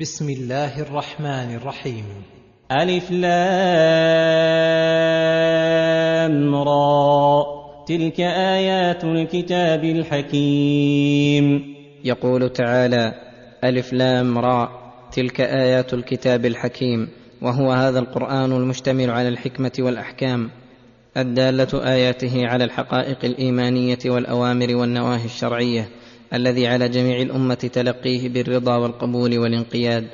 بسم الله الرحمن الرحيم. ألف لام را. تلك آيات الكتاب الحكيم. يقول تعالى ألف لام را. تلك آيات الكتاب الحكيم. وهو هذا القرآن المشتمل على الحكمة والأحكام. الدالة آياته على الحقائق الإيمانية والأوامر والنواهي الشرعية. الذي على جميع الأمة تلقيه بالرضا والقبول والانقياد.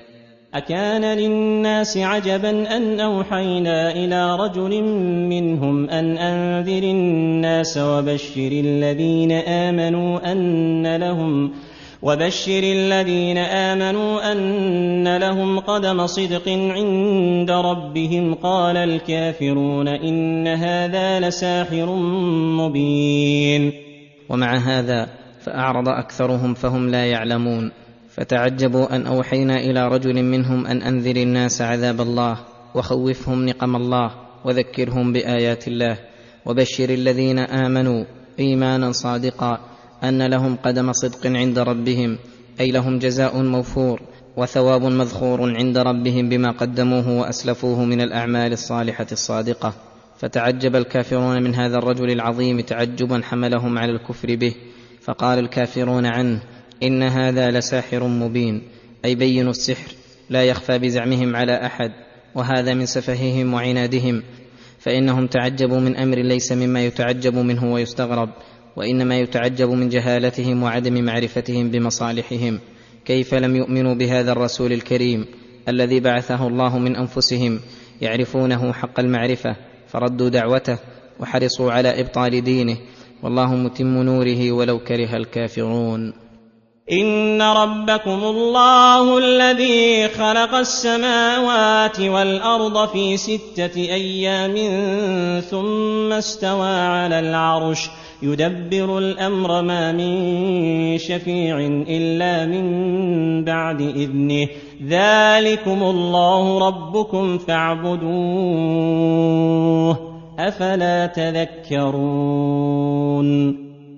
أكان للناس عجبا أن أوحينا إلى رجل منهم أن أنذر الناس وبشر الذين آمنوا أن لهم وبشر الذين آمنوا أن لهم قدم صدق عند ربهم. قال الكافرون إن هذا لساحر مبين. ومع هذا فأعرض أكثرهم فهم لا يعلمون. فتعجبوا أن أوحينا إلى رجل منهم أن أنذر الناس عذاب الله وخوفهم نقم الله وذكرهم بآيات الله وبشر الذين آمنوا إيمانا صادقا أن لهم قدم صدق عند ربهم أي لهم جزاء موفور وثواب مذخور عند ربهم بما قدموه وأسلفوه من الأعمال الصالحة الصادقة. فتعجب الكافرون من هذا الرجل العظيم تعجبا حملهم على الكفر به فقال الكافرون عنه إن هذا لساحر مبين أي بين السحر لا يخفى بزعمهم على أحد وهذا من سفههم وعنادهم فإنهم تعجبوا من أمر ليس مما يتعجب منه ويستغرب وإنما يتعجب من جهالتهم وعدم معرفتهم بمصالحهم كيف لم يؤمنوا بهذا الرسول الكريم الذي بعثه الله من أنفسهم يعرفونه حق المعرفة فردوا دعوته وحرصوا على إبطال دينه والله متم نوره ولو كره الكافرون. إن ربكم الله الذي خلق السماوات والأرض في ستة أيام ثم استوى على العرش. يدبر الأمر ما من شفيع إلا من بعد إذنه. ذلكم الله ربكم فاعبدوه. أفلا تذكرون؟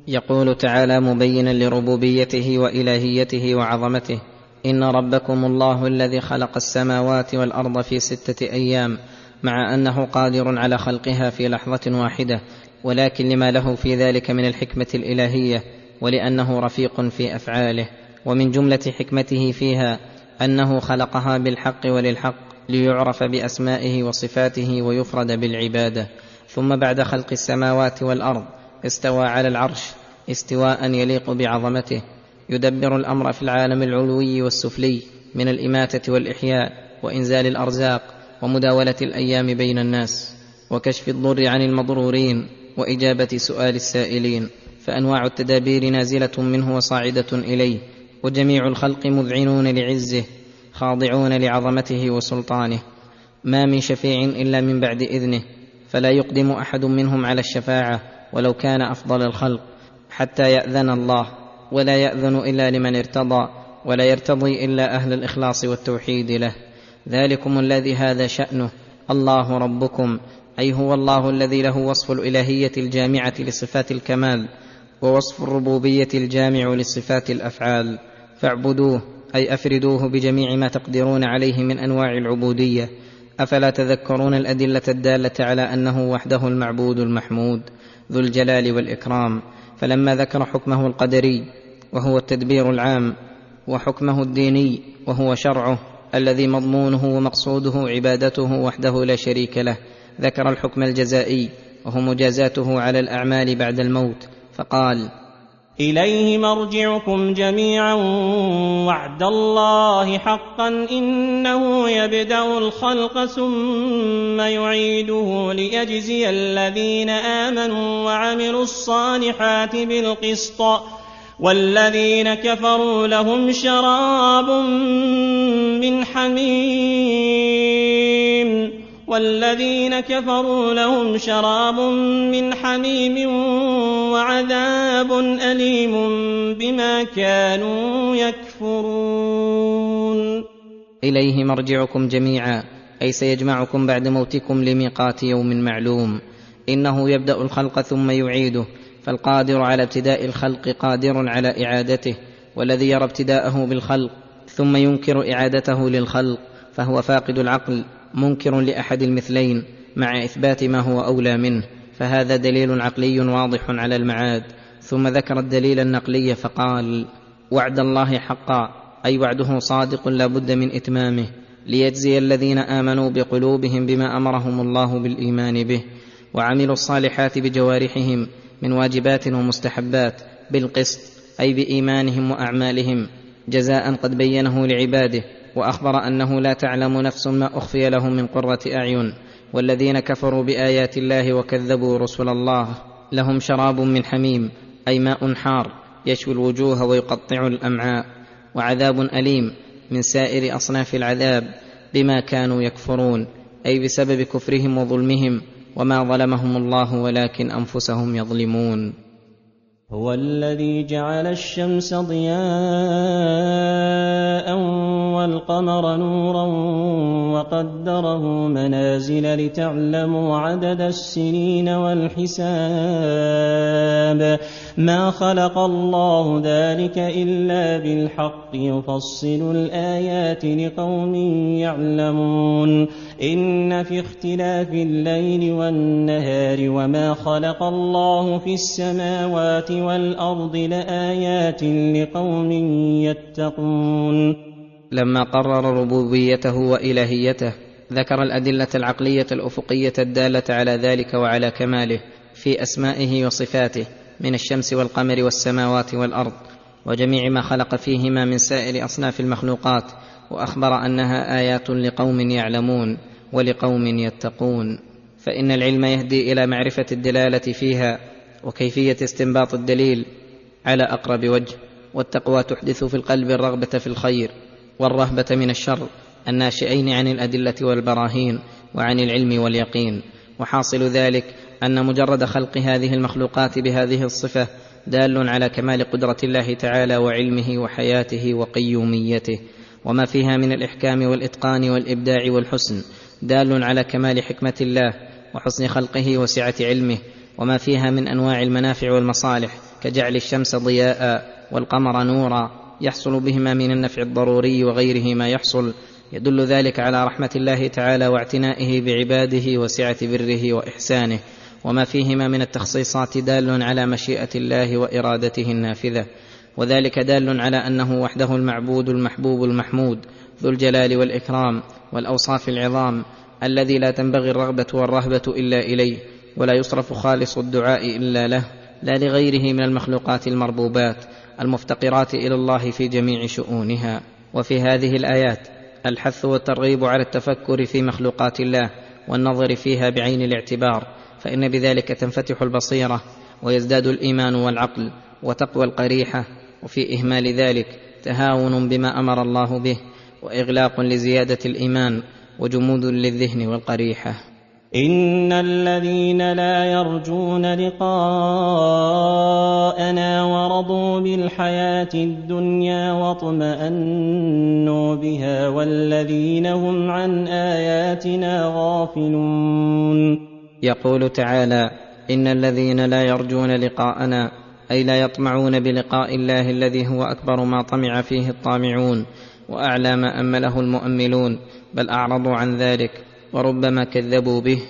يقول تعالى مبينا لربوبيته وإلهيته وعظمته إن ربكم الله الذي خلق السماوات والأرض في ستة أيام مع أنه قادر على خلقها في لحظة واحدة ولكن لما له في ذلك من الحكمة الإلهية ولأنه رفيق في أفعاله ومن جملة حكمته فيها أنه خلقها بالحق وللحق ليعرف بأسمائه وصفاته ويفرد بالعبادة. ثم بعد خلق السماوات والأرض استوى على العرش استواء يليق بعظمته. يدبر الأمر في العالم العلوي والسفلي من الإماتة والإحياء وإنزال الأرزاق ومداولة الأيام بين الناس وكشف الضر عن المضرورين وإجابة سؤال السائلين. فأنواع التدابير نازلة منه وصاعدة إليه وجميع الخلق مذعنون لعزه خاضعون لعظمته وسلطانه. ما من شفيع إلا من بعد إذنه فلا يقدم أحد منهم على الشفاعة ولو كان أفضل الخلق حتى يأذن الله ولا يأذن إلا لمن ارتضى ولا يرتضي إلا أهل الإخلاص والتوحيد له. ذلكم الذي هذا شأنه. الله ربكم أي هو الله الذي له وصف الإلهية الجامعة لصفات الكمال ووصف الربوبية الجامع لصفات الأفعال. فاعبدوه أي أفردوه بجميع ما تقدرون عليه من أنواع العبودية. أفلا تذكرون الأدلة الدالة على أنه وحده المعبود المحمود ذو الجلال والإكرام فلما ذكر حكمه القدري وهو التدبير العام وحكمه الديني وهو شرعه الذي مضمونه ومقصوده عبادته وحده لا شريك له ذكر الحكم الجزائي وهو مجازاته على الأعمال بعد الموت فقال إليه مرجعكم جميعا وعد الله حقا إنه يبدأ الخلق ثم يعيده ليجزي الذين آمنوا وعملوا الصالحات بالقسط والذين كفروا لهم شراب من حميم والذين كفروا لهم شراب من حميم وعذاب أليم بما كانوا يكفرون. إليه مرجعكم جميعا أي سيجمعكم بعد موتكم لميقات يوم معلوم. إنه يبدأ الخلق ثم يعيده فالقادر على ابتداء الخلق قادر على إعادته والذي يرى ابتداءه بالخلق ثم ينكر إعادته للخلق فهو فاقد العقل. منكر لأحد المثلين مع إثبات ما هو أولى منه فهذا دليل عقلي واضح على المعاد. ثم ذكر الدليل النقلي فقال وعد الله حقا أي وعده صادق لا بد من إتمامه ليجزي الذين آمنوا بقلوبهم بما أمرهم الله بالإيمان به وعملوا الصالحات بجوارحهم من واجبات ومستحبات بالقسط أي بإيمانهم وأعمالهم جزاء قد بينه لعباده. وأخبر أنه لا تعلم نفس ما أخفي لهم من قرة أعين والذين كفروا بآيات الله وكذبوا رسل الله. لهم شراب من حميم أي ماء حار يشوي الوجوه ويقطع الأمعاء. وعذاب أليم من سائر أصناف العذاب بما كانوا يكفرون أي بسبب كفرهم وظلمهم وما ظلمهم الله ولكن أنفسهم يظلمون. هو الذي جعل الشمس ضياء والقمر نورا وقدره منازل لتعلموا عدد السنين والحساب. ما خلق الله ذلك إلا بالحق يفصل الآيات لقوم يعلمون. إن في اختلاف الليل والنهار وما خلق الله في السماوات والأرض لآيات لقوم يتقون. لما قرر ربوبيته وإلهيته ذكر الأدلة العقلية الأفقية الدالة على ذلك وعلى كماله في أسمائه وصفاته من الشمس والقمر والسماوات والأرض وجميع ما خلق فيهما من سائر أصناف المخلوقات وأخبر أنها آيات لقوم يعلمون ولقوم يتقون. فإن العلم يهدي إلى معرفة الدلالة فيها وكيفية استنباط الدليل على أقرب وجه والتقوى تحدث في القلب الرغبة في الخير. والرهبة من الشر الناشئين عن الأدلة والبراهين وعن العلم واليقين. وحاصل ذلك أن مجرد خلق هذه المخلوقات بهذه الصفة دال على كمال قدرة الله تعالى وعلمه وحياته وقيوميته. وما فيها من الإحكام والإتقان والإبداع والحسن دال على كمال حكمة الله وحسن خلقه وسعة علمه. وما فيها من أنواع المنافع والمصالح كجعل الشمس ضياء والقمر نورا يحصل بهما من النفع الضروري وغيره ما يحصل. يدل ذلك على رحمة الله تعالى واعتنائه بعباده وسعة بره وإحسانه. وما فيهما من التخصيصات دال على مشيئة الله وإرادته النافذة. وذلك دال على أنه وحده المعبود المحبوب المحمود ذو الجلال والإكرام والأوصاف العظام الذي لا تنبغي الرغبة والرهبة إلا إليه ولا يصرف خالص الدعاء إلا له لا لغيره من المخلوقات المربوبات. المفتقرات إلى الله في جميع شؤونها. وفي هذه الآيات الحث والترغيب على التفكر في مخلوقات الله والنظر فيها بعين الاعتبار فإن بذلك تنفتح البصيرة ويزداد الإيمان والعقل وتقوى القريحة. وفي إهمال ذلك تهاون بما أمر الله به وإغلاق لزيادة الإيمان وجمود للذهن والقريحة. ان الذين لا يرجون لقاءنا ورضوا بالحياة الدنيا واطمانوا بها والذين هم عن اياتنا غافلون يقول تعالى ان الذين لا يرجون لقاءنا أي لا يطمعون بلقاء الله الذي هو أكبر ما طمع فيه الطامعون وأعلى ما أمله المؤملون بل أعرضوا عن ذلك. وربما كذبوا به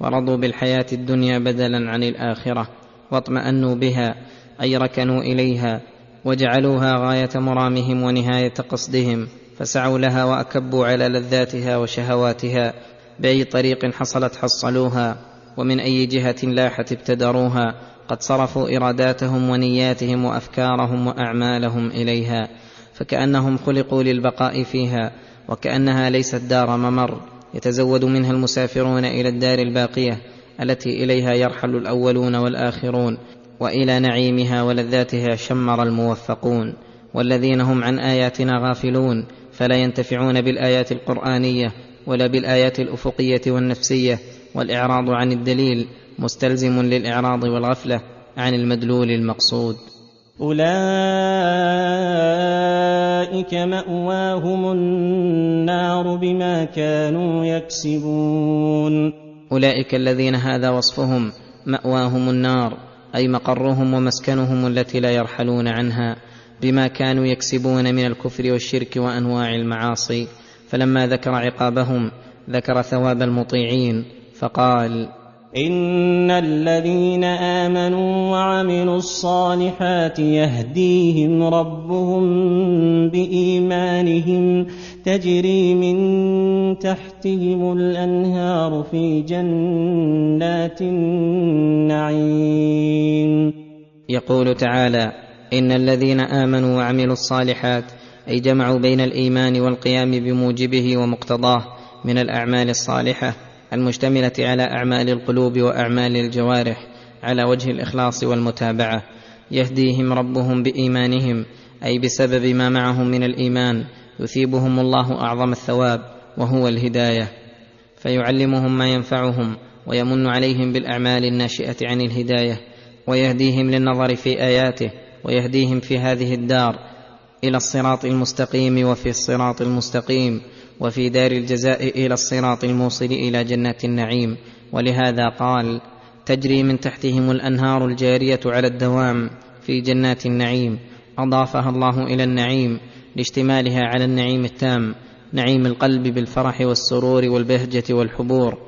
ورضوا بالحياة الدنيا بدلا عن الآخرة واطمأنوا بها أي ركنوا إليها وجعلوها غاية مرامهم ونهاية قصدهم فسعوا لها وأكبوا على لذاتها وشهواتها بأي طريق حصلت حصلوها ومن أي جهة لاحت ابتدروها قد صرفوا إراداتهم ونياتهم وأفكارهم وأعمالهم إليها فكأنهم خلقوا للبقاء فيها وكأنها ليست دار ممر يتزود منها المسافرون إلى الدار الباقية التي إليها يرحل الأولون والآخرون وإلى نعيمها ولذاتها شمر الموفقون والذين هم عن آياتنا غافلون فلا ينتفعون بالآيات القرآنية ولا بالآيات الأفقية والنفسية والإعراض عن الدليل مستلزم للإعراض والغفلة عن المدلول المقصود. أولئك مأواهم النار بما كانوا يكسبون. أولئك الذين هذا وصفهم مأواهم النار أي مقرهم ومسكنهم التي لا يرحلون عنها بما كانوا يكسبون من الكفر والشرك وأنواع المعاصي. فلما ذكر عقابهم ذكر ثواب المطيعين فقال إن الذين آمنوا وعملوا الصالحات يهديهم ربهم بإيمانهم تجري من تحتهم الأنهار في جنات النعيم. يقول تعالى إن الذين آمنوا وعملوا الصالحات أي جمعوا بين الإيمان والقيام بموجبه ومقتضاه من الأعمال الصالحة المشتملة على أعمال القلوب وأعمال الجوارح على وجه الإخلاص والمتابعة. يهديهم ربهم بإيمانهم أي بسبب ما معهم من الإيمان. يثيبهم الله أعظم الثواب وهو الهداية. فيعلمهم ما ينفعهم ويمن عليهم بالأعمال الناشئة عن الهداية. ويهديهم للنظر في آياته ويهديهم في هذه الدار إلى الصراط المستقيم وفي الصراط المستقيم. وفي دار الجزاء إلى الصراط الموصل إلى جنات النعيم. ولهذا قال تجري من تحتهم الأنهار الجارية على الدوام في جنات النعيم. أضافها الله إلى النعيم لاشتمالها على النعيم التام نعيم القلب بالفرح والسرور والبهجة والحبور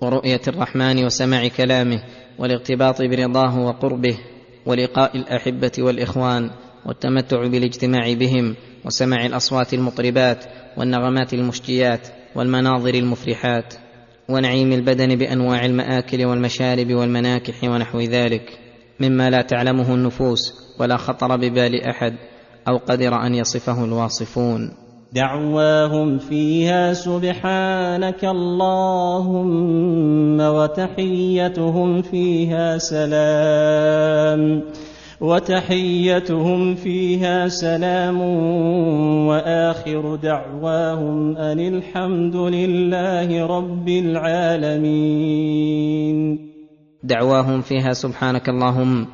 ورؤية الرحمن وسماع كلامه والاغتباط برضاه وقربه ولقاء الأحبة والإخوان والتمتع بالاجتماع بهم وسماع الأصوات المطربات والنغمات المشجيات والمناظر المفرحات ونعيم البدن بأنواع المآكل والمشارب والمناكح ونحو ذلك مما لا تعلمه النفوس ولا خطر ببال أحد أو قدر أن يصفه الواصفون. دعواهم فيها سبحانك اللهم وتحيتهم فيها سلام. وتحيتهم فيها سلام وآخر دعواهم أن الحمد لله رب العالمين. دعواهم فيها سبحانك اللهم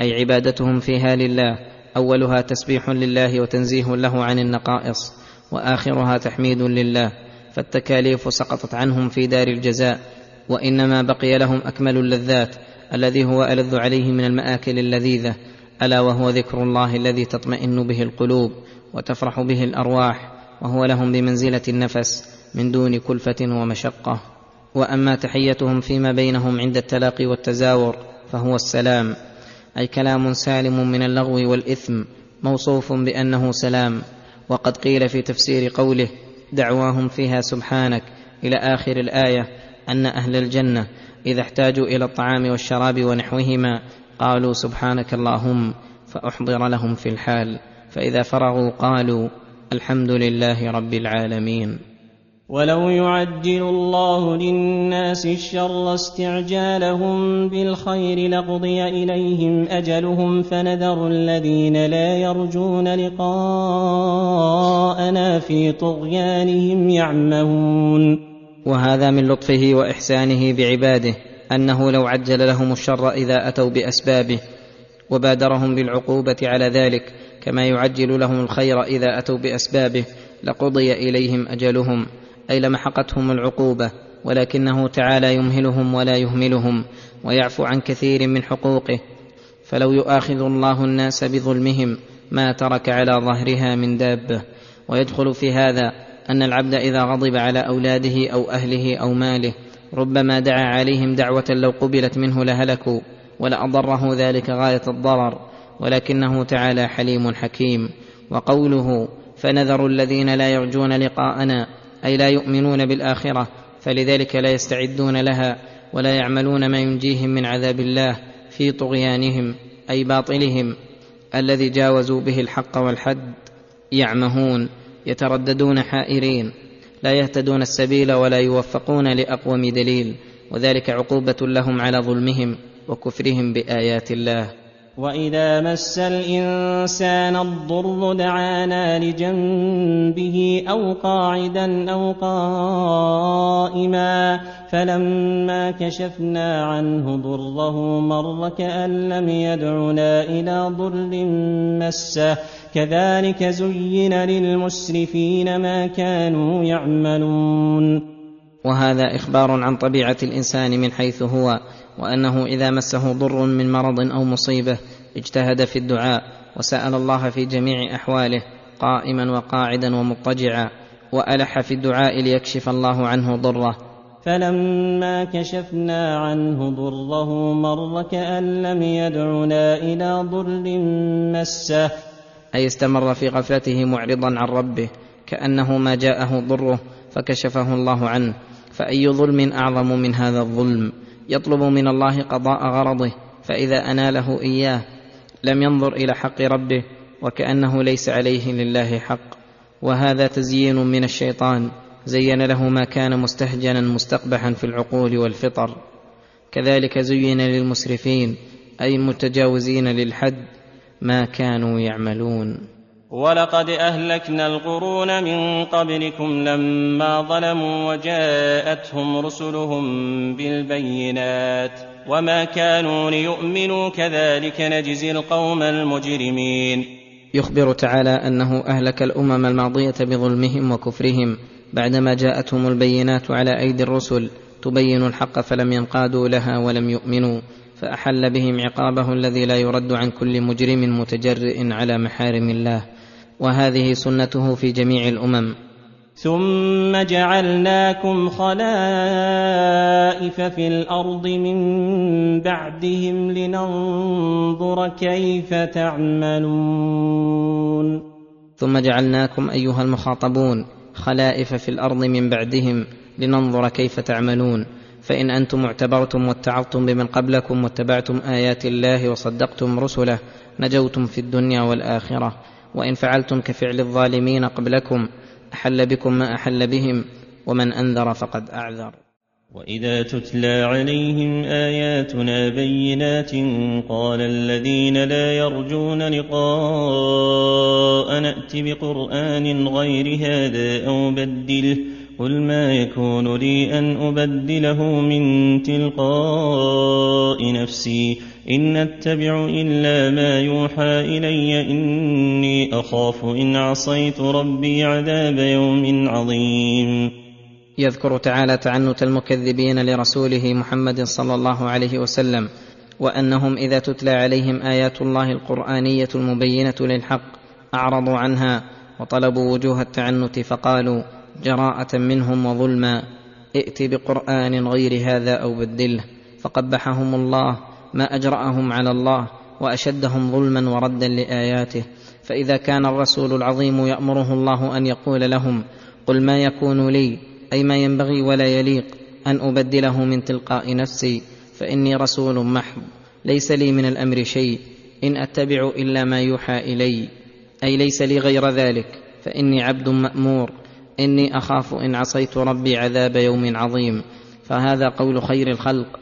أي عبادتهم فيها لله أولها تسبيح لله وتنزيه له عن النقائص وآخرها تحميد لله فالتكاليف سقطت عنهم في دار الجزاء وإنما بقي لهم أكمل اللذات الذي هو ألذ عليه من المآكل اللذيذة ألا وهو ذكر الله الذي تطمئن به القلوب وتفرح به الأرواح وهو لهم بمنزلة النفس من دون كلفة ومشقة. وأما تحيتهم فيما بينهم عند التلاقي والتزاور فهو السلام أي كلام سالم من اللغو والإثم موصوف بأنه سلام. وقد قيل في تفسير قوله دعواهم فيها سبحانك إلى آخر الآية أن أهل الجنة إذا احتاجوا إلى الطعام والشراب ونحوهما قالوا سبحانك اللهم فأحضر لهم في الحال فإذا فرغوا قالوا الحمد لله رب العالمين. ولو يعجل الله للناس الشر استعجالهم بالخير لقضي إليهم أجلهم فنذر الذين لا يرجون لقاءنا في طغيانهم يعمهون. وهذا من لطفه وإحسانه بعباده أنه لو عجل لهم الشر إذا أتوا بأسبابه وبادرهم بالعقوبة على ذلك كما يعجل لهم الخير إذا أتوا بأسبابه لقضي إليهم أجلهم أي لمحقتهم العقوبة ولكنه تعالى يمهلهم ولا يهملهم ويعفو عن كثير من حقوقه. فلو يؤاخذ الله الناس بظلمهم ما ترك على ظهرها من دابة. ويدخل في هذا أن العبد إذا غضب على أولاده أو أهله أو ماله ربما دعا عليهم دعوة لو قبلت منه لهلكوا ولأضره ذلك غاية الضرر ولكنه تعالى حليم حكيم. وقوله فنذر الذين لا يرجون لقاءنا أي لا يؤمنون بالآخرة فلذلك لا يستعدون لها ولا يعملون ما ينجيهم من عذاب الله في طغيانهم أي باطلهم الذي جاوزوا به الحق والحد يعمهون يترددون حائرين. لا يهتدون السبيل ولا يوفقون لأقوم دليل وذلك عقوبة لهم على ظلمهم وكفرهم بآيات الله. واذا مس الانسان الضر دعانا لجنبه أو قاعدا أو قائما فلما كشفنا عنه ضره مر كان لم يدعنا إلى ضر مسه كذلك زين للمسرفين ما كانوا يعملون وهذا إخبار عن طبيعة الإنسان من حيث هو. وأنه إذا مسه ضر من مرض أو مصيبة اجتهد في الدعاء وسأل الله في جميع أحواله قائما وقاعدا ومضطجعا وألح في الدعاء ليكشف الله عنه ضره. فلما كشفنا عنه ضره مر كأن لم يدعنا إلى ضر مسه. أي استمر في غفلته معرضا عن ربه كأنه ما جاءه ضره فكشفه الله عنه. فأي ظلم أعظم من هذا الظلم؟ يطلب من الله قضاء غرضه فإذا أناله إياه لم ينظر إلى حق ربه وكأنه ليس عليه لله حق. وهذا تزيين من الشيطان زين له ما كان مستهجنا مستقبحا في العقول والفطر. كذلك زين للمسرفين أي المتجاوزين للحد ما كانوا يعملون. ولقد أهلكنا القرون من قبلكم لما ظلموا وجاءتهم رسلهم بالبينات وما كانوا ليؤمنوا كذلك نجزي القوم المجرمين. يخبر تعالى أنه أهلك الأمم الماضية بظلمهم وكفرهم بعدما جاءتهم البينات على أيدي الرسل تبين الحق فلم ينقادوا لها ولم يؤمنوا فأحل بهم عقابه الذي لا يرد عن كل مجرم متجرئ على محارم الله. وهذه سنته في جميع الأمم. ثم جعلناكم خلائف في الأرض من بعدهم لننظر كيف تعملون. ثم جعلناكم أيها المخاطبون خلائف في الأرض من بعدهم لننظر كيف تعملون. فإن أنتم اعتبرتم واتعظتم بمن قبلكم واتبعتم آيات الله وصدقتم رسله نجوتم في الدنيا والآخرة. وإن فعلتم كفعل الظالمين قبلكم أحل بكم ما أحل بهم ومن أنذر فقد أعذر. وإذا تتلى عليهم آياتنا بينات قال الذين لا يرجون لقاء نأت بقرآن غير هذا أو بدله قل ما يكون لي ان ابدله من تلقاء نفسي ان اتبع الا ما يوحى الي اني اخاف ان عصيت ربي عذاب يوم عظيم. يذكر تعالى تعنت المكذبين لرسوله محمد صلى الله عليه وسلم وأنهم إذا تتلى عليهم آيات الله القرآنية المبينة للحق أعرضوا عنها وطلبوا وجوه التعنت فقالوا جراءة منهم وظلما. ائت بقرآن غير هذا أو بدله. فقبحهم الله ما أجرأهم على الله وأشدهم ظلما وردا لآياته. فإذا كان الرسول العظيم يأمره الله أن يقول لهم قل ما يكون لي أي ما ينبغي ولا يليق أن أبدله من تلقاء نفسي فإني رسول محض ليس لي من الأمر شيء إن أتبع إلا ما يوحى إلي أي ليس لي غير ذلك فإني عبد مأمور. إني أخاف إن عصيت ربي عذاب يوم عظيم. فهذا قول خير الخلق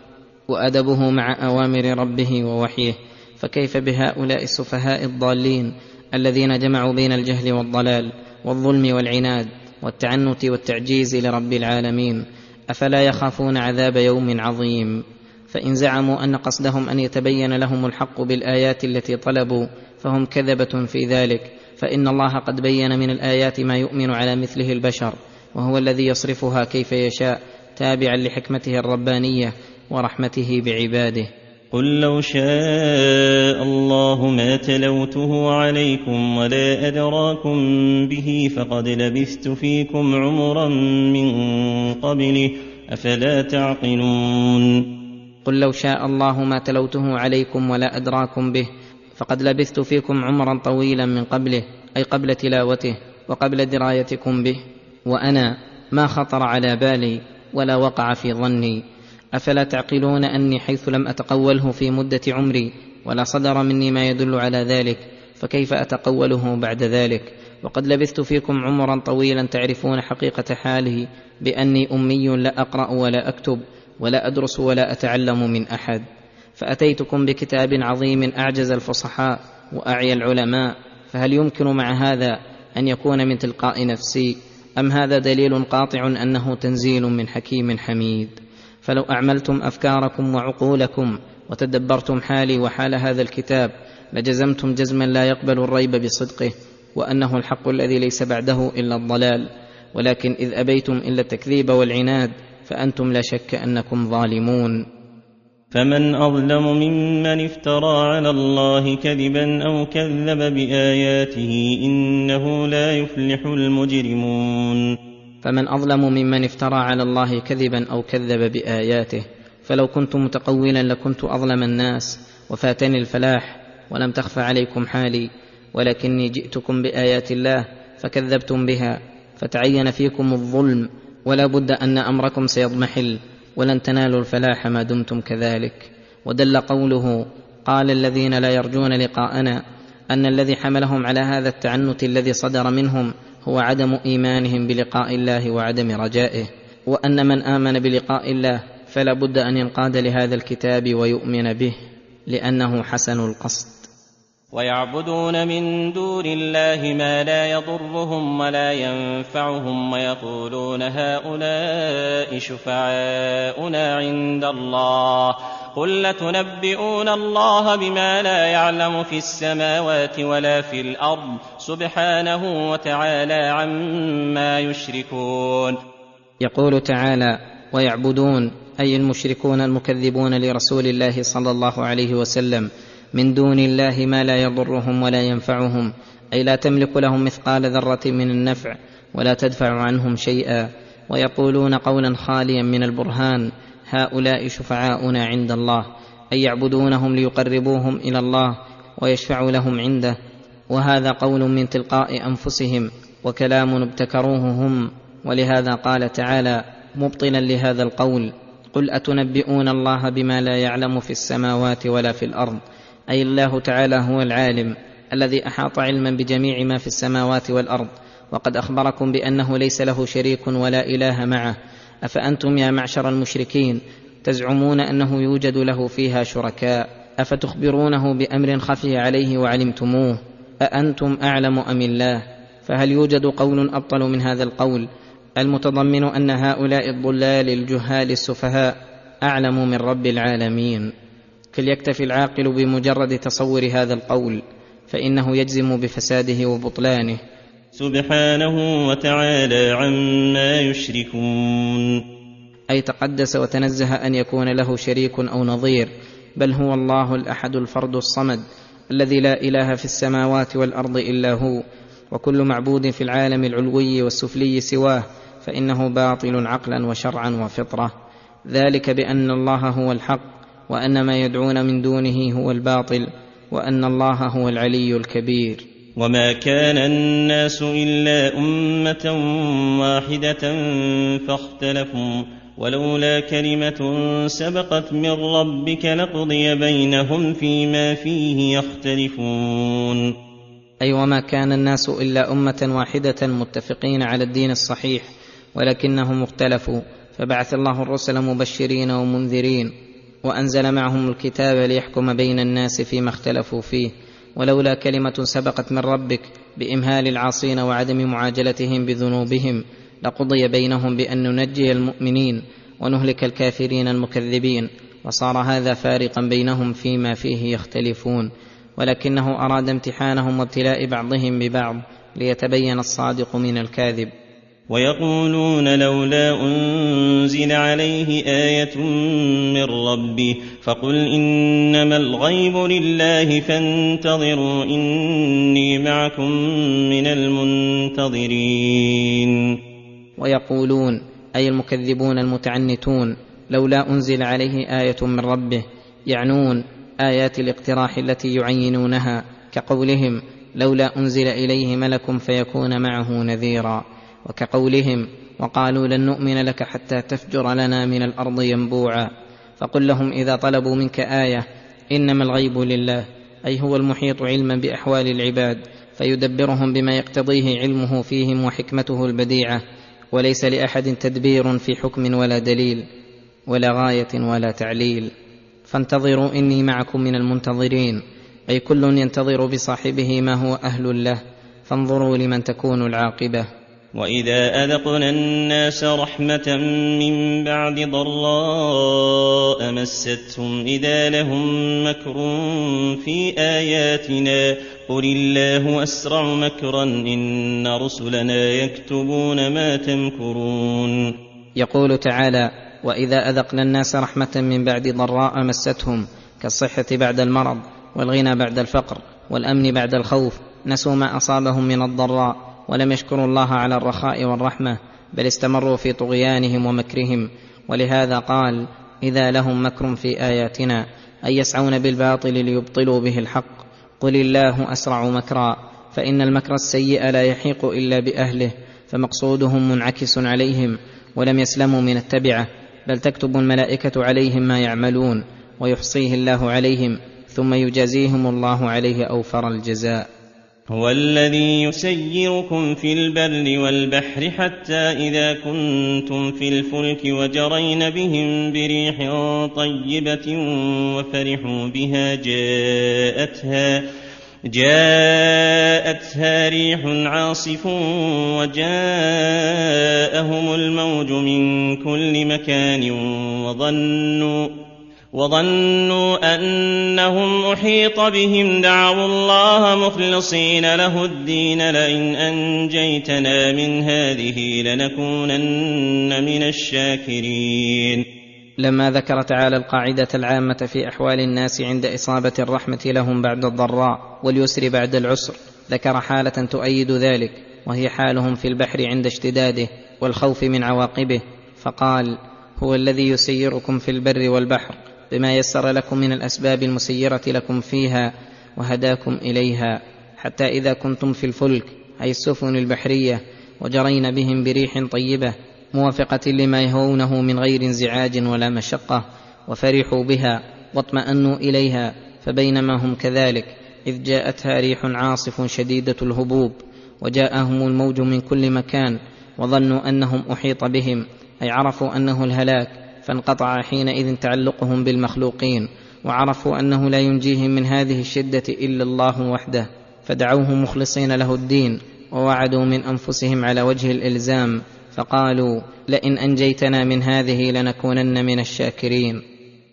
وأدبه مع أوامر ربه ووحيه. فكيف بهؤلاء السفهاء الضالين الذين جمعوا بين الجهل والضلال والظلم والعناد والتعنت والتعجيز لرب العالمين؟ أفلا يخافون عذاب يوم عظيم؟ فإن زعموا أن قصدهم أن يتبين لهم الحق بالآيات التي طلبوا فهم كذبة في ذلك. فإن الله قد بين من الآيات ما يؤمن على مثله البشر وهو الذي يصرفها كيف يشاء تابعا لحكمته الربانية ورحمته بعباده. قل لو شاء الله ما تلوته عليكم ولا أدراكم به فقد لبثت فيكم عمرا من قبله أفلا تعقلون؟ قل لو شاء الله ما تلوته عليكم ولا أدراكم به فقد لبثت فيكم عمرا طويلا من قبله أي قبل تلاوته وقبل درايتكم به وأنا ما خطر على بالي ولا وقع في ظني. أفلا تعقلون أني حيث لم أتقوله في مدة عمري ولا صدر مني ما يدل على ذلك فكيف أتقوله بعد ذلك؟ وقد لبثت فيكم عمرا طويلا تعرفون حقيقة حاله بأني أمي لا أقرأ ولا أكتب ولا أدرس ولا أتعلم من أحد. فأتيتكم بكتاب عظيم أعجز الفصحاء واعيا العلماء فهل يمكن مع هذا أن يكون من تلقاء نفسي؟ أم هذا دليل قاطع أنه تنزيل من حكيم حميد؟ فلو أعملتم أفكاركم وعقولكم وتدبرتم حالي وحال هذا الكتاب لجزمتم جزما لا يقبل الريب بصدقه وأنه الحق الذي ليس بعده إلا الضلال. ولكن إذ أبيتم إلا التكذيب والعناد فأنتم لا شك أنكم ظالمون. فمن أظلم ممن افترى على الله كذبا أو كذب بآياته إنه لا يفلح المجرمون. فمن أظلم ممن افترى على الله كذبا أو كذب بآياته فلو كنت متقولا لكنت أظلم الناس وفاتني الفلاح ولم تخف عليكم حالي ولكني جئتكم بآيات الله فكذبتم بها فتعين فيكم الظلم ولا بد أن أمركم سيضمحل. ولن تنالوا الفلاح ما دمتم كذلك. ودل قوله قال الذين لا يرجون لقاءنا أن الذي حملهم على هذا التعنت الذي صدر منهم هو عدم إيمانهم بلقاء الله وعدم رجائه. وأن من آمن بلقاء الله فلا بد أن ينقاد لهذا الكتاب ويؤمن به لأنه حسن القصد. ويعبدون من دون الله ما لا يضرهم ولا ينفعهم ويقولون هؤلاء شفعاؤنا عند الله قل لتنبئون الله بما لا يعلم في السماوات ولا في الأرض سبحانه وتعالى عما يشركون. يقول تعالى ويعبدون أي المشركون المكذبون لرسول الله صلى الله عليه وسلم. من دون الله ما لا يضرهم ولا ينفعهم. أي لا تملك لهم مثقال ذرة من النفع ولا تدفع عنهم شيئا. ويقولون قولا خاليا من البرهان هؤلاء شفعاؤنا عند الله. أي يعبدونهم ليقربوهم إلى الله ويشفعوا لهم عنده. وهذا قول من تلقاء أنفسهم وكلام ابتكروه هم. ولهذا قال تعالى مبطلا لهذا القول قل أتنبئون الله بما لا يعلم في السماوات ولا في الأرض؟ أي الله تعالى هو العالم الذي أحاط علما بجميع ما في السماوات والأرض وقد أخبركم بأنه ليس له شريك ولا إله معه. أفأنتم يا معشر المشركين تزعمون أنه يوجد له فيها شركاء؟ أفتخبرونه بأمر خفي عليه وعلمتموه؟ أأنتم أعلم أم الله؟ فهل يوجد قول أبطل من هذا القول؟ المتضمن أن هؤلاء الضلال الجهال السفهاء أعلم من رب العالمين. فليكتفي العاقل بمجرد تصور هذا القول فإنه يجزم بفساده وبطلانه. سبحانه وتعالى عما يشركون. أي تقدس وتنزه أن يكون له شريك أو نظير بل هو الله الأحد الفرد الصمد الذي لا إله في السماوات والأرض إلا هو وكل معبود في العالم العلوي والسفلي سواه فإنه باطل عقلا وشرعا وفطرة. ذلك بأن الله هو الحق وأن ما يدعون من دونه هو الباطل وأن الله هو العلي الكبير. وما كان الناس إلا أمة واحدة فاختلفوا ولولا كلمة سبقت من ربك لقضي بينهم فيما فيه يختلفون. أي وما كان الناس إلا أمة واحدة متفقين على الدين الصحيح ولكنهم اختلفوا فبعث الله الرسل مبشرين ومنذرين. وأنزل معهم الكتاب ليحكم بين الناس فيما اختلفوا فيه ولولا كلمة سبقت من ربك بإمهال العاصين وعدم معاجلتهم بذنوبهم لقضي بينهم بأن ننجي المؤمنين ونهلك الكافرين المكذبين وصار هذا فارقا بينهم فيما فيه يختلفون. ولكنه أراد امتحانهم وابتلاء بعضهم ببعض ليتبين الصادق من الكاذب. ويقولون لولا أنزل عليه آية من ربه فقل إنما الغيب لله فانتظروا إني معكم من المنتظرين. ويقولون أي المكذبون المتعنتون لولا أنزل عليه آية من ربه يعنون آيات الاقتراح التي يعينونها كقولهم لولا أنزل إليه ملك فيكون معه نذيرا. وكقولهم وقالوا لن نؤمن لك حتى تفجر لنا من الأرض ينبوعا فقل لهم إذا طلبوا منك آية إنما الغيب لله أي هو المحيط علما بأحوال العباد فيدبرهم بما يقتضيه علمه فيهم وحكمته البديعة وليس لأحد تدبير في حكم ولا دليل ولا غاية ولا تعليل. فانتظروا إني معكم من المنتظرين أي كل ينتظر بصاحبه ما هو أهل له فانظروا لمن تكون العاقبة. واذا اذقنا الناس رحمه من بعد ضراء مستهم اذا لهم مكر في اياتنا قل الله اسرع مكرا ان رسلنا يكتبون ما تمكرون. يقول تعالى واذا اذقنا الناس رحمه من بعد ضراء مستهم كالصحه بعد المرض والغنى بعد الفقر والامن بعد الخوف نسوا ما اصابهم من الضراء. ولم يشكروا الله على الرخاء والرحمة بل استمروا في طغيانهم ومكرهم. ولهذا قال إذا لهم مكر في آياتنا أن يسعون بالباطل ليبطلوا به الحق. قل الله أسرع مكرا فإن المكر السيء لا يحيق إلا بأهله فمقصودهم منعكس عليهم ولم يسلموا من التبعة. بل تكتب الملائكة عليهم ما يعملون ويحصيه الله عليهم ثم يجازيهم الله عليه أوفر الجزاء. هو الذي يسيركم في البر والبحر حتى إذا كنتم في الفلك وجرين بهم بريح طيبة وفرحوا بها جاءتها جاءتها ريح عاصف وجاءهم الموج من كل مكان وظنوا وظنوا أنهم أحيط بهم دعوا الله مخلصين له الدين لئن أنجيتنا من هذه لنكونن من الشاكرين. لما ذكر تعالى القاعدة العامة في أحوال الناس عند إصابة الرحمة لهم بعد الضراء واليسر بعد العسر ذكر حالة تؤيد ذلك وهي حالهم في البحر عند اشتداده والخوف من عواقبه فقال هو الذي يسيركم في البر والبحر بما يسر لكم من الأسباب المسيرة لكم فيها وهداكم إليها. حتى إذا كنتم في الفلك أي السفن البحرية وجرين بهم بريح طيبة موافقة لما يهونه من غير انزعاج ولا مشقة وفرحوا بها واطمأنوا إليها فبينما هم كذلك إذ جاءتها ريح عاصف شديدة الهبوب وجاءهم الموج من كل مكان وظنوا أنهم أحيط بهم أي عرفوا أنه الهلاك فانقطع حينئذ تعلقهم بالمخلوقين وعرفوا أنه لا ينجيهم من هذه الشدة إلا الله وحده فدعوه مخلصين له الدين ووعدوا من أنفسهم على وجه الإلزام فقالوا لئن أنجيتنا من هذه لنكونن من الشاكرين.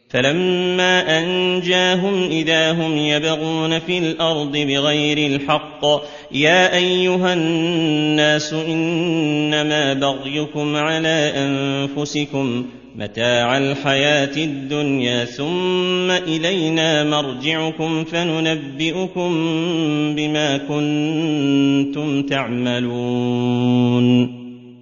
فلما أنجاهم إذا هم يبغون في الأرض بغير الحق يا أيها الناس إنما بغيكم على أنفسكم متاع الحياة الدنيا ثم إلينا مرجعكم فننبئكم بما كنتم تعملون.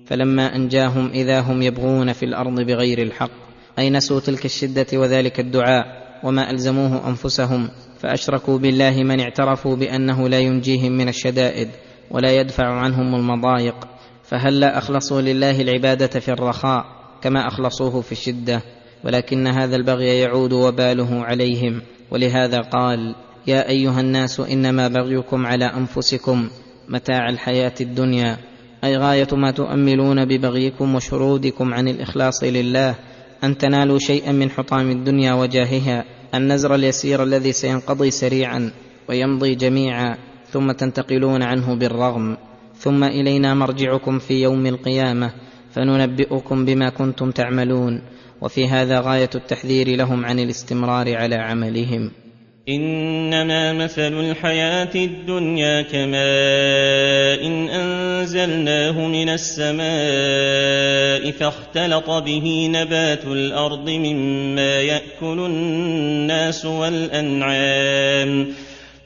فلما أنجاهم إذا هم يبغون في الأرض بغير الحق أي نسوا تلك الشدة وذلك الدعاء وما ألزموه أنفسهم فأشركوا بالله من اعترفوا بأنه لا ينجيهم من الشدائد ولا يدفع عنهم المضايق فهلا أخلصوا لله العبادة في الرخاء؟ كما أخلصوه في الشدة ولكن هذا البغي يعود وباله عليهم. ولهذا قال يا أيها الناس إنما بغيكم على أنفسكم متاع الحياة الدنيا. أي غاية ما تؤملون ببغيكم وشرودكم عن الإخلاص لله أن تنالوا شيئا من حطام الدنيا وجاهها النزر اليسير الذي سينقضي سريعا ويمضي جميعا ثم تنتقلون عنه بالرغم. ثم إلينا مرجعكم في يوم القيامة. فننبئكم بما كنتم تعملون وفي هذا غاية التحذير لهم عن الاستمرار على عملهم. إنما مثل الحياة الدنيا كماء إن أنزلناه من السماء فاختلط به نبات الأرض مما يأكل الناس والأنعام.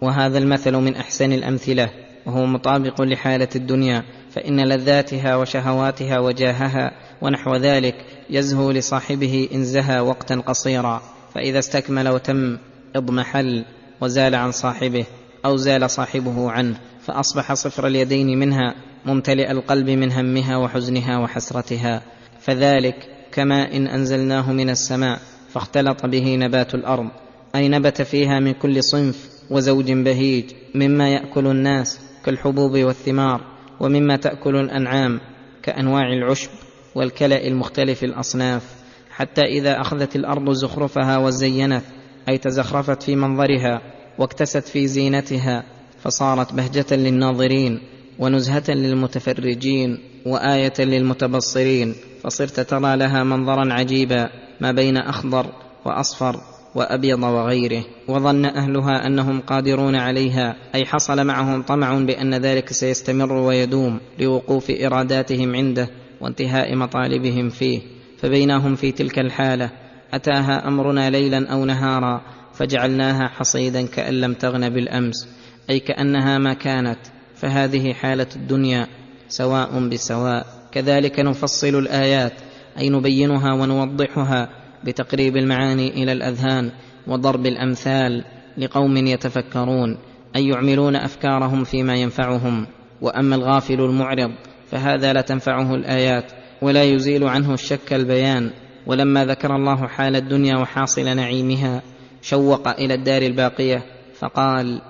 وهذا المثل من أحسن الأمثلة وهو مطابق لحالة الدنيا فإن لذاتها وشهواتها وجاهها ونحو ذلك يزهو لصاحبه إن زهى وقتا قصيرا فإذا استكمل وتم اضمحل وزال عن صاحبه أو زال صاحبه عنه فأصبح صفر اليدين منها ممتلئ القلب من همها وحزنها وحسرتها فذلك كما إن أنزلناه من السماء فاختلط به نبات الأرض أي نبت فيها من كل صنف وزوج بهيج مما يأكل الناس كالحبوب والثمار ومما تأكل الأنعام كأنواع العشب والكلأ المختلف الأصناف حتى إذا أخذت الأرض زخرفها وزينت أي تزخرفت في منظرها واكتست في زينتها فصارت بهجة للناظرين ونزهة للمتفرجين وآية للمتبصرين فصرت ترى لها منظرا عجيبا ما بين أخضر وأصفر وأبيض وغيره وظن أهلها أنهم قادرون عليها أي حصل معهم طمع بأن ذلك سيستمر ويدوم لوقوف إراداتهم عنده وانتهاء مطالبهم فيه. فبينهم في تلك الحالة أتاها أمرنا ليلا أو نهارا فجعلناها حصيدا كأن لم تغن بالأمس أي كأنها ما كانت. فهذه حالة الدنيا سواء بسواء. كذلك نفصل الآيات أي نبينها ونوضحها بتقريب المعاني إلى الأذهان وضرب الأمثال لقوم يتفكرون اي يعملون أفكارهم فيما ينفعهم. وأما الغافل المعرض فهذا لا تنفعه الآيات ولا يزيل عنه الشك البيان. ولما ذكر الله حال الدنيا وحاصل نعيمها شوق إلى الدار الباقية فقال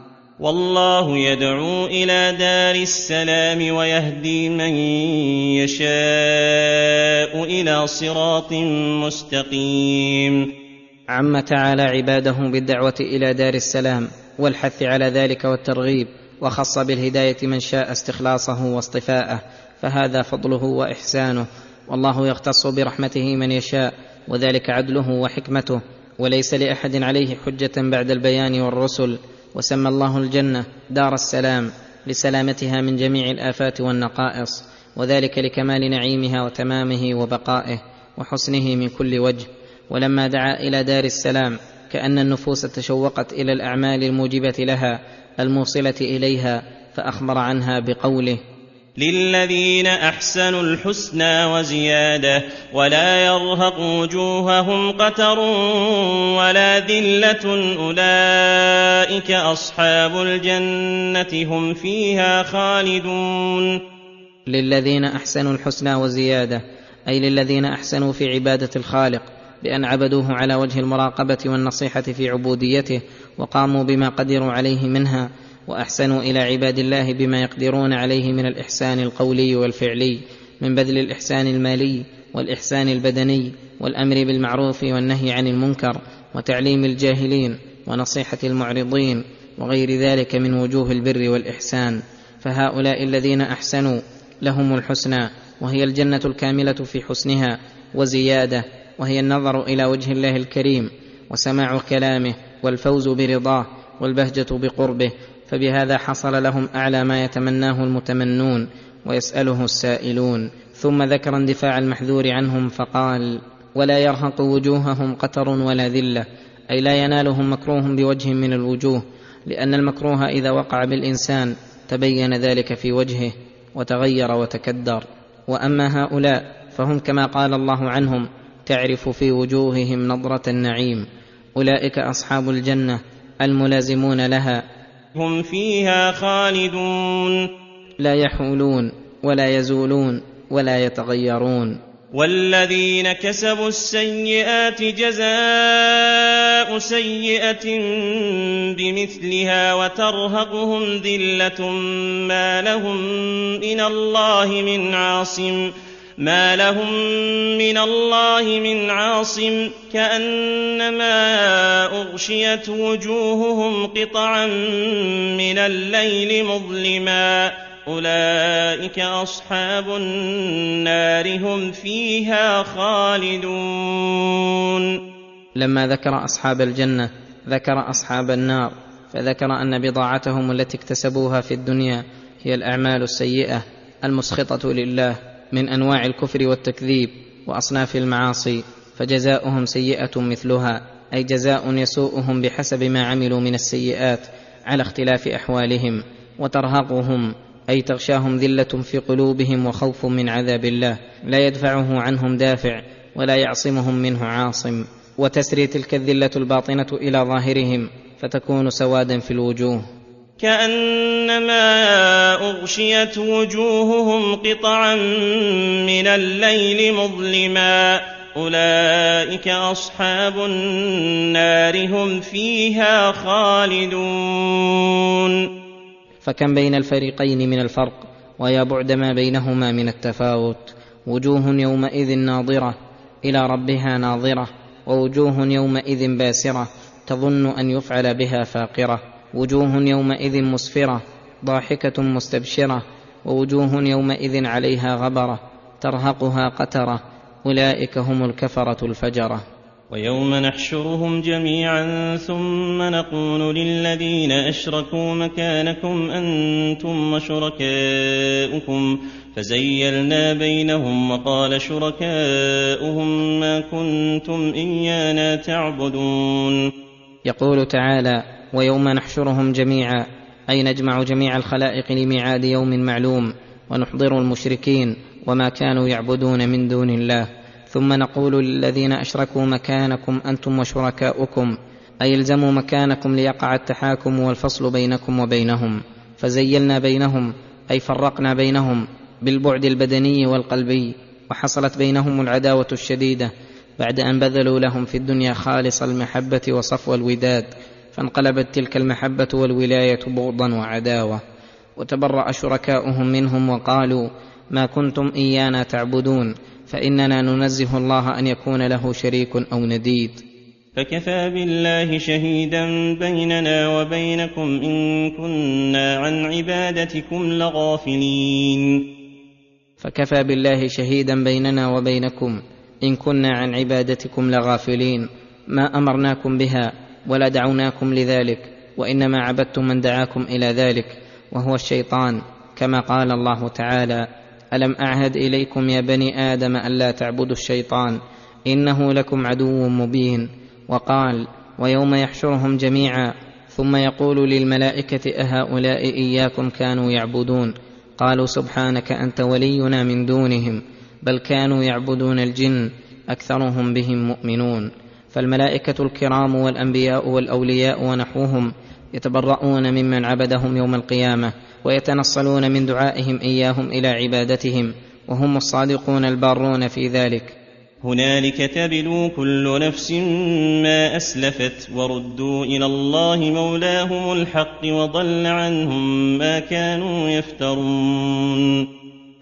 والله يدعو إلى دار السلام ويهدي من يشاء إلى صراط مستقيم. عم تعالى عباده بالدعوة إلى دار السلام والحث على ذلك والترغيب وخص بالهداية من شاء استخلاصه واصطفاءه فهذا فضله وإحسانه. والله يختص برحمته من يشاء وذلك عدله وحكمته وليس لأحد عليه حجة بعد البيان والرسل. وسمى الله الجنة دار السلام لسلامتها من جميع الآفات والنقائص وذلك لكمال نعيمها وتمامه وبقائه وحسنه من كل وجه. ولما دعا إلى دار السلام كأن النفوس تشوقت إلى الأعمال الموجبة لها الموصلة إليها فأخبر عنها بقوله للذين احسنوا الحسنى وزياده ولا يرهق وجوههم قتر ولا ذله اولئك اصحاب الجنه هم فيها خالدون للذين احسنوا الحسنى وزياده أي للذين احسنوا في عباده الخالق بان عبدوه على وجه المراقبه والنصيحه في عبوديته وقاموا بما قدروا عليه منها واحسنوا إلى عباد الله بما يقدرون عليه من الإحسان القولي والفعلي من بذل الإحسان المالي والإحسان البدني والأمر بالمعروف والنهي عن المنكر وتعليم الجاهلين ونصيحة المعرضين وغير ذلك من وجوه البر والإحسان. فهؤلاء الذين أحسنوا لهم الحسنى وهي الجنة الكاملة في حسنها وزيادة وهي النظر إلى وجه الله الكريم وسماع كلامه والفوز برضاه والبهجة بقربه فبهذا حصل لهم أعلى ما يتمناه المتمنون ويسأله السائلون. ثم ذكر اندفاع المحذور عنهم فقال ولا يرهق وجوههم قتر ولا ذلة أي لا ينالهم مكروه بوجه من الوجوه لأن المكروه إذا وقع بالإنسان تبين ذلك في وجهه وتغير وتكدر. وأما هؤلاء فهم كما قال الله عنهم تعرف في وجوههم نضره النعيم أولئك أصحاب الجنة الملازمون لها هم فيها خالدون. لا يحولون ولا يزولون ولا يتغيرون. والذين كسبوا السيئات جزاء سيئة بمثلها وترهقهم ذلة ما لهم من الله من عاصم. ما لهم من الله من عاصم كانما اغشيت وجوههم قطعا من الليل مظلما اولئك اصحاب النار هم فيها خالدون لما ذكر اصحاب الجنه ذكر اصحاب النار فذكر ان بضاعتهم التي اكتسبوها في الدنيا هي الاعمال السيئه المسخطه لله من أنواع الكفر والتكذيب وأصناف المعاصي فجزاؤهم سيئة مثلها أي جزاء يسوءهم بحسب ما عملوا من السيئات على اختلاف أحوالهم وترهقهم أي تغشاهم ذلة في قلوبهم وخوف من عذاب الله لا يدفعه عنهم دافع ولا يعصمهم منه عاصم وتسري تلك الذلة الباطنة إلى ظاهرهم فتكون سوادا في الوجوه. كأنما أغشيت وجوههم قطعا من الليل مظلما. أولئك أصحاب النار هم فيها خالدون. فكم بين الفريقين من الفرق ويا بعد ما بينهما من التفاوت؟ وجوه يومئذ ناظرة إلى ربها ناظرة ووجوه يومئذ باسرة تظن أن يفعل بها فاقرة. وجوه يومئذ مسفرة ضاحكة مستبشرة ووجوه يومئذ عليها غبرة ترهقها قترة أولئك هم الكفرة الفجرة. ويوم نحشرهم جميعا ثم نقول للذين أشركوا مكانكم أنتم وشركاؤكم. فزيلنا بينهم وقال شركاؤهم ما كنتم إيانا تعبدون. يقول تعالى ويوم نحشرهم جميعا أي نجمع جميع الخلائق لميعاد يوم معلوم ونحضر المشركين وما كانوا يعبدون من دون الله. ثم نقول للذين أشركوا مكانكم أنتم وشركاؤكم أي الزموا مكانكم ليقع التحاكم والفصل بينكم وبينهم. فزيلنا بينهم أي فرقنا بينهم بالبعد البدني والقلبي وحصلت بينهم العداوة الشديدة بعد أن بذلوا لهم في الدنيا خالص المحبة وصفو الوداد. فانقلبت تلك المحبة والولاية بغضا وعداوة وتبرأ شركاؤهم منهم وقالوا ما كنتم إيانا تعبدون فإننا ننزه الله أن يكون له شريك أو نديد فكفى بالله شهيدا بيننا وبينكم إن كنا عن عبادتكم لغافلين. فكفى بالله شهيدا بيننا وبينكم إن كنا عن عبادتكم لغافلين. ما أمرناكم بها ولا دعوناكم لذلك وإنما عبدتم من دعاكم إلى ذلك وهو الشيطان كما قال الله تعالى ألم أعهد إليكم يا بني آدم الا تعبدوا الشيطان؟ إنه لكم عدو مبين. وقال ويوم يحشرهم جميعا ثم يقول للملائكة أهؤلاء إياكم كانوا يعبدون؟ قالوا سبحانك أنت ولينا من دونهم بل كانوا يعبدون الجن أكثرهم بهم مؤمنون. فالملائكة الكرام والأنبياء والأولياء ونحوهم يتبرؤون ممن عبدهم يوم القيامة ويتنصلون من دعائهم إياهم إلى عبادتهم وهم الصادقون البارون في ذلك. هنالك تبلو كل نفس ما أسلفت وردوا إلى الله مولاهم الحق وضل عنهم ما كانوا يفترون.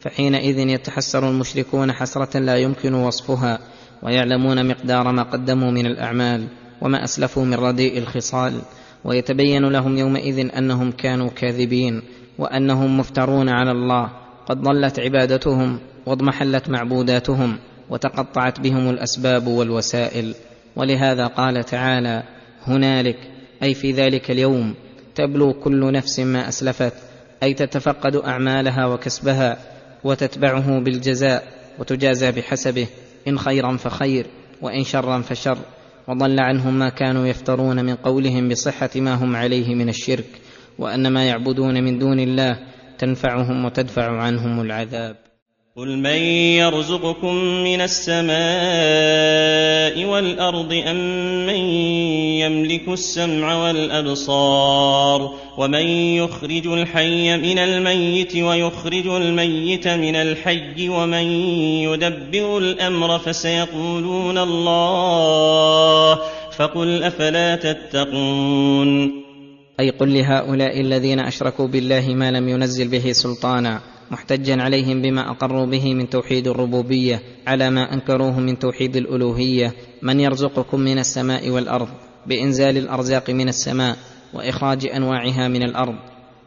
فحينئذ يتحسر المشركون حسرة لا يمكن وصفها ويعلمون مقدار ما قدموا من الأعمال وما أسلفوا من رديء الخصال ويتبين لهم يومئذ أنهم كانوا كاذبين وأنهم مفترون على الله قد ضلت عبادتهم واضمحلت معبوداتهم وتقطعت بهم الأسباب والوسائل. ولهذا قال تعالى هنالك أي في ذلك اليوم تبلو كل نفس ما أسلفت أي تتفقد أعمالها وكسبها وتتبعه بالجزاء وتجازى بحسبه إن خيرا فخير وإن شرا فشر. وضل عنهم ما كانوا يفترون من قولهم بصحة ما هم عليه من الشرك وأن ما يعبدون من دون الله تنفعهم وتدفع عنهم العذاب. قل من يرزقكم من السماء والارض ام من يملك السمع والابصار ومن يخرج الحي من الميت ويخرج الميت من الحي ومن يدبر الامر فسيقولون الله فقل افلا تتقون أي قل لهؤلاء الذين أشركوا بالله ما لم ينزل به سلطانا محتجا عليهم بما أقروا به من توحيد الربوبية على ما أنكروه من توحيد الألوهية. من يرزقكم من السماء والأرض بإنزال الأرزاق من السماء وإخراج أنواعها من الأرض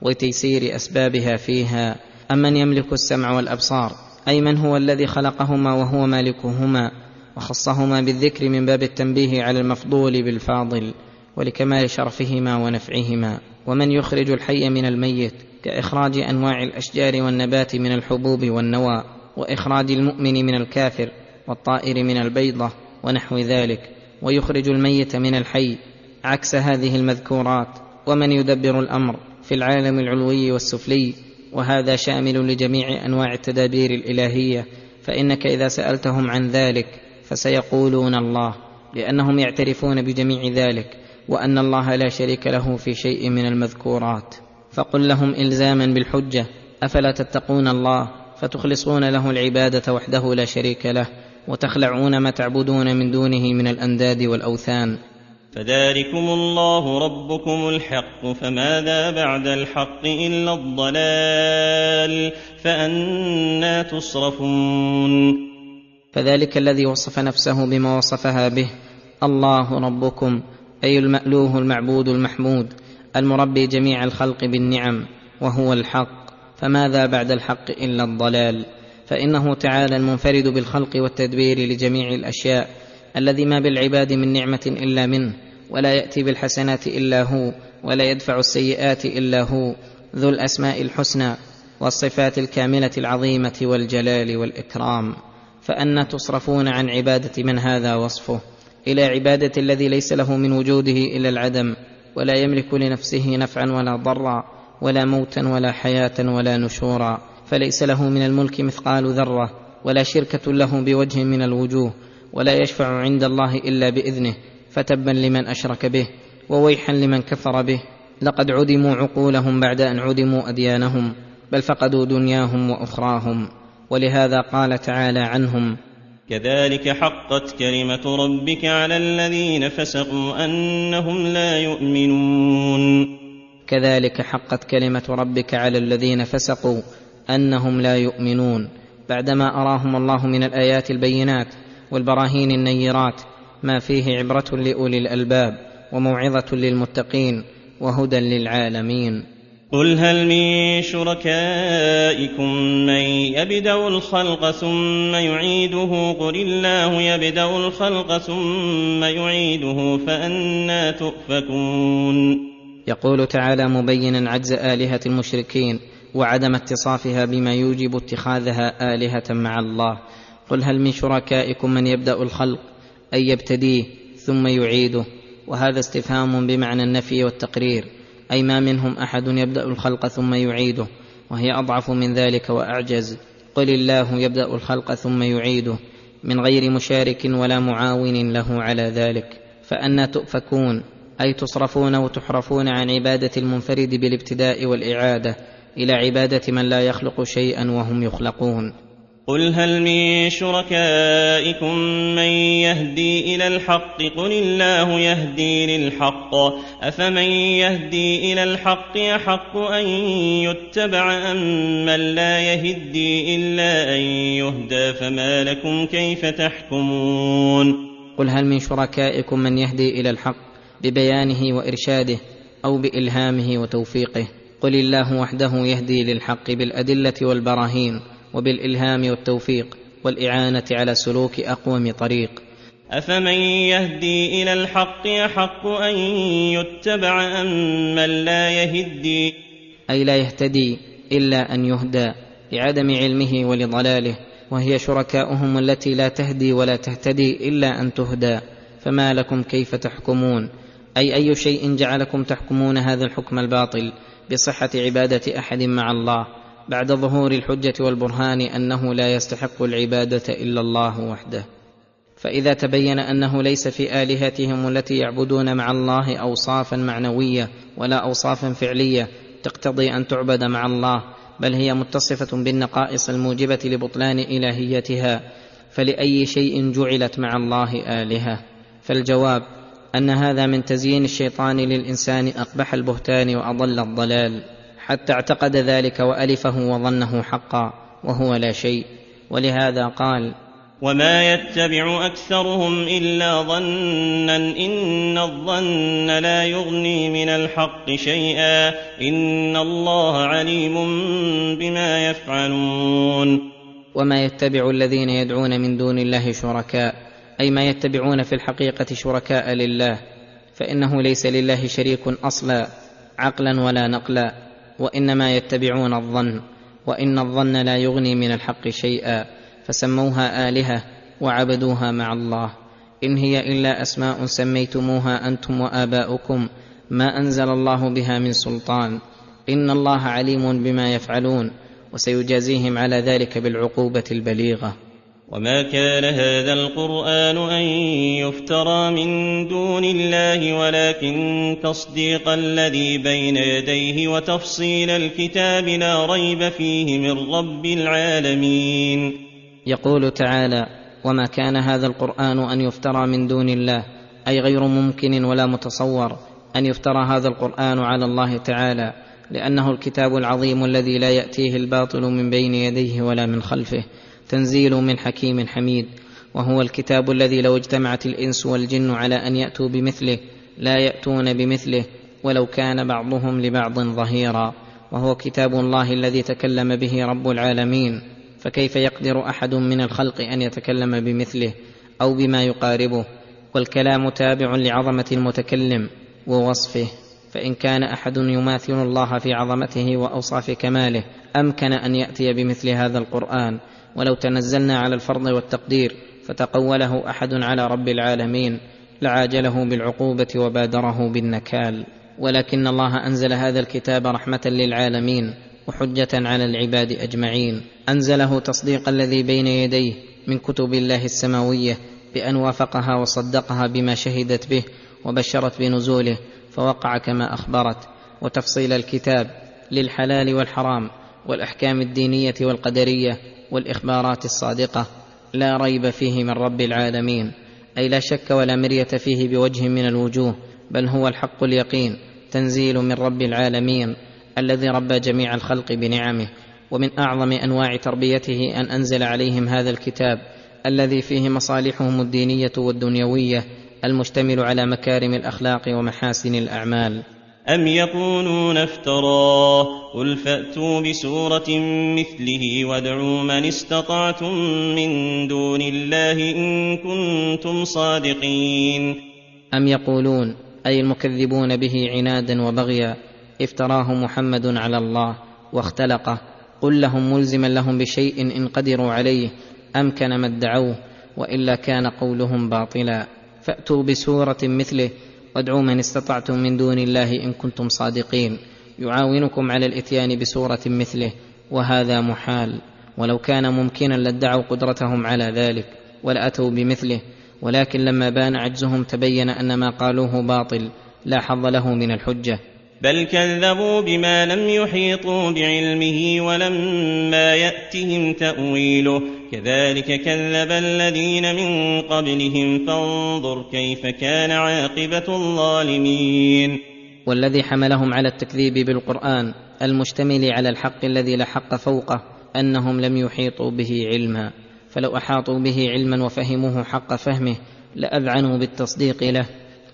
وتيسير أسبابها فيها. أمن يملك السمع والأبصار أي من هو الذي خلقهما وهو مالكهما وخصهما بالذكر من باب التنبيه على المفضول بالفاضل ولكمال شرفهما ونفعهما. ومن يخرج الحي من الميت كإخراج أنواع الأشجار والنبات من الحبوب والنوى وإخراج المؤمن من الكافر والطائر من البيضة ونحو ذلك ويخرج الميت من الحي عكس هذه المذكورات ومن يدبر الأمر في العالم العلوي والسفلي وهذا شامل لجميع أنواع التدابير الإلهية فإنك إذا سألتهم عن ذلك فسيقولون الله لأنهم يعترفون بجميع ذلك وأن الله لا شريك له في شيء من المذكورات. فقل لهم إلزاما بالحجة أفلا تتقون الله؟ فتخلصون له العبادة وحده لا شريك له وتخلعون ما تعبدون من دونه من الأنداد والأوثان. فذلكم الله ربكم الحق فماذا بعد الحق إلا الضلال؟ فأنا تصرفون. فذلك الذي وصف نفسه بما وصفها به الله ربكم أي المألوه المعبود المحمود. المربي جميع الخلق بالنعم وهو الحق فماذا بعد الحق إلا الضلال؟ فإنه تعالى المنفرد بالخلق والتدبير لجميع الأشياء الذي ما بالعباد من نعمة إلا منه ولا يأتي بالحسنات إلا هو ولا يدفع السيئات إلا هو ذو الأسماء الحسنى والصفات الكاملة العظيمة والجلال والإكرام. فان تصرفون عن عبادة من هذا وصفه إلى عبادة الذي ليس له من وجوده إلا العدم ولا يملك لنفسه نفعا ولا ضرا ولا موتا ولا حياة ولا نشورا. فليس له من الملك مثقال ذرة ولا شركة له بوجه من الوجوه ولا يشفع عند الله إلا بإذنه فتبا لمن أشرك به وويحا لمن كفر به. لقد عدموا عقولهم بعد أن عدموا أديانهم بل فقدوا دنياهم وأخراهم. ولهذا قال تعالى عنهم كذلك حقت كلمة ربك على الذين فسقوا أنهم لا يؤمنون. كذلك حقت كلمة ربك على الذين فسقوا أنهم لا يؤمنون. بعدما أراهم الله من الآيات البينات والبراهين النيرات ما فيه عبرة لأولي الألباب وموعظة للمتقين وهدى للعالمين. قل هل من شركائكم من يبدا الخلق ثم يعيده قل الله يبدا الخلق ثم يعيده فانى تؤفكون يقول تعالى مبينا عجز آلهة المشركين وعدم اتصافها بما يوجب اتخاذها آلهة مع الله. قل هل من شركائكم من يبدا الخلق؟ اي يبتديه ثم يعيده؟ وهذا استفهام بمعنى النفي والتقرير. أي ما منهم أحد يبدأ الخلق ثم يعيده وهي أضعف من ذلك وأعجز. قل الله يبدأ الخلق ثم يعيده من غير مشارك ولا معاون له على ذلك. فانى تؤفكون أي تصرفون وتحرفون عن عبادة المنفرد بالابتداء والإعادة إلى عبادة من لا يخلق شيئا وهم يخلقون. قل هل من شركائكم من يهدي إلى الحق قل الله يهدي للحق افمن يهدي إلى الحق احق ان يتبع ام من لا يهدي الا ان يهدى فما لكم كيف تحكمون؟ قل هل من شركائكم من يهدي إلى الحق ببيانه وارشاده أو بالهامه وتوفيقه قل الله وحده يهدي للحق بالادله والبراهين وبالإلهام والتوفيق والإعانة على سلوك أقوم طريق. أفمن يهدي إلى الحق أحق أن يتبع أم من لا يهدي؟ أي لا يهتدي إلا أن يهدى لعدم علمه ولضلاله وهي شركاؤهم التي لا تهدي ولا تهتدي إلا أن تهدى. فما لكم كيف تحكمون؟ أي أي شيء جعلكم تحكمون هذا الحكم الباطل بصحة عبادة أحد مع الله؟ بعد ظهور الحجة والبرهان أنه لا يستحق العبادة إلا الله وحده. فإذا تبين أنه ليس في آلهتهم التي يعبدون مع الله اوصافا معنوية ولا اوصافا فعلية تقتضي أن تعبد مع الله بل هي متصفة بالنقائص الموجبة لبطلان إلهيتها فلأي شيء جعلت مع الله آلهة. فالجواب أن هذا من تزيين الشيطان للإنسان أقبح البهتان وأضل الضلال. حتى اعتقد ذلك وألفه وظنه حقا وهو لا شيء. ولهذا قال وما يتبع أكثرهم إلا ظنا إن الظن لا يغني من الحق شيئا إن الله عليم بما يفعلون. وما يتبع الذين يدعون من دون الله شركاء أي ما يتبعون في الحقيقة شركاء لله فإنه ليس لله شريك أصلا عقلا ولا نقلا. وإنما يتبعون الظن وإن الظن لا يغني من الحق شيئا فسموها آلهة وعبدوها مع الله. إن هي إلا أسماء سميتموها أنتم وآباؤكم ما أنزل الله بها من سلطان. إن الله عليم بما يفعلون وسيجازيهم على ذلك بالعقوبة البليغة. وما كان هذا القرآن أن يفترى من دون الله ولكن تصديق الذي بين يديه وتفصيل الكتاب لا ريب فيه من رب العالمين. يقول تعالى: وما كان هذا القرآن أن يفترى من دون الله أي غير ممكن ولا متصور أن يفترى هذا القرآن على الله تعالى لأنه الكتاب العظيم الذي لا يأتيه الباطل من بين يديه ولا من خلفه تنزيل من حكيم حميد وهو الكتاب الذي لو اجتمعت الإنس والجن على أن يأتوا بمثله لا يأتون بمثله ولو كان بعضهم لبعض ظهيرا. وهو كتاب الله الذي تكلم به رب العالمين. فكيف يقدر أحد من الخلق أن يتكلم بمثله أو بما يقاربه؟ والكلام تابع لعظمة المتكلم ووصفه. فإن كان أحد يماثل الله في عظمته وأوصاف كماله أمكن أن يأتي بمثل هذا القرآن. ولو تنزلنا على الفرض والتقدير فتقوله أحد على رب العالمين لعاجله بالعقوبة وبادره بالنكال. ولكن الله أنزل هذا الكتاب رحمة للعالمين وحجة على العباد أجمعين. أنزله تصديق الذي بين يديه من كتب الله السماوية بأن وافقها وصدقها بما شهدت به وبشرت بنزوله فوقع كما أخبرت. وتفصيل الكتاب للحلال والحرام والأحكام الدينية والقدرية والإخبارات الصادقة لا ريب فيه من رب العالمين أي لا شك ولا مرية فيه بوجه من الوجوه بل هو الحق اليقين تنزيل من رب العالمين الذي ربى جميع الخلق بنعمه ومن أعظم أنواع تربيته أن أنزل عليهم هذا الكتاب الذي فيه مصالحهم الدينية والدنيوية المشتمل على مكارم الأخلاق ومحاسن الأعمال. أم يقولون افتراه قل فأتوا بسورة مثله وادعوا من استطعتم من دون الله إن كنتم صادقين ام يقولون اي المكذبون به عنادا وبغيا افتراه محمد على الله واختلقه قل لهم ملزما لهم بشيء ان قدروا عليه امكن ما ادعوه والا كان قولهم باطلا فاتوا بسوره مثله وادعوا من استطعتم من دون الله إن كنتم صادقين. يعاونكم على الإتيان بسوره مثله وهذا محال. ولو كان ممكنا لادعوا قدرتهم على ذلك ولأتوا بمثله. ولكن لما بان عجزهم تبين أن ما قالوه باطل لا حظ له من الحجة. بل كذبوا بما لم يحيطوا بعلمه ولما ياتهم تاويله كذلك كذب الذين من قبلهم فانظر كيف كان عاقبه الظالمين والذي حملهم على التكذيب بالقرآن المشتمل على الحق الذي لا حق فوقه أنهم لم يحيطوا به علما. فلو أحاطوا به علما وفهموه حق فهمه لأذعنوا بالتصديق له.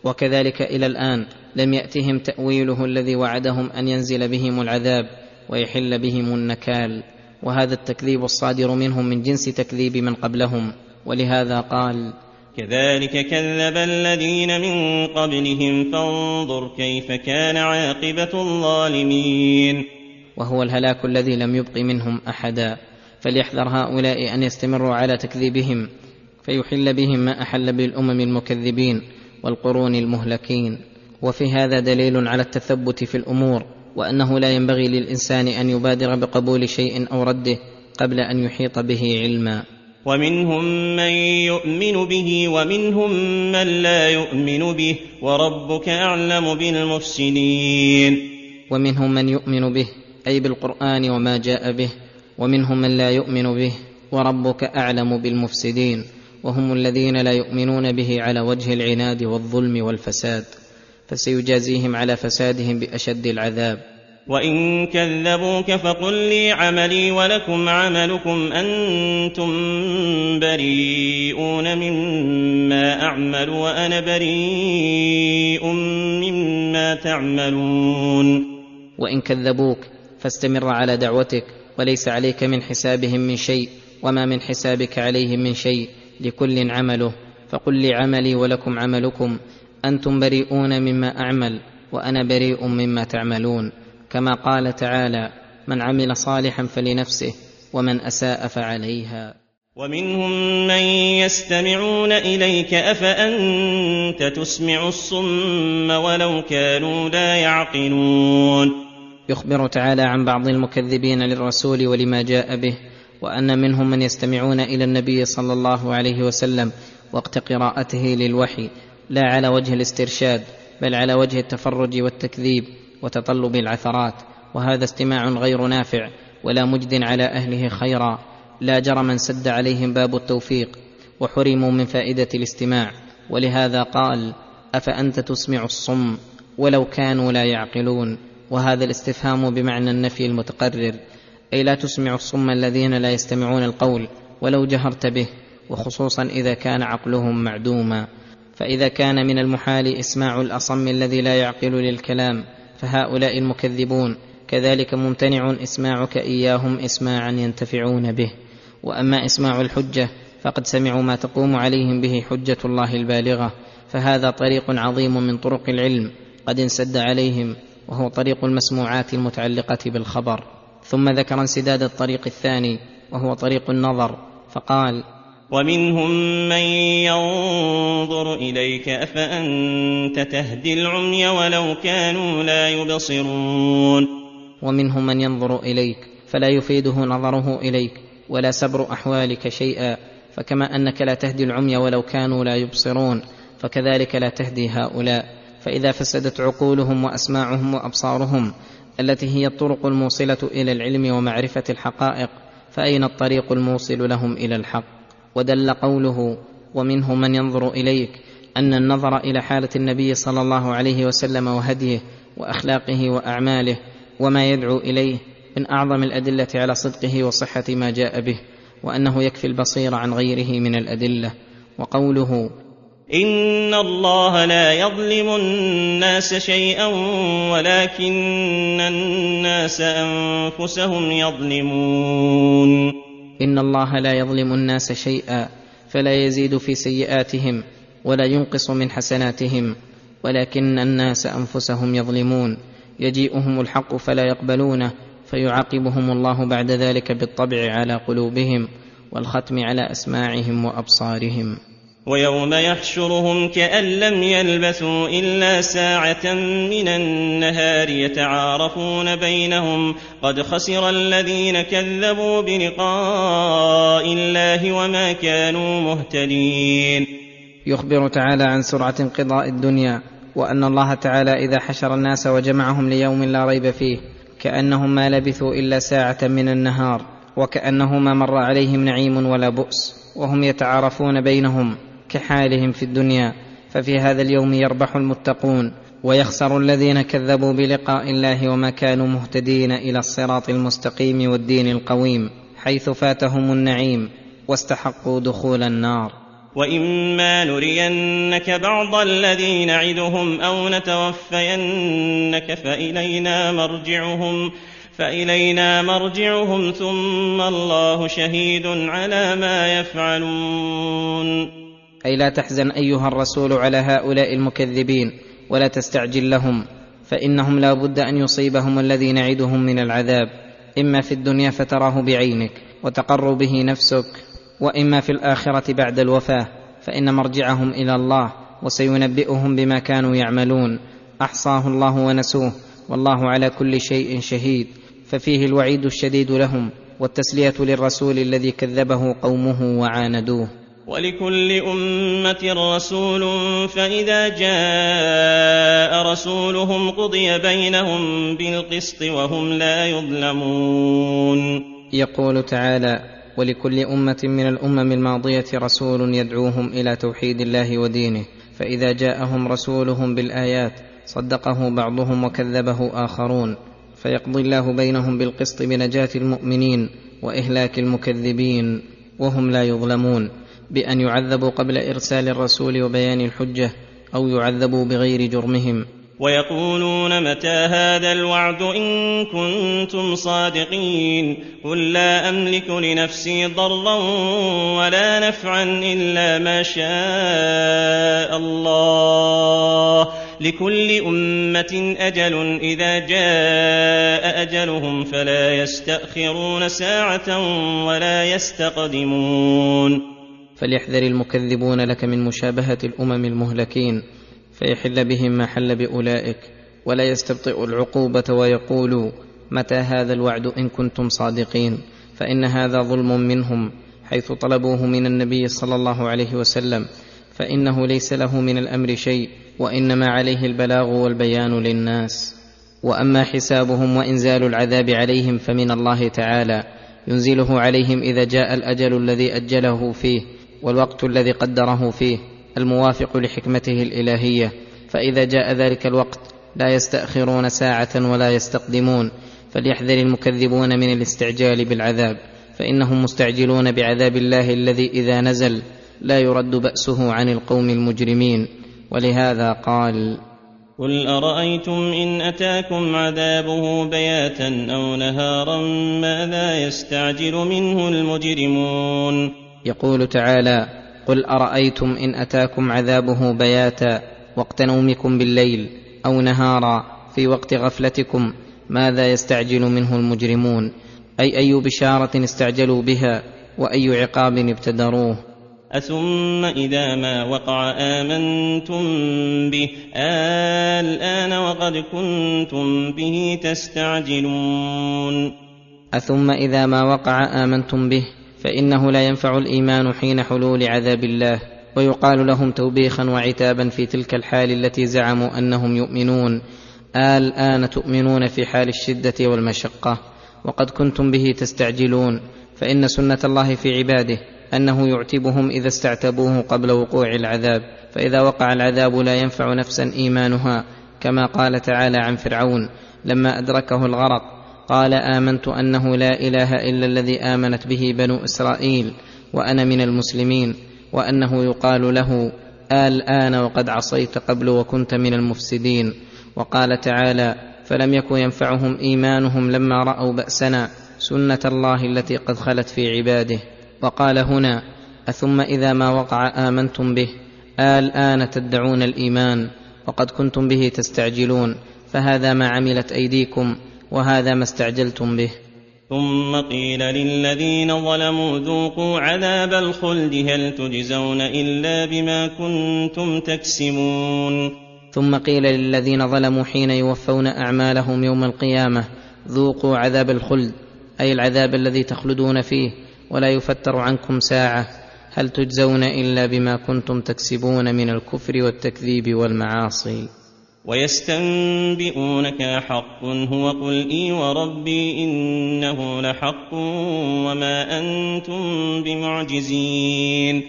وكذلك إلى الآن لم يأتهم تأويله الذي وعدهم أن ينزل بهم العذاب ويحل بهم النكال وهذا التكذيب الصادر منهم من جنس تكذيب من قبلهم. ولهذا قال كذلك كذب الذين من قبلهم فانظر كيف كان عاقبة الظالمين. وهو الهلاك الذي لم يبق منهم أحدا. فليحذر هؤلاء أن يستمروا على تكذيبهم فيحل بهم ما أحل بالأمم المكذبين. والقرون المهلكين. وفي هذا دليل على التثبت في الأمور وأنه لا ينبغي للإنسان أن يبادر بقبول شيء أو رده قبل أن يحيط به علما. ومنهم من يؤمن به ومنهم من لا يؤمن به وربك أعلم بالمفسدين. ومنهم من يؤمن به أي بالقرآن وما جاء به ومنهم من لا يؤمن به وربك أعلم بالمفسدين. وهم الذين لا يؤمنون به على وجه العناد والظلم والفساد فسيجازيهم على فسادهم بأشد العذاب. وإن كذبوك فقل لي عملي ولكم عملكم أنتم بريئون مما أعمل وأنا بريء مما تعملون. وإن كذبوك فاستمر على دعوتك وليس عليك من حسابهم من شيء وما من حسابك عليهم من شيء. لكل عمله فقل لي عملي ولكم عملكم أنتم بريئون مما أعمل وأنا بريء مما تعملون. كما قال تعالى من عمل صالحا فلنفسه ومن أساء فعليها. ومنهم من يستمعون إليك أفأنت تسمع الصم ولو كانوا لا يعقلون؟ يخبر تعالى عن بعض المكذبين للرسول ولما جاء به وأن منهم من يستمعون إلى النبي صلى الله عليه وسلم وقت قراءته للوحي لا على وجه الاسترشاد بل على وجه التفرج والتكذيب وتطلب العثرات وهذا استماع غير نافع ولا مجد على أهله خيرا. لا جرم انسد عليهم باب التوفيق وحرموا من فائدة الاستماع. ولهذا قال أفأنت تسمع الصم ولو كانوا لا يعقلون؟ وهذا الاستفهام بمعنى النفي المتقرر. أي لا تسمع الصم الذين لا يستمعون القول ولو جهرت به وخصوصا إذا كان عقلهم معدوما. فإذا كان من المحال إسماع الأصم الذي لا يعقل للكلام فهؤلاء المكذبون كذلك ممتنع إسماعك إياهم اسماعا ينتفعون به. وأما إسماع الحجة فقد سمعوا ما تقوم عليهم به حجة الله البالغة. فهذا طريق عظيم من طرق العلم قد انسد عليهم وهو طريق المسموعات المتعلقة بالخبر. ثم ذكر انسداد الطريق الثاني وهو طريق النظر فقال ومنهم من ينظر إليك أفأنت تهدي العمي ولو كانوا لا يبصرون؟ ومنهم من ينظر إليك فلا يفيده نظره إليك ولا سبر أحوالك شيئا فكما أنك لا تهدي العمي ولو كانوا لا يبصرون فكذلك لا تهدي هؤلاء فإذا فسدت عقولهم وأسماعهم وأبصارهم التي هي الطرق الموصلة إلى العلم ومعرفة الحقائق فأين الطريق الموصل لهم إلى الحق؟ ودل قوله ومنهم من ينظر إليك أن النظر إلى حالة النبي صلى الله عليه وسلم وهديه وأخلاقه وأعماله وما يدعو إليه من أعظم الأدلة على صدقه وصحة ما جاء به وأنه يكفي البصير عن غيره من الأدلة. وقوله ان الله لا يظلم الناس شيئا ولكن الناس انفسهم يظلمون ان الله لا يظلم الناس شيئا فلا يزيد في سيئاتهم ولا ينقص من حسناتهم ولكن الناس انفسهم يظلمون يجيئهم الحق فلا يقبلونه فيعاقبهم الله بعد ذلك بالطبع على قلوبهم والختم على اسماعهم وابصارهم ويوم يحشرهم كأن لم يلبثوا إلا ساعة من النهار يتعارفون بينهم قد خسر الذين كذبوا بلقاء الله وما كانوا مهتدين. يخبر تعالى عن سرعة انقضاء الدنيا وأن الله تعالى إذا حشر الناس وجمعهم ليوم لا ريب فيه كأنهم ما لبثوا إلا ساعة من النهار وكأنه ما مر عليهم نعيم ولا بؤس وهم يتعارفون بينهم كحالهم في الدنيا ففي هذا اليوم يربح المتقون ويخسر الذين كذبوا بلقاء الله وما كانوا مهتدين إلى الصراط المستقيم والدين القويم حيث فاتهم النعيم واستحقوا دخول النار. وإما نرينك بعض الذي نعدهم أو نتوفينك فإلينا مرجعهم فإلينا مرجعهم ثم الله شهيد على ما يفعلون. أي لا تحزن أيها الرسول على هؤلاء المكذبين ولا تستعجل لهم فإنهم لا بد أن يصيبهم الذي نعدهم من العذاب إما في الدنيا فتراه بعينك وتقر به نفسك وإما في الآخرة بعد الوفاة فإن مرجعهم إلى الله وسينبئهم بما كانوا يعملون. أحصاه الله ونسوه والله على كل شيء شهيد ففيه الوعيد الشديد لهم والتسلية للرسول الذي كذبه قومه وعاندوه. ولكل أمة رسول فإذا جاء رسولهم قضي بينهم بالقسط وهم لا يظلمون. يقول تعالى ولكل أمة من الأمم الماضية رسول يدعوهم إلى توحيد الله ودينه فإذا جاءهم رسولهم بالآيات صدقه بعضهم وكذبه آخرون فيقضي الله بينهم بالقسط بنجاة المؤمنين وإهلاك المكذبين وهم لا يظلمون. بأن يعذبوا قبل إرسال الرسول وبيان الحجة أو يعذبوا بغير جرمهم. ويقولون متى هذا الوعد إن كنتم صادقين؟ قل لا أملك لنفسي ضرا ولا نفعا إلا ما شاء الله. لكل أمة أجل إذا جاء أجلهم فلا يستأخرون ساعة ولا يستقدمون. فليحذر المكذبون لك من مشابهة الأمم المهلكين فيحل بهم ما حل بأولئك ولا يستبطئوا العقوبة ويقولوا متى هذا الوعد إن كنتم صادقين؟ فإن هذا ظلم منهم حيث طلبوه من النبي صلى الله عليه وسلم فإنه ليس له من الأمر شيء وإنما عليه البلاغ والبيان للناس. وأما حسابهم وإنزال العذاب عليهم فمن الله تعالى ينزله عليهم إذا جاء الأجل الذي أجله فيه والوقت الذي قدره فيه الموافق لحكمته الإلهية. فإذا جاء ذلك الوقت لا يستأخرون ساعة ولا يستقدمون. فليحذر المكذبون من الاستعجال بالعذاب. فإنهم مستعجلون بعذاب الله الذي إذا نزل لا يرد بأسه عن القوم المجرمين. ولهذا قال قل أرأيتم إن أتاكم عذابه بياتا أو نهارا ماذا يستعجل منه المجرمون؟ يقول تعالى قل أرأيتم إن أتاكم عذابه بياتا وقت نومكم بالليل أو نهارا في وقت غفلتكم ماذا يستعجل منه المجرمون؟ أي أي بشارة استعجلوا بها وأي عقاب ابتدروه؟ أثم إذا ما وقع آمنتم به الآن وقد كنتم به تستعجلون. أثم إذا ما وقع آمنتم به فإنه لا ينفع الإيمان حين حلول عذاب الله ويقال لهم توبيخا وعتابا في تلك الحال التي زعموا أنهم يؤمنون. الآن تؤمنون في حال الشدة والمشقة. وقد كنتم به تستعجلون. فإن سنة الله في عباده أنه يعتبهم إذا استعتبوه قبل وقوع العذاب. فإذا وقع العذاب لا ينفع نفسا إيمانها كما قال تعالى عن فرعون لما أدركه الغرق قال آمنت أنه لا إله إلا الذي آمنت به بنو إسرائيل وأنا من المسلمين وأنه يقال له الان وقد عصيت قبل وكنت من المفسدين وقال تعالى فلم يك ينفعهم إيمانهم لما رأوا بأسنا سنة الله التي قد خلت في عباده وقال هنا أثم إذا ما وقع آمنتم به الان تدعون الإيمان وقد كنتم به تستعجلون فهذا ما عملت أيديكم وهذا ما استعجلتم به. ثم قيل للذين ظلموا ذوقوا عذاب الخلد هل تجزون إلا بما كنتم تكسبون؟ ثم قيل للذين ظلموا حين يوفون أعمالهم يوم القيامة ذوقوا عذاب الخلد أي العذاب الذي تخلدون فيه ولا يفتر عنكم ساعة هل تجزون إلا بما كنتم تكسبون من الكفر والتكذيب والمعاصي؟ ويستنبئونك حق هو قل إي وربي إنه لحق وما أنتم بمعجزين.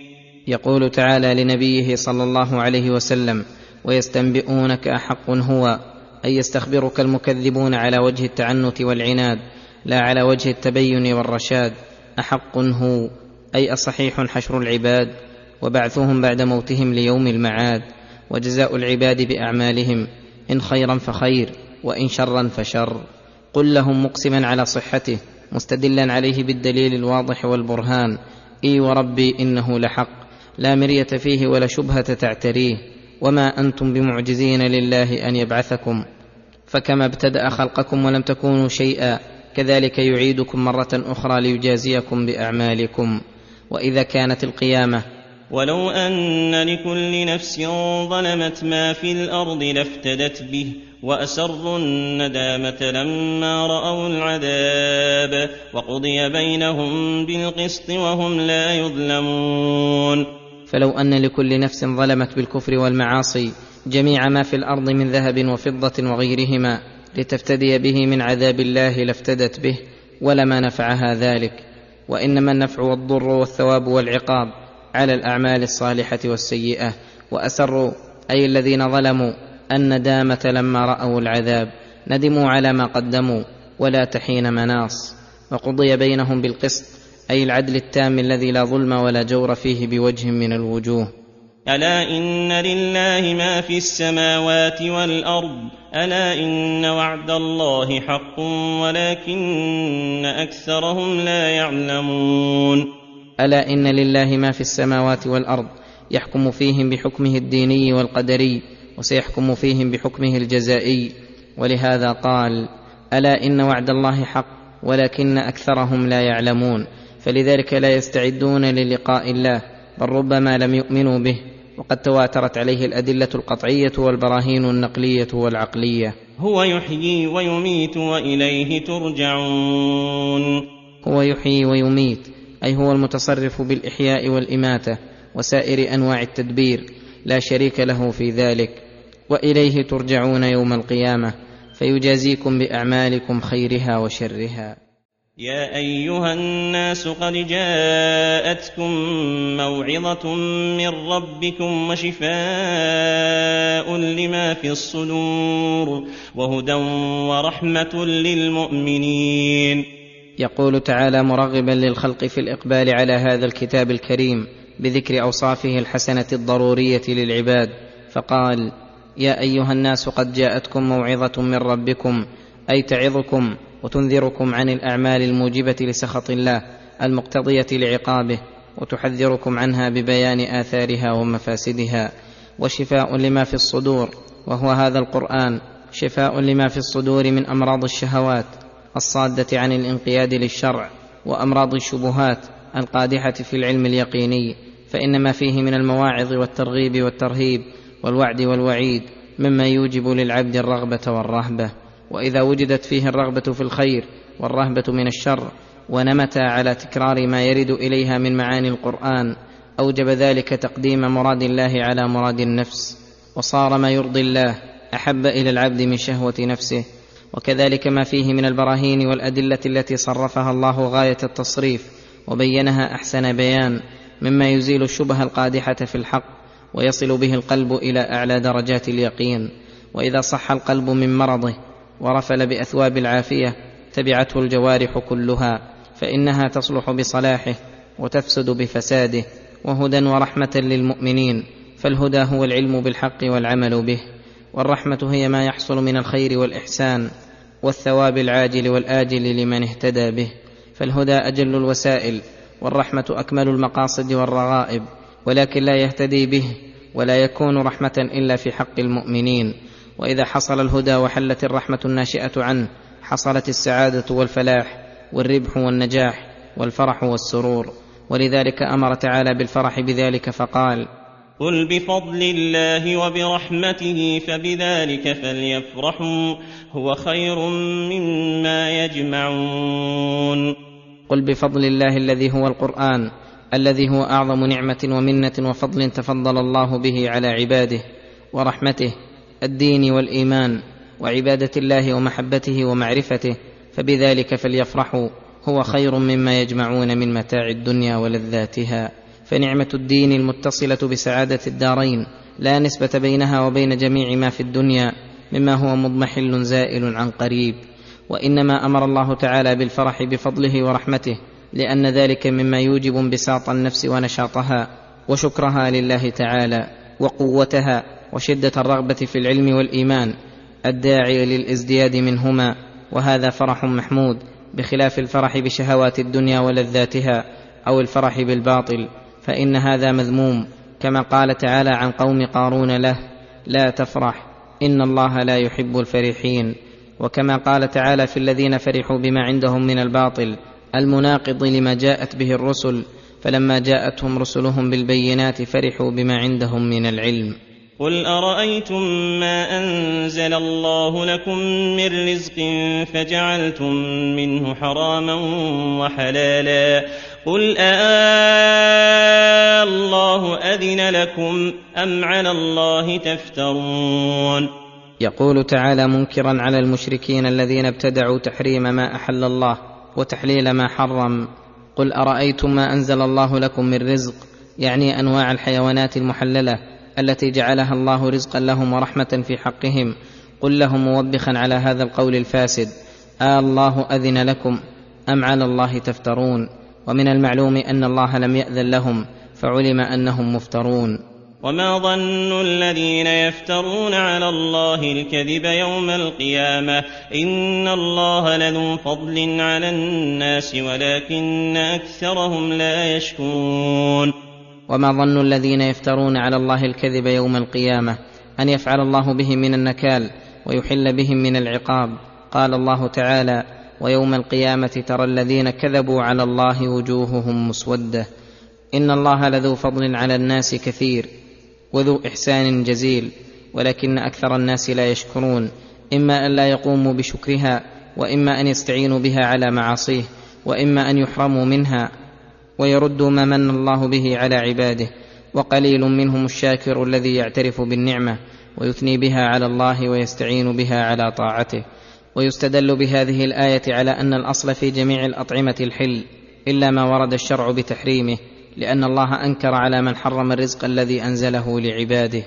يقول تعالى لنبيه صلى الله عليه وسلم ويستنبئونك احق هو أي يستخبرك المكذبون على وجه التعنت والعناد لا على وجه التبين والرشاد أحق هو أي أصحيح حشر العباد وبعثهم بعد موتهم ليوم المعاد. وجزاء العباد بأعمالهم إن خيرا فخير وإن شرا فشر. قل لهم مقسما على صحته مستدلا عليه بالدليل الواضح والبرهان. إي وربي إنه لحق لا مرية فيه ولا شبهة تعتريه. وما أنتم بمعجزين لله أن يبعثكم. فكما ابتدأ خلقكم ولم تكونوا شيئا كذلك يعيدكم مرة أخرى ليجازيكم بأعمالكم. وإذا كانت القيامة ولو أن لكل نفس ظلمت ما في الأرض لافتدت به وأسروا الندامة لما رأوا العذاب وقضي بينهم بالقسط وهم لا يظلمون. فلو أن لكل نفس ظلمت بالكفر والمعاصي جميع ما في الأرض من ذهب وفضة وغيرهما لتفتدي به من عذاب الله لافتدت به ولما نفعها ذلك. وإنما النفع والضر والثواب والعقاب. على الأعمال الصالحة والسيئة وأسروا أي الذين ظلموا الندامه لما رأوا العذاب ندموا على ما قدموا ولا تحين مناص. وقضي بينهم بالقسط أي العدل التام الذي لا ظلم ولا جور فيه بوجه من الوجوه. ألا إن لله ما في السماوات والأرض ألا إن وعد الله حق ولكن أكثرهم لا يعلمون. ألا إن لله ما في السماوات والأرض يحكم فيهم بحكمه الديني والقدري وسيحكم فيهم بحكمه الجزائي. ولهذا قال ألا إن وعد الله حق ولكن أكثرهم لا يعلمون. فلذلك لا يستعدون للقاء الله بل ربما لم يؤمنوا به. وقد تواترت عليه الأدلة القطعية والبراهين النقلية والعقلية. هو يحيي ويميت وإليه ترجعون. هو يحيي ويميت. أي هو المتصرف بالإحياء والإماتة وسائر أنواع التدبير لا شريك له في ذلك وإليه ترجعون يوم القيامة فيجازيكم بأعمالكم خيرها وشرها. يا أيها الناس قد جاءتكم موعظة من ربكم وشفاء لما في الصدور وهدى ورحمة للمؤمنين. يقول تعالى مرغبا للخلق في الإقبال على هذا الكتاب الكريم بذكر أوصافه الحسنة الضرورية للعباد. فقال يا أيها الناس قد جاءتكم موعظة من ربكم أي تعظكم وتنذركم عن الأعمال الموجبة لسخط الله المقتضية لعقابه وتحذركم عنها ببيان آثارها ومفاسدها. وشفاء لما في الصدور وهو هذا القرآن شفاء لما في الصدور من أمراض الشهوات الصادة عن الانقياد للشرع وأمراض الشبهات القادحة في العلم اليقيني فإن ما فيه من المواعظ والترغيب والترهيب والوعد والوعيد مما يوجب للعبد الرغبة والرهبة. وإذا وجدت فيه الرغبة في الخير والرهبة من الشر ونمتا على تكرار ما يرد إليها من معاني القرآن أوجب ذلك تقديم مراد الله على مراد النفس. وصار ما يرضي الله أحب إلى العبد من شهوة نفسه وكذلك ما فيه من البراهين والأدلة التي صرفها الله غاية التصريف وبينها أحسن بيان مما يزيل الشبه القادحة في الحق ويصل به القلب إلى أعلى درجات اليقين. وإذا صح القلب من مرضه ورفل بأثواب العافية تبعته الجوارح كلها فإنها تصلح بصلاحه وتفسد بفساده وهدى ورحمة للمؤمنين فالهدى هو العلم بالحق والعمل به والرحمة هي ما يحصل من الخير والإحسان. والثواب العاجل والآجل لمن اهتدى به فالهدى أجل الوسائل والرحمة أكمل المقاصد والرغائب ولكن لا يهتدي به ولا يكون رحمة إلا في حق المؤمنين. وإذا حصل الهدى وحلت الرحمة الناشئة عنه حصلت السعادة والفلاح والربح والنجاح والفرح والسرور. ولذلك أمر تعالى بالفرح بذلك فقال قل بفضل الله وبرحمته فبذلك فليفرحوا هو خير مما يجمعون. قل بفضل الله الذي هو القرآن الذي هو أعظم نعمة ومنة وفضل تفضل الله به على عباده ورحمته الدين والإيمان وعبادة الله ومحبته ومعرفته فبذلك فليفرحوا هو خير مما يجمعون من متاع الدنيا ولذاتها. فنعمة الدين المتصلة بسعادة الدارين لا نسبة بينها وبين جميع ما في الدنيا مما هو مضمحل زائل عن قريب وإنما أمر الله تعالى بالفرح بفضله ورحمته لأن ذلك مما يوجب انبساط النفس ونشاطها وشكرها لله تعالى وقوتها وشدة الرغبة في العلم والإيمان الداعي للازدياد منهما وهذا فرح محمود بخلاف الفرح بشهوات الدنيا ولذاتها أو الفرح بالباطل. فإن هذا مذموم كما قال تعالى عن قوم قارون له لا تفرح إن الله لا يحب الفرحين. وكما قال تعالى في الذين فرحوا بما عندهم من الباطل المناقض لما جاءت به الرسل فلما جاءتهم رسلهم بالبينات فرحوا بما عندهم من العلم. قل أرأيتم ما أنزل الله لكم من رزق فجعلتم منه حراما وحلالا قل الله أذن لكم أم على الله تفترون يقول تعالى منكرا على المشركين الذين ابتدعوا تحريم ما أحل الله وتحليل ما حرم. قل أرأيتم ما أنزل الله لكم من رزق؟ يعني أنواع الحيوانات المحللة التي جعلها الله رزقا لهم ورحمة في حقهم. قل لهم موبخا على هذا القول الفاسد. آه الله أذن لكم أم على الله تفترون؟ ومن المعلوم أن الله لم يأذن لهم فعلم أنهم مفترون. وما ظن الذين يفترون على الله الكذب يوم القيامة؟ إن الله لذو فضل على الناس ولكن أكثرهم لا يشكرون. وما ظن الذين يفترون على الله الكذب يوم القيامة؟ أن يفعل الله بهم من النكال ويحل بهم من العقاب. قال الله تعالى ويوم القيامة ترى الذين كذبوا على الله وجوههم مسودة. إن الله لذو فضل على الناس كثير وذو إحسان جزيل ولكن أكثر الناس لا يشكرون. إما أن لا يقوموا بشكرها وإما أن يستعينوا بها على معاصيه وإما أن يحرموا منها. ويردوا ما من الله به على عباده. وقليل منهم الشاكر الذي يعترف بالنعمة ويثني بها على الله ويستعين بها على طاعته. ويستدل بهذه الآية على أن الأصل في جميع الأطعمة الحل إلا ما ورد الشرع بتحريمه لأن الله أنكر على من حرم الرزق الذي أنزله لعباده.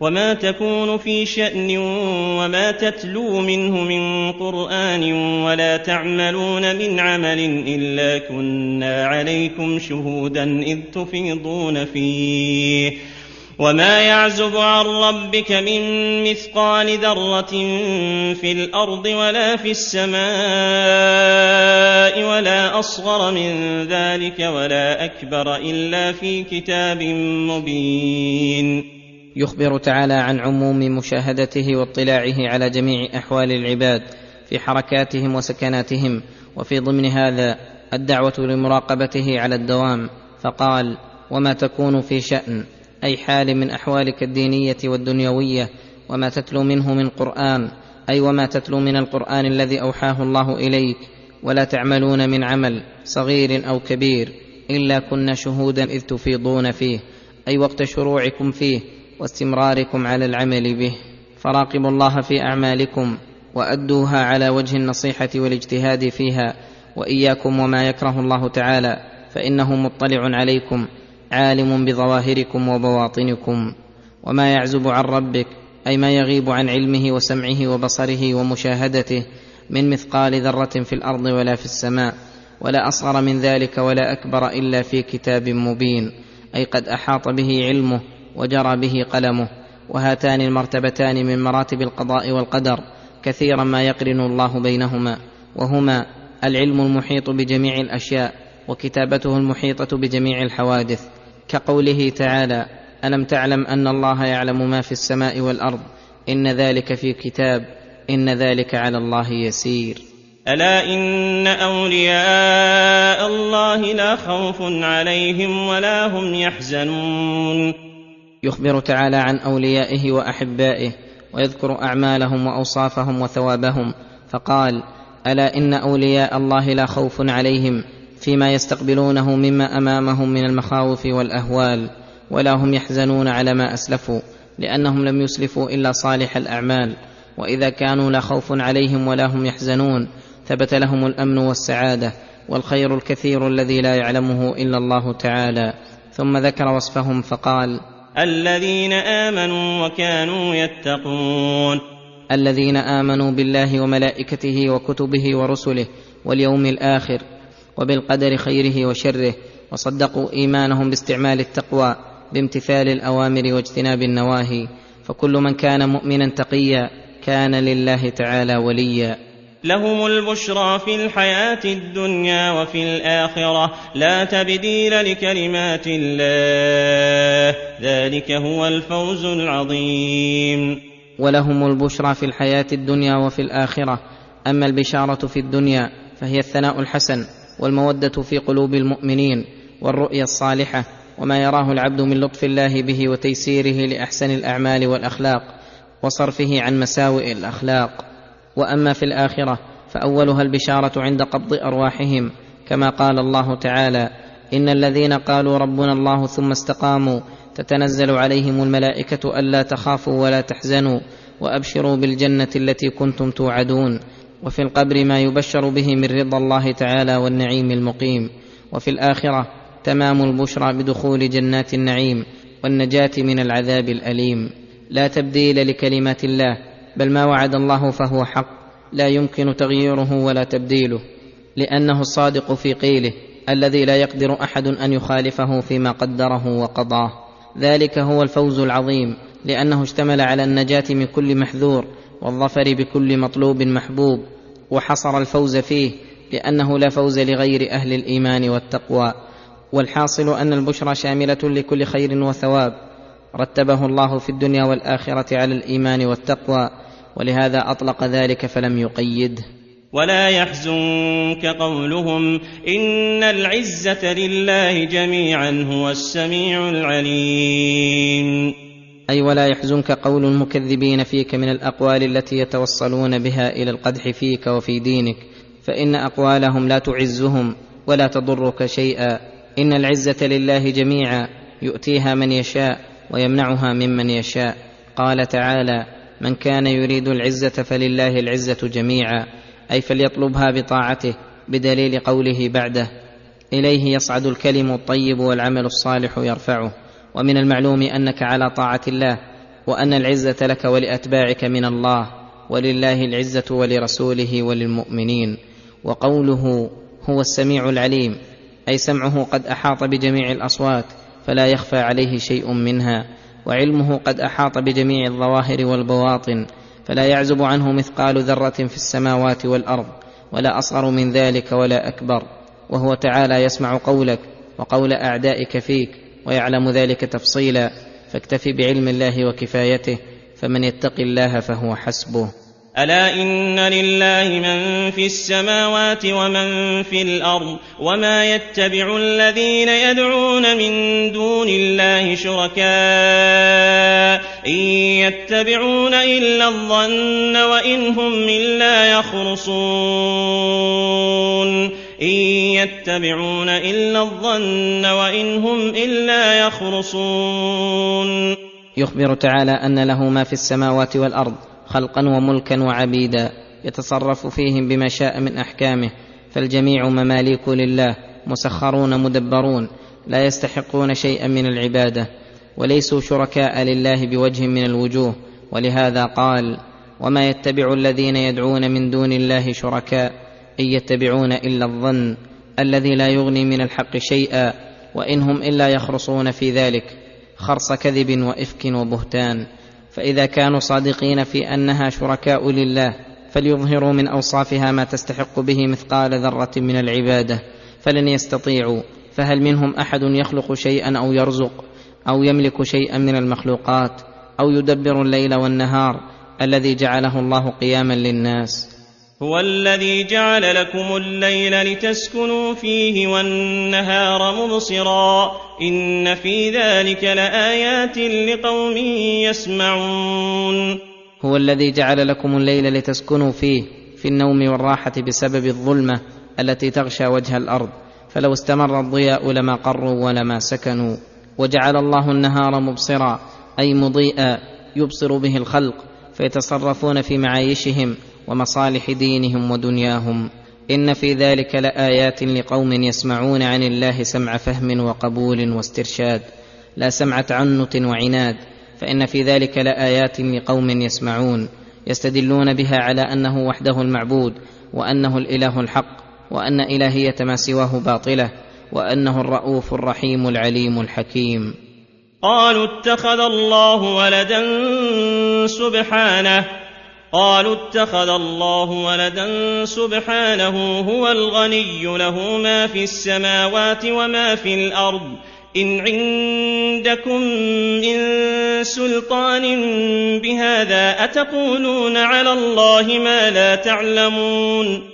وما تكون في شأن وما تتلو منه من قرآن ولا تعملون من عمل إلا كنا عليكم شهودا إذ تفيضون فيه. وما يعزب عن ربك من مثقال ذرة في الأرض ولا في السماء ولا أصغر من ذلك ولا أكبر إلا في كتاب مبين. يخبر تعالى عن عموم مشاهدته واطلاعه على جميع احوال العباد في حركاتهم وسكناتهم. وفي ضمن هذا الدعوه لمراقبته على الدوام فقال وما تكون في شان أي حال من أحوالك الدينية والدنيوية وما تتلو منه من قرآن أي وما تتلو من القرآن الذي أوحاه الله إليك ولا تعملون من عمل صغير أو كبير إلا كنا شهودا إذ تفيضون فيه أي وقت شروعكم فيه واستمراركم على العمل به. فراقبوا الله في أعمالكم وأدوها على وجه النصيحة والاجتهاد فيها وإياكم وما يكره الله تعالى فإنه مطلع عليكم. عالم بظواهركم وبواطنكم وما يعزب عن ربك أي ما يغيب عن علمه وسمعه وبصره ومشاهدته من مثقال ذرة في الأرض ولا في السماء ولا أصغر من ذلك ولا أكبر إلا في كتاب مبين أي قد أحاط به علمه وجرى به قلمه وهاتان المرتبتان من مراتب القضاء والقدر كثيرا ما يقرن الله بينهما وهما العلم المحيط بجميع الأشياء وكتابته المحيطة بجميع الحوادث. كقوله تعالى ألم تعلم أن الله يعلم ما في السماء والأرض إن ذلك في كتاب إن ذلك على الله يسير. ألا إن أولياء الله لا خوف عليهم ولا هم يحزنون. يخبر تعالى عن أوليائه وأحبائه ويذكر أعمالهم وأوصافهم وثوابهم فقال ألا إن أولياء الله لا خوف عليهم فيما يستقبلونه مما أمامهم من المخاوف والأهوال ولا هم يحزنون على ما أسلفوا لأنهم لم يسلفوا إلا صالح الأعمال. وإذا كانوا لا خوف عليهم ولا هم يحزنون ثبت لهم الأمن والسعادة والخير الكثير الذي لا يعلمه إلا الله تعالى. ثم ذكر وصفهم فقال الذين آمنوا وكانوا يتقون. الذين آمنوا بالله وملائكته وكتبه ورسله واليوم الآخر وبالقدر خيره وشره وصدقوا إيمانهم باستعمال التقوى بامتثال الأوامر واجتناب النواهي. فكل من كان مؤمنا تقيا كان لله تعالى وليا. لهم البشرى في الحياة الدنيا وفي الآخرة لا تبديل لكلمات الله ذلك هو الفوز العظيم. ولهم البشرى في الحياة الدنيا وفي الآخرة. أما البشارة في الدنيا فهي الثناء الحسن. والمودة في قلوب المؤمنين والرؤيا الصالحة وما يراه العبد من لطف الله به وتيسيره لأحسن الأعمال والأخلاق وصرفه عن مساوئ الأخلاق. وأما في الآخرة فأولها البشارة عند قبض أرواحهم كما قال الله تعالى إن الذين قالوا ربنا الله ثم استقاموا تتنزل عليهم الملائكة ألا تخافوا ولا تحزنوا وأبشروا بالجنة التي كنتم توعدون. وفي القبر ما يبشر به من رضا الله تعالى والنعيم المقيم. وفي الآخرة تمام البشرى بدخول جنات النعيم والنجاة من العذاب الأليم. لا تبديل لكلمات الله بل ما وعد الله فهو حق. لا يمكن تغييره ولا تبديله لأنه الصادق في قيله الذي لا يقدر أحد أن يخالفه فيما قدره وقضاه. ذلك هو الفوز العظيم لأنه اشتمل على النجاة من كل محذور والظفر بكل مطلوب محبوب. وحصر الفوز فيه لأنه لا فوز لغير أهل الإيمان والتقوى. والحاصل أن البشرى شاملة لكل خير وثواب. رتبه الله في الدنيا والآخرة على الإيمان والتقوى. ولهذا أطلق ذلك فلم يقيده ولا يحزنك قولهم إن العزة لله جميعا هو السميع العليم. أي ولا يحزنك قول المكذبين فيك من الأقوال التي يتوصلون بها إلى القدح فيك وفي دينك فإن أقوالهم لا تعزهم ولا تضرك شيئا. إن العزة لله جميعا يؤتيها من يشاء ويمنعها ممن يشاء. قال تعالى من كان يريد العزة فلله العزة جميعا أي فليطلبها بطاعته بدليل قوله بعده إليه يصعد الكلم الطيب والعمل الصالح يرفعه. ومن المعلوم أنك على طاعة الله وأن العزة لك ولأتباعك من الله ولله العزة ولرسوله وللمؤمنين. وقوله هو السميع العليم أي سمعه قد أحاط بجميع الأصوات فلا يخفى عليه شيء منها. وعلمه قد أحاط بجميع الظواهر والبواطن فلا يعزب عنه مثقال ذرة في السماوات والأرض ولا أصغر من ذلك ولا أكبر. وهو تعالى يسمع قولك وقول أعدائك فيك. ويعلم ذلك تفصيلا فاكتف بعلم الله وكفايته فمن يتق الله فهو حسبه. ألا إن لله من في السماوات ومن في الأرض وما يتبع الذين يدعون من دون الله شركاء إن يتبعون إلا الظن وإن هم إلا يخرصون. إن يتبعون إلا الظن وإن هم إلا يخرصون يخبر تعالى ان له ما في السماوات والارض خلقا وملكا وعبيدا يتصرف فيهم بما شاء من احكامه فالجميع مماليك لله مسخرون مدبرون لا يستحقون شيئا من العباده وليسوا شركاء لله بوجه من الوجوه ولهذا قال وما يتبع الذين يدعون من دون الله شركاء إن يتبعون إلا الظن الذي لا يغني من الحق شيئا وإن هم إلا يخرصون في ذلك خرص كذب وإفك وبهتان فإذا كانوا صادقين في أنها شركاء لله فليظهروا من أوصافها ما تستحق به مثقال ذرة من العبادة فلن يستطيعوا فهل منهم أحد يخلق شيئا أو يرزق أو يملك شيئا من المخلوقات أو يدبر الليل والنهار الذي جعله الله قياما للناس هو الذي جعل لكم الليل لتسكنوا فيه والنهار مبصرا. إن في ذلك لآيات لقوم يسمعون. هو الذي جعل لكم الليل لتسكنوا فيه في النوم والراحة بسبب الظلمة التي تغشى وجه الأرض. فلو استمر الضياء لما قروا ولما سكنوا. وجعل الله النهار مبصرا أي مضيئا يبصر به الخلق فيتصرفون في معايشهم. ومصالح دينهم ودنياهم. إن في ذلك لآيات لقوم يسمعون عن الله سمع فهم وقبول واسترشاد لا سمع تعنت وعناد. فإن في ذلك لآيات لقوم يسمعون يستدلون بها على أنه وحده المعبود وأنه الإله الحق وأن إلهية ما سواه باطلة وأنه الرؤوف الرحيم العليم الحكيم. قالوا اتخذ الله ولدا سبحانه قالوا اتخذ الله ولدا سبحانه هو الغني له ما في السماوات وما في الأرض. إن عندكم من سلطان بهذا أتقولون على الله ما لا تعلمون.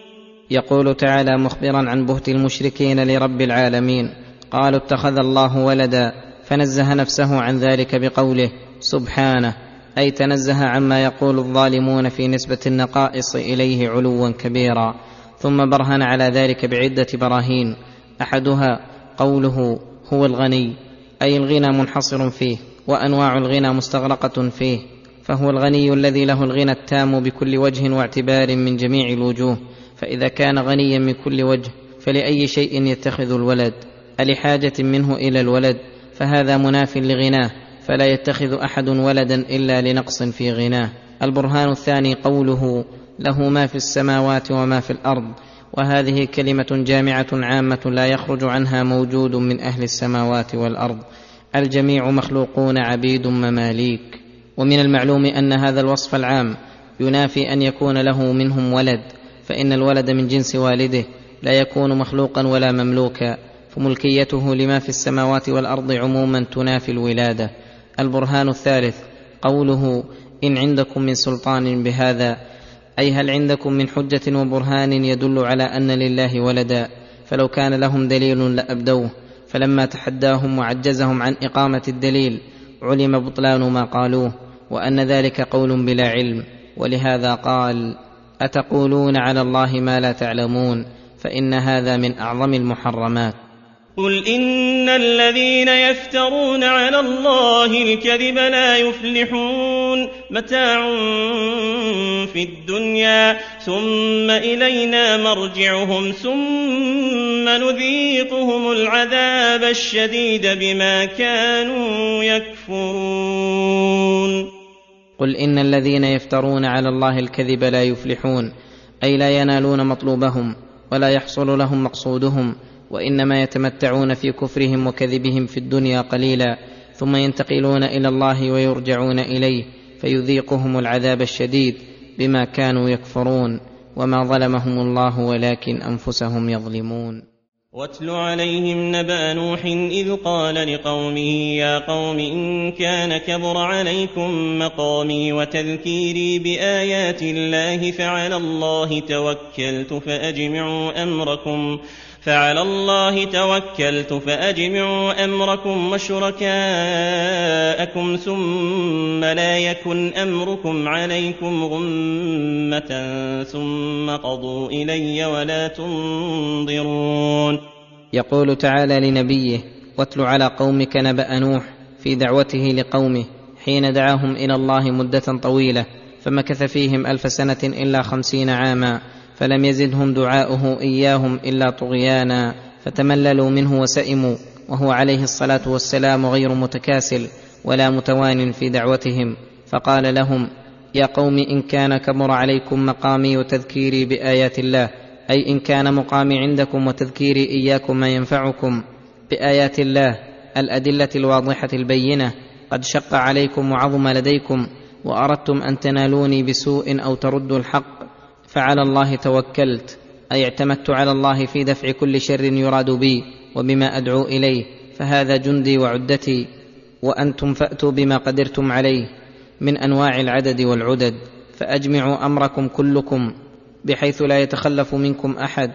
يقول تعالى مخبرا عن بهت المشركين لرب العالمين قالوا اتخذ الله ولدا فنزه نفسه عن ذلك بقوله سبحانه. أي تنزه عما يقول الظالمون في نسبة النقائص إليه علوا كبيرا ثم برهن على ذلك بعدة براهين. أحدها قوله هو الغني أي الغنى منحصر فيه وأنواع الغنى مستغرقة فيه فهو الغني الذي له الغنى التام بكل وجه واعتبار من جميع الوجوه فإذا كان غنيا من كل وجه فلأي شيء يتخذ الولد ألحاجة منه إلى الولد فهذا مناف لغناه. فلا يتخذ أحد ولدا إلا لنقص في غناه. البرهان الثاني قوله له ما في السماوات وما في الأرض وهذه كلمة جامعة عامة لا يخرج عنها موجود من أهل السماوات والأرض. الجميع مخلوقون عبيد مماليك. ومن المعلوم أن هذا الوصف العام ينافي أن يكون له منهم ولد فإن الولد من جنس والده لا يكون مخلوقا ولا مملوكا فملكيته لما في السماوات والأرض عموما تنافي الولادة. البرهان الثالث قوله إن عندكم من سلطان بهذا أي هل عندكم من حجة وبرهان يدل على أن لله ولدا؟ فلو كان لهم دليل لأبدوه. فلما تحداهم وعجزهم عن إقامة الدليل علم بطلان ما قالوه وأن ذلك قول بلا علم. ولهذا قال أتقولون على الله ما لا تعلمون؟ فإن هذا من أعظم المحرمات. قل إن الذين يفترون على الله الكذب لا يفلحون متاع في الدنيا ثم إلينا مرجعهم ثم نذيقهم العذاب الشديد بما كانوا يكفرون قل ان الذين يفترون على الله الكذب لا يفلحون أي لا ينالون مطلوبهم ولا يحصل لهم مقصودهم وإنما يتمتعون في كفرهم وكذبهم في الدنيا قليلا ثم ينتقلون إلى الله ويرجعون إليه فيذيقهم العذاب الشديد بما كانوا يكفرون وما ظلمهم الله ولكن أنفسهم يظلمون. واتل عليهم نبأ نوح إذ قال لقومه يا قوم إن كان كبر عليكم مقامي وتذكيري بآيات الله فعلى الله توكلت فأجمعوا أمركم فعلى الله توكلت فأجمعوا أمركم وشركاءكم ثم لا يكن أمركم عليكم غمة ثم قضوا إلي ولا تنظرون. يقول تعالى لنبيه واتل على قومك نبأ نوح في دعوته لقومه حين دعاهم إلى الله مدة طويلة فمكث فيهم ألف سنة إلا خمسين عاما فلم يزدهم دعاؤه إياهم إلا طغيانا فتمللوا منه وسئموا وهو عليه الصلاة والسلام غير متكاسل ولا متوان في دعوتهم. فقال لهم يا قوم إن كان كبر عليكم مقامي وتذكيري بآيات الله أي إن كان مقامي عندكم وتذكيري إياكم ما ينفعكم بآيات الله الأدلة الواضحة البينة قد شق عليكم وعظم لديكم وأردتم أن تنالوني بسوء أو تردوا الحق فعلى الله توكلت أي اعتمدت على الله في دفع كل شر يراد بي وبما أدعو إليه فهذا جندي وعدتي وأنتم فأتوا بما قدرتم عليه من أنواع العدد والعدد فأجمعوا أمركم كلكم بحيث لا يتخلف منكم أحد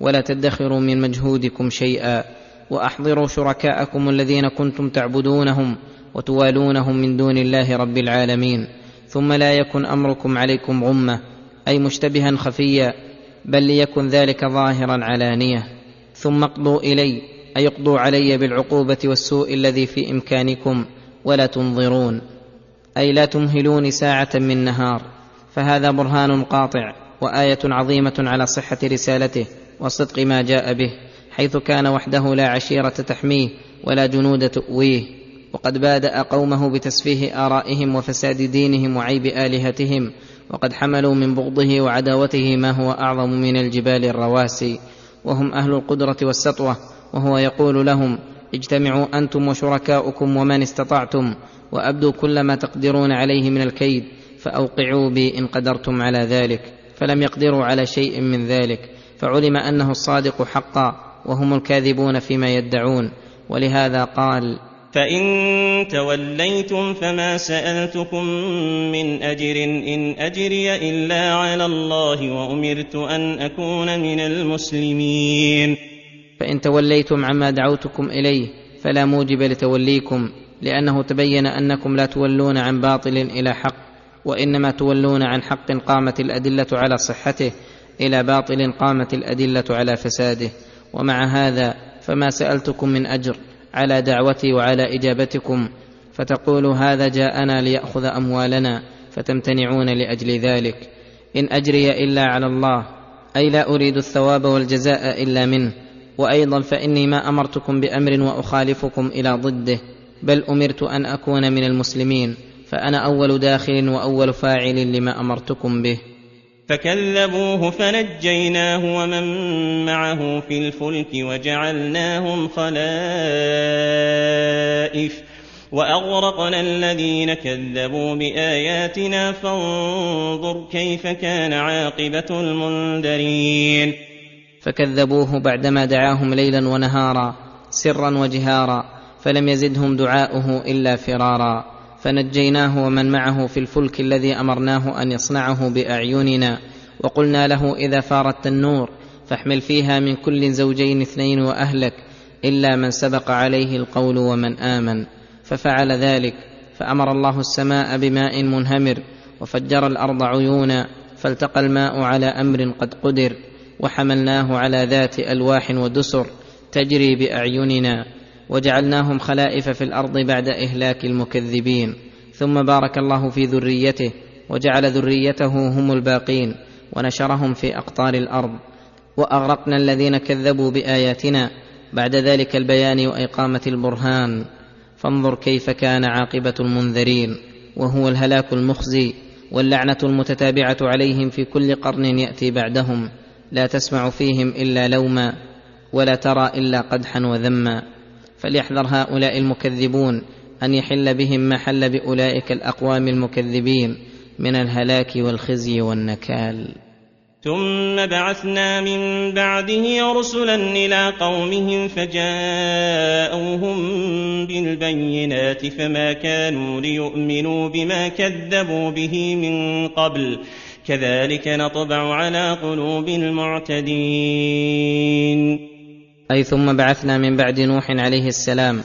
ولا تدخروا من مجهودكم شيئا وأحضروا شركاءكم الذين كنتم تعبدونهم وتوالونهم من دون الله رب العالمين ثم لا يكن أمركم عليكم غمه أي مشتبها خفيا بل ليكن ذلك ظاهرا علانية. ثم اقضوا إلي أي اقضوا علي بالعقوبة والسوء الذي في إمكانكم ولا تنظرون. أي لا تمهلوني ساعة من نهار. فهذا برهان قاطع وآية عظيمة على صحة رسالته وصدق ما جاء به حيث كان وحده لا عشيرة تحميه ولا جنود تؤويه. وقد بادأ قومه بتسفيه آرائهم وفساد دينهم وعيب آلهتهم وقد حملوا من بغضه وعداوته ما هو أعظم من الجبال الرواسي وهم أهل القدرة والسطوة وهو يقول لهم اجتمعوا أنتم وشركاؤكم ومن استطعتم وأبدوا كل ما تقدرون عليه من الكيد فأوقعوا بي إن قدرتم على ذلك فلم يقدروا على شيء من ذلك فعلم أنه الصادق حقا وهم الكاذبون فيما يدعون ولهذا قال فإن توليتم فما سألتكم من أجر إن أجري إلا على الله وأمرت أن أكون من المسلمين. فإن توليتم عما دعوتكم إليه فلا موجب لتوليكم لأنه تبين أنكم لا تولون عن باطل إلى حق وإنما تولون عن حق قامت الأدلة على صحته إلى باطل قامت الأدلة على فساده. ومع هذا فما سألتكم من أجر. على دعوتي وعلى إجابتكم فتقول هذا جاءنا ليأخذ أموالنا فتمتنعون لأجل ذلك. إن أجري إلا على الله أي لا أريد الثواب والجزاء إلا منه. وأيضا فإني ما أمرتكم بأمر وأخالفكم إلى ضده بل أمرت أن أكون من المسلمين فأنا أول داخل وأول فاعل لما أمرتكم به. فكذبوه فنجيناه ومن معه في الفلك وجعلناهم خلائف وأغرقنا الذين كذبوا بآياتنا فانظر كيف كان عاقبة المنذرين. فكذبوه بعدما دعاهم ليلا ونهارا سرا وجهارا فلم يزدهم دعاؤه إلا فرارا. فنجيناه ومن معه في الفلك الذي أمرناه أن يصنعه بأعيننا وقلنا له إذا فارت النور فاحمل فيها من كل زوجين اثنين وأهلك إلا من سبق عليه القول ومن آمن. ففعل ذلك فأمر الله السماء بماء منهمر وفجر الأرض عيونا فالتقى الماء على أمر قد قدر وحملناه على ذات ألواح ودسر تجري بأعيننا. وجعلناهم خلائف في الأرض بعد إهلاك المكذبين. ثم بارك الله في ذريته وجعل ذريته هم الباقين ونشرهم في أقطار الأرض. وأغرقنا الذين كذبوا بآياتنا بعد ذلك البيان وإقامة البرهان. فانظر كيف كان عاقبة المنذرين وهو الهلاك المخزي واللعنة المتتابعة عليهم في كل قرن يأتي بعدهم. لا تسمع فيهم إلا لوما ولا ترى إلا قدحا وذما. فليحذر هؤلاء المكذبون أن يحل بهم ما حل بأولئك الأقوام المكذبين من الهلاك والخزي والنكال. ثم بعثنا من بعده رسلا إلى قومهم فجاءوهم بالبينات فما كانوا ليؤمنوا بما كذبوا به من قبل. كذلك نطبع على قلوب المعتدين. أي ثم بعثنا من بعد نوح عليه السلام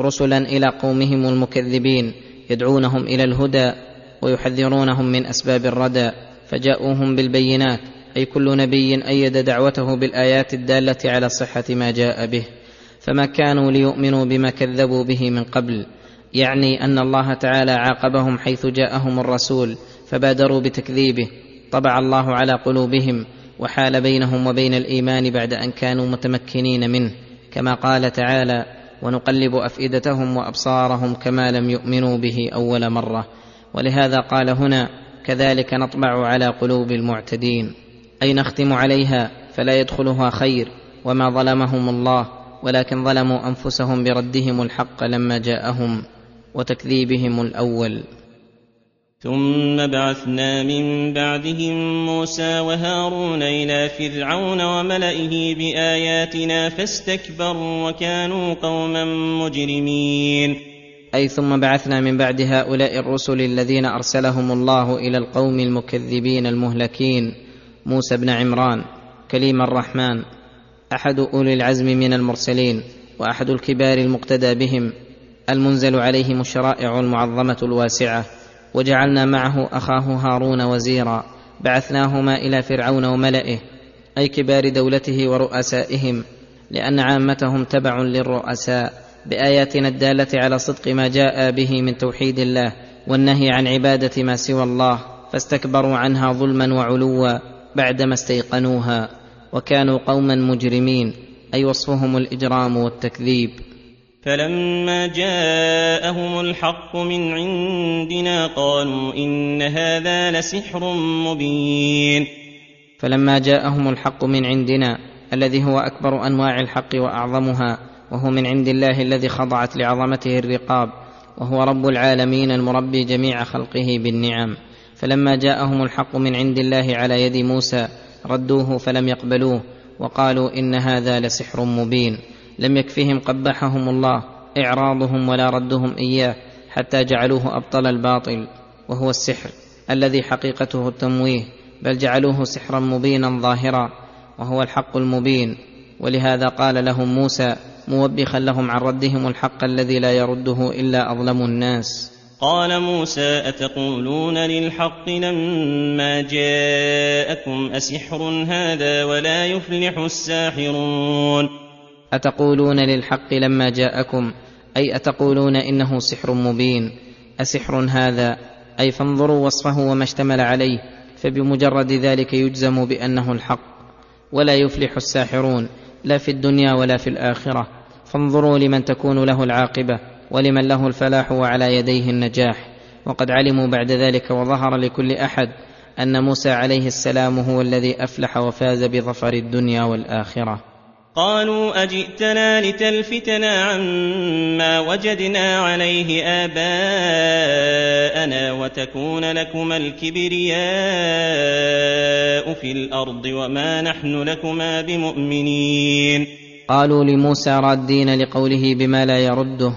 رسلا إلى قومهم المكذبين يدعونهم إلى الهدى ويحذرونهم من أسباب الردى فجاءوهم بالبينات أي كل نبي أيد دعوته بالآيات الدالة على صحة ما جاء به. فما كانوا ليؤمنوا بما كذبوا به من قبل يعني أن الله تعالى عاقبهم حيث جاءهم الرسول فبادروا بتكذيبه طبع الله على قلوبهم وحال بينهم وبين الإيمان بعد أن كانوا متمكنين منه كما قال تعالى ونقلب أفئدتهم وأبصارهم كما لم يؤمنوا به أول مرة ولهذا قال هنا كذلك نطبع على قلوب المعتدين أي نختم عليها فلا يدخلها خير وما ظلمهم الله ولكن ظلموا أنفسهم بردهم الحق لما جاءهم وتكذيبهم الأول ثم بعثنا من بعدهم موسى وهارون إلى فرعون وملئه بآياتنا فاستكبروا وكانوا قوما مجرمين. أي ثم بعثنا من بعد هؤلاء الرسل الذين أرسلهم الله إلى القوم المكذبين المهلكين موسى بن عمران كليم الرحمن أحد أولي العزم من المرسلين وأحد الكبار المقتدى بهم المنزل عليهم الشرائع المعظمة الواسعة. وجعلنا معه أخاه هارون وزيرا. بعثناهما إلى فرعون وملئه أي كبار دولته ورؤسائهم لأن عامتهم تبع للرؤساء. بآياتنا الدالة على صدق ما جاء به من توحيد الله والنهي عن عبادة ما سوى الله فاستكبروا عنها ظلما وعلوا بعدما استيقنوها وكانوا قوما مجرمين أي وصفهم الإجرام والتكذيب. فلما جاءهم الحق من عندنا قالوا إن هذا لسحر مبين. فلما جاءهم الحق من عندنا الذي هو أكبر أنواع الحق وأعظمها وهو من عند الله الذي خضعت لعظمته الرقاب وهو رب العالمين المربي جميع خلقه بالنعم. فلما جاءهم الحق من عند الله على يد موسى ردوه فلم يقبلوه وقالوا إن هذا لسحر مبين. لم يكفهم قبحهم الله إعراضهم ولا ردهم إياه حتى جعلوه أبطل الباطل وهو السحر الذي حقيقته التمويه بل جعلوه سحرا مبينا ظاهرا وهو الحق المبين. ولهذا قال لهم موسى موبخا لهم عن ردهم الحق الذي لا يرده إلا أظلم الناس. قال موسى أتقولون للحق لما جاءكم أسحر هذا ولا يفلح الساحرون؟ أتقولون للحق لما جاءكم؟ أي أتقولون إنه سحر مبين؟ أسحر هذا؟ أي فانظروا وصفه وما اشتمل عليه فبمجرد ذلك يجزم بأنه الحق. ولا يفلح الساحرون لا في الدنيا ولا في الآخرة. فانظروا لمن تكون له العاقبة ولمن له الفلاح وعلى يديه النجاح. وقد علموا بعد ذلك وظهر لكل أحد أن موسى عليه السلام هو الذي أفلح وفاز بظفر الدنيا والآخرة. قالوا أجئتنا لتلفتنا عما وجدنا عليه آباءنا وتكون لكما الكبرياء في الأرض وما نحن لكما بمؤمنين. قالوا لموسى رادين لقوله بما لا يرده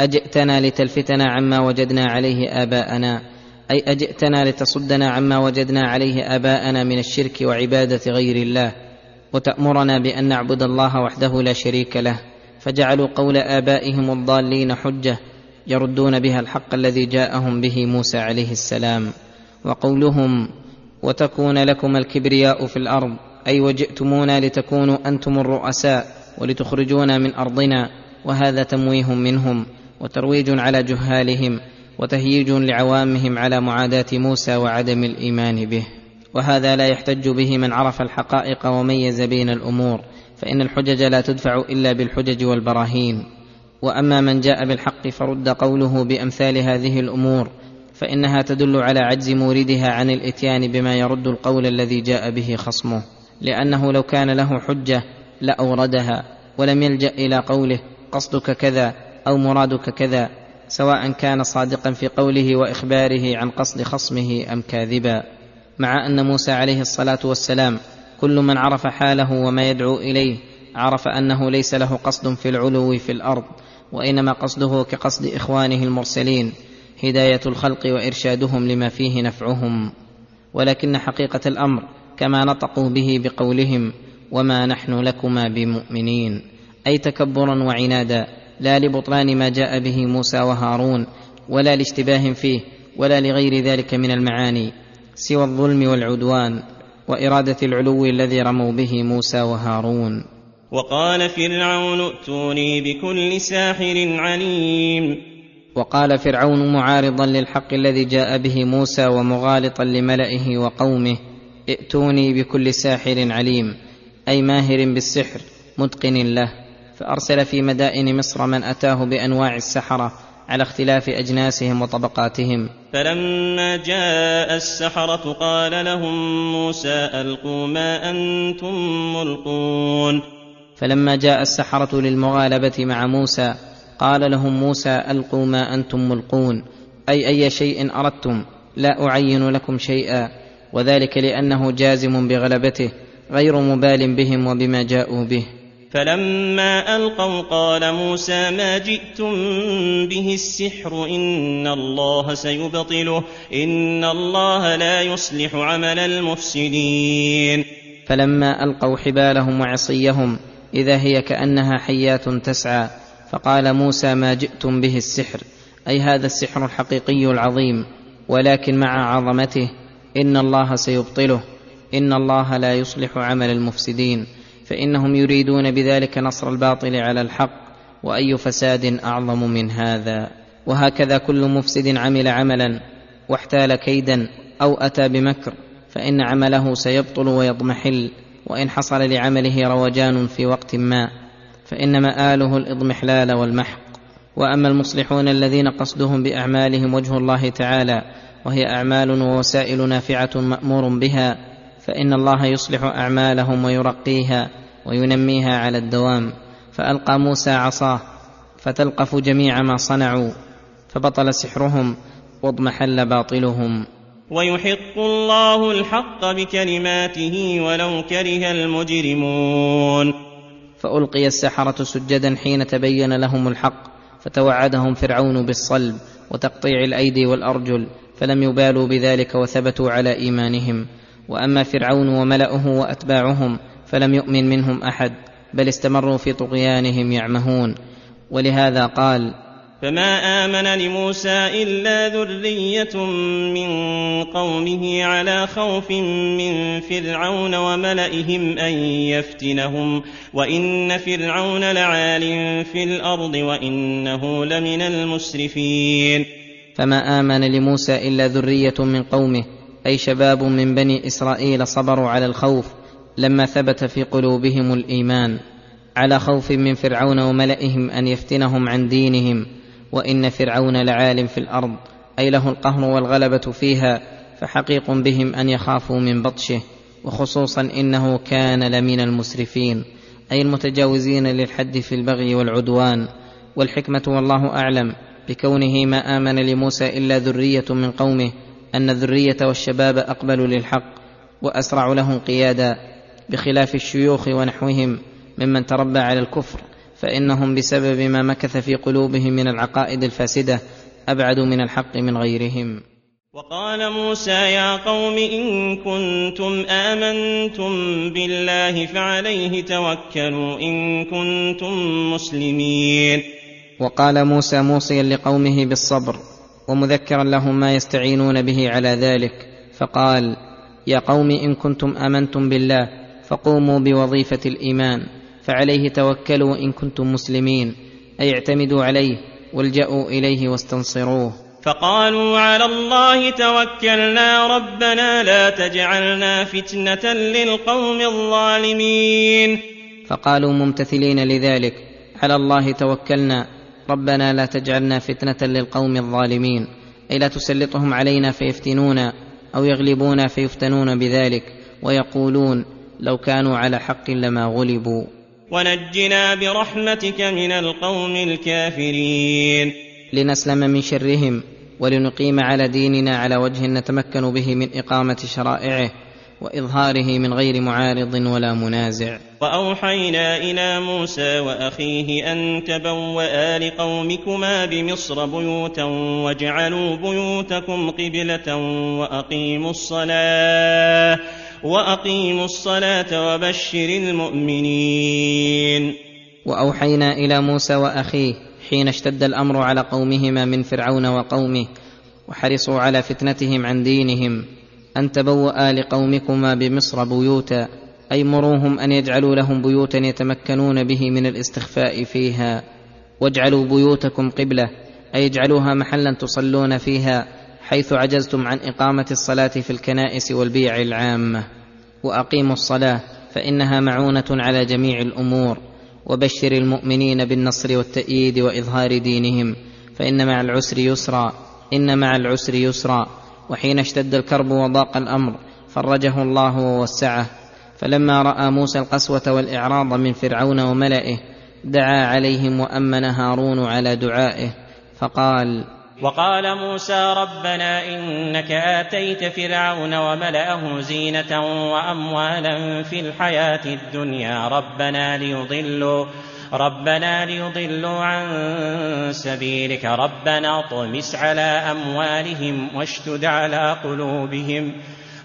أجئتنا لتلفتنا عما وجدنا عليه آباءنا؟ أي أجئتنا لتصدنا عما وجدنا عليه آباءنا من الشرك وعبادة غير الله؟ وتأمرنا بأن نعبد الله وحده لا شريك له فجعلوا قول آبائهم الضالين حجة يردون بها الحق الذي جاءهم به موسى عليه السلام وقولهم وتكون لكم الكبرياء في الأرض أي وجئتمونا لتكونوا أنتم الرؤساء ولتخرجونا من أرضنا وهذا تمويه منهم وترويج على جهالهم وتهييج لعوامهم على معاداة موسى وعدم الإيمان به. وهذا لا يحتج به من عرف الحقائق وميز بين الأمور فإن الحجج لا تدفع إلا بالحجج والبراهين. وأما من جاء بالحق فرد قوله بأمثال هذه الأمور فإنها تدل على عجز موردها عن الإتيان بما يرد القول الذي جاء به خصمه. لأنه لو كان له حجة لأوردها ولم يلجأ إلى قوله قصدك كذا أو مرادك كذا سواء كان صادقا في قوله وإخباره عن قصد خصمه أم كاذبا. مع أن موسى عليه الصلاة والسلام كل من عرف حاله وما يدعو إليه عرف أنه ليس له قصد في العلو في الأرض وإنما قصده كقصد إخوانه المرسلين هداية الخلق وإرشادهم لما فيه نفعهم. ولكن حقيقة الأمر كما نطقوا به بقولهم وما نحن لكما بمؤمنين أي تكبرا وعنادا لا لبطلان ما جاء به موسى وهارون ولا لاشتباه فيه ولا لغير ذلك من المعاني. سوى الظلم والعدوان وإرادة العلو الذي رموا به موسى وهارون. وقال فرعون ائتوني بكل ساحر عليم. وقال فرعون معارضا للحق الذي جاء به موسى ومغالطا لملئه وقومه ائتوني بكل ساحر عليم أي ماهر بالسحر متقن له فأرسل في مدائن مصر من أتاه بأنواع السحرة على اختلاف أجناسهم وطبقاتهم. فلما جاء السحرة قال لهم موسى ألقوا ما أنتم ملقون. فلما جاء السحرة للمغالبة مع موسى قال لهم موسى ألقوا ما أنتم ملقون. أي أي شيء أردتم لا أعين لكم شيئا وذلك لأنه جازم بغلبته غير مبال بهم وبما جاءوا به. فلما ألقوا قال موسى ما جئتم به السحر إن الله سيبطله إن الله لا يصلح عمل المفسدين. فلما ألقوا حبالهم وعصيهم إذا هي كأنها حيات تسعى فقال موسى ما جئتم به السحر أي هذا السحر الحقيقي العظيم ولكن مع عظمته إن الله سيبطله إن الله لا يصلح عمل المفسدين. فإنهم يريدون بذلك نصر الباطل على الحق وأي فساد أعظم من هذا. وهكذا كل مفسد عمل عملا واحتال كيدا أو أتى بمكر فإن عمله سيبطل ويضمحل وإن حصل لعمله روجان في وقت ما. فان ماله الإضمحلال والمحق. وأما المصلحون الذين قصدهم بأعمالهم وجه الله تعالى وهي أعمال ووسائل نافعة مأمور بها فإن الله يصلح أعمالهم ويرقيها وينميها على الدوام. فألقى موسى عصاه فتلقف جميع ما صنعوا فبطل سحرهم واضمحل باطلهم. ويحق الله الحق بكلماته ولو كره المجرمون. فألقي السحرة سجدا حين تبين لهم الحق فتوعدهم فرعون بالصلب وتقطيع الأيدي والأرجل فلم يبالوا بذلك وثبتوا على إيمانهم. وأما فرعون وملأه وأتباعهم فلم يؤمن منهم أحد بل استمروا في طغيانهم يعمهون. ولهذا قال فما آمن لموسى إلا ذرية من قومه على خوف من فرعون وملئهم أن يفتنهم وإن فرعون لعال في الأرض وإنه لمن المسرفين. فما آمن لموسى إلا ذرية من قومه أي شباب من بني إسرائيل صبروا على الخوف لما ثبت في قلوبهم الإيمان على خوف من فرعون وملئهم أن يفتنهم عن دينهم وإن فرعون لعال في الأرض أي له القهر والغلبة فيها فحقيق بهم أن يخافوا من بطشه وخصوصا إنه كان لمن المسرفين أي المتجاوزين للحد في البغي والعدوان. والحكمة والله أعلم بكونه ما آمن لموسى إلا ذرية من قومه أن الذرية والشباب أقبلوا للحق وأسرع له انقيادا بخلاف الشيوخ ونحوهم ممن تربى على الكفر فإنهم بسبب ما مكث في قلوبهم من العقائد الفاسدة ابعدوا من الحق من غيرهم. وقال موسى يا قوم إن كنتم آمنتم بالله فعليه توكلوا إن كنتم مسلمين. وقال موسى موصيا لقومه بالصبر ومذكرا لهم ما يستعينون به على ذلك فقال يا قوم إن كنتم آمنتم بالله فقوموا بوظيفة الإيمان فعليه توكلوا إن كنتم مسلمين أي اعتمدوا عليه والجأوا إليه واستنصروه. فقالوا على الله توكلنا ربنا لا تجعلنا فتنة للقوم الظالمين. فقالوا ممتثلين لذلك على الله توكلنا ربنا لا تجعلنا فتنة للقوم الظالمين أي لا تسلطهم علينا فيفتنونا أو يغلبونا فيفتنون بذلك ويقولون لو كانوا على حق لما غلبوا. ونجنا برحمتك من القوم الكافرين. لنسلم من شرهم ولنقيم على ديننا على وجه نتمكن به من إقامة شرائعه. وإظهاره من غير معارض ولا منازع. وأوحينا إلى موسى وأخيه أن تبوأ لقومكما بمصر بيوتا واجعلوا بيوتكم قبلة وأقيموا الصلاة وأقيموا الصلاة وبشر المؤمنين. وأوحينا إلى موسى وأخيه حين اشتد الأمر على قومهما من فرعون وقومه وحرصوا على فتنتهم عن دينهم. أن تبوأ لقومكما بمصر بيوتا أي مروهم أن يجعلوا لهم بيوتا يتمكنون به من الاستخفاء فيها. واجعلوا بيوتكم قبلة أي اجعلوها محلا تصلون فيها حيث عجزتم عن إقامة الصلاة في الكنائس والبيع العامه وأقيموا الصلاة فإنها معونة على جميع الأمور. وبشر المؤمنين بالنصر والتأييد وإظهار دينهم فإن مع العسر يسرا إن مع العسر يسرا. وحين اشتد الكرب وضاق الأمر فرجه الله ووسعه. فلما رأى موسى القسوة والإعراض من فرعون وملئه دعا عليهم وأمن هارون على دعائه فقال وقال موسى ربنا إنك آتيت فرعون وملأه زينة وأموالا في الحياة الدنيا ربنا ليضلوا. ربنا ليضلوا عن سبيلك ربنا اطمس على اموالهم واشتد على قلوبهم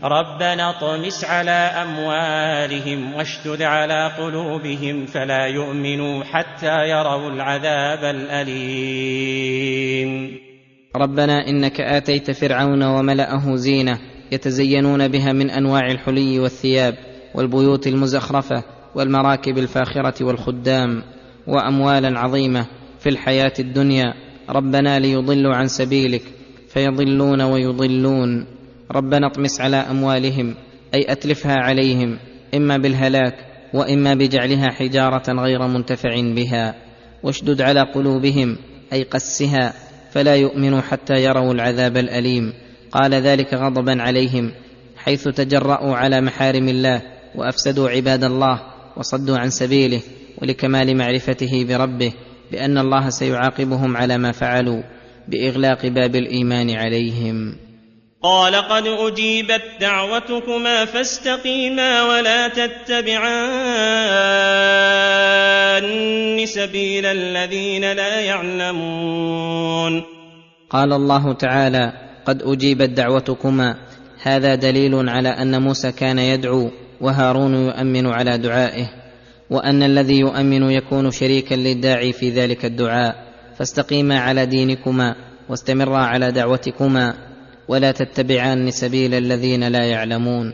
ربنا اطمس على اموالهم واشتد على قلوبهم فلا يؤمنوا حتى يروا العذاب الاليم ربنا انك اتيت فرعون وملاه زينه يتزينون بها من انواع الحلي والثياب والبيوت المزخرفه والمراكب الفاخرة والخدام وأموالا عظيمة في الحياة الدنيا. ربنا ليضلوا عن سبيلك فيضلون ويضلون. ربنا اطمس على أموالهم أي أتلفها عليهم إما بالهلاك وإما بجعلها حجارة غير منتفع بها. واشدد على قلوبهم أي قسها فلا يؤمنوا حتى يروا العذاب الأليم. قال ذلك غضبا عليهم حيث تجرأوا على محارم الله وأفسدوا عباد الله. وصدوا عن سبيله ولكمال معرفته بربه بأن الله سيعاقبهم على ما فعلوا بإغلاق باب الإيمان عليهم. قال قد أجيبت دعوتكما فاستقيما ولا تتبعان سبيل الذين لا يعلمون. قال الله تعالى قد أجيبت دعوتكما. هذا دليل على أن موسى كان يدعو وهارون يؤمن على دعائه وأن الذي يؤمن يكون شريكا للداعي في ذلك الدعاء فاستقيما على دينكما واستمرا على دعوتكما ولا تتبعان سبيل الذين لا يعلمون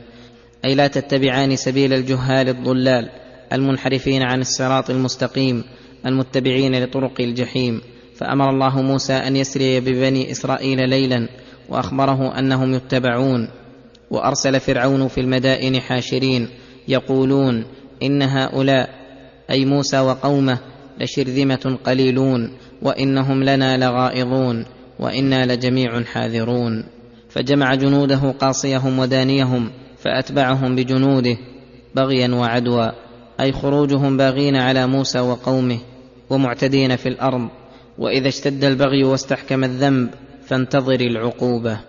أي لا تتبعان سبيل الجهال الضلال المنحرفين عن الصراط المستقيم المتبعين لطرق الجحيم. فأمر الله موسى أن يسري ببني إسرائيل ليلا وأخبره أنهم يتبعون. وأرسل فرعون في المدائن حاشرين يقولون إن هؤلاء أي موسى وقومه لشرذمة قليلون وإنهم لنا لغائظون وإنا لجميع حاذرون. فجمع جنوده قاصيهم ودانيهم فأتبعهم بجنوده بغيا وعدوى أي خروجهم باغين على موسى وقومه ومعتدين في الأرض. وإذا اشتد البغي واستحكم الذنب فانتظر العقوبة.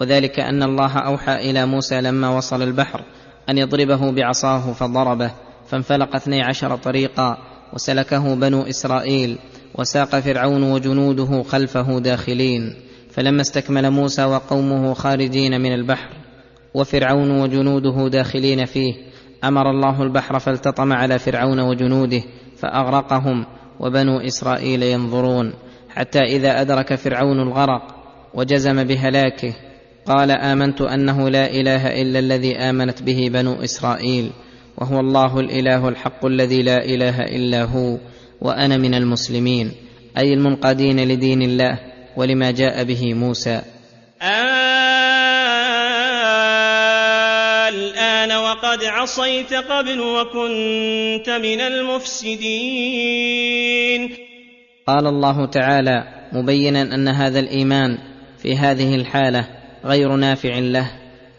وذلك أن الله أوحى إلى موسى لما وصل البحر أن يضربه بعصاه فضربه فانفلق اثني عشر طريقا وسلكه بنو إسرائيل وساق فرعون وجنوده خلفه داخلين فلما استكمل موسى وقومه خارجين من البحر وفرعون وجنوده داخلين فيه أمر الله البحر فالتطم على فرعون وجنوده فأغرقهم وبنو إسرائيل ينظرون حتى إذا أدرك فرعون الغرق وجزم بهلاكه قال آمنت أنه لا إله إلا الذي آمنت به بنو إسرائيل وهو الله الإله الحق الذي لا إله إلا هو وأنا من المسلمين أي المنقادين لدين الله ولما جاء به موسى. الآن وقد عصيت قبل وكنت من المفسدين. قال الله تعالى مبينا أن هذا الإيمان في هذه الحالة غير نافع له.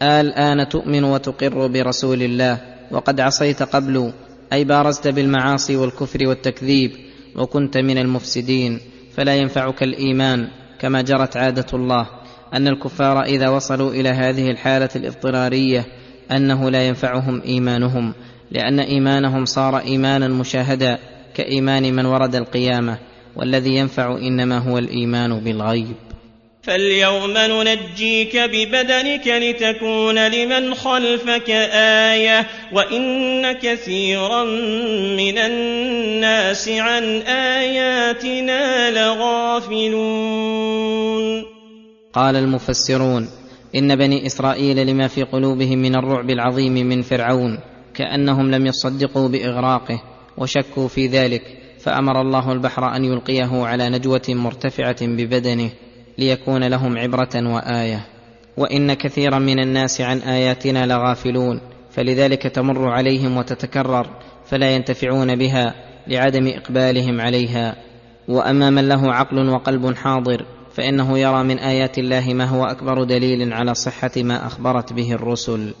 الان تؤمن وتقر برسول الله. وقد عصيت قبل أي بارزت بالمعاصي والكفر والتكذيب وكنت من المفسدين. فلا ينفعك الإيمان كما جرت عادة الله. أن الكفار إذا وصلوا إلى هذه الحالة الإضطرارية أنه لا ينفعهم إيمانهم لأن إيمانهم صار إيمانا مشاهدا كإيمان من ورد القيامة. والذي ينفع إنما هو الإيمان بالغيب. فاليوم ننجيك ببدنك لتكون لمن خلفك آية وإن كثيرا من الناس عن آياتنا لغافلون. قال المفسرون إن بني إسرائيل لما في قلوبهم من الرعب العظيم من فرعون كأنهم لم يصدقوا بإغراقه وشكوا في ذلك فأمر الله البحر أن يلقيه على نجوة مرتفعة ببدنه. ليكون لهم عبرة وآية. وإن كثيرا من الناس عن آياتنا لغافلون فلذلك تمر عليهم وتتكرر فلا ينتفعون بها لعدم إقبالهم عليها. وأما من له عقل وقلب حاضر فإنه يرى من آيات الله ما هو أكبر دليل على صحة ما أخبرت به الرسل.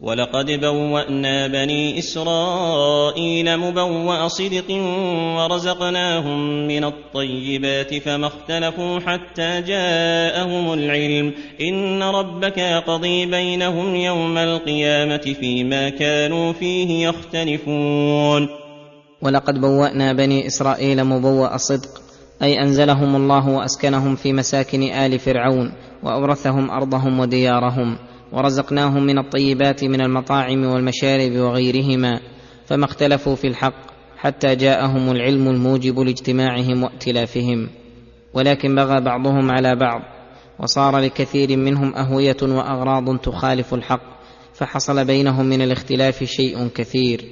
ولقد بوأنا بني إسرائيل مبوأ صدق ورزقناهم من الطيبات فما اختلفوا حتى جاءهم العلم إن ربك يقضي بينهم يوم القيامة فيما كانوا فيه يختلفون. ولقد بوأنا بني إسرائيل مبوأ صدق أي أنزلهم الله وأسكنهم في مساكن آل فرعون وأورثهم أرضهم وديارهم. ورزقناهم من الطيبات من المطاعم والمشارب وغيرهما فما اختلفوا في الحق حتى جاءهم العلم الموجب لاجتماعهم وائتلافهم ولكن بغى بعضهم على بعض وصار لكثير منهم أهوية وأغراض تخالف الحق فحصل بينهم من الاختلاف شيء كثير.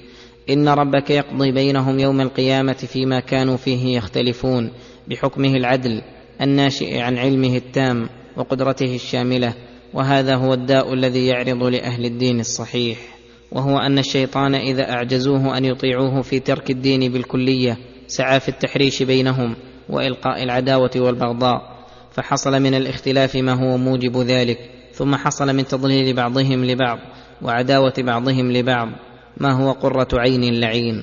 إن ربك يقضي بينهم يوم القيامة فيما كانوا فيه يختلفون بحكمه العدل الناشئ عن علمه التام وقدرته الشاملة وهذا هو الداء الذي يعرض لأهل الدين الصحيح وهو أن الشيطان إذا أعجزوه أن يطيعوه في ترك الدين بالكلية سعى في التحريش بينهم وإلقاء العداوة والبغضاء فحصل من الاختلاف ما هو موجب ذلك ثم حصل من تضليل بعضهم لبعض وعداوة بعضهم لبعض ما هو قرة عين لعين.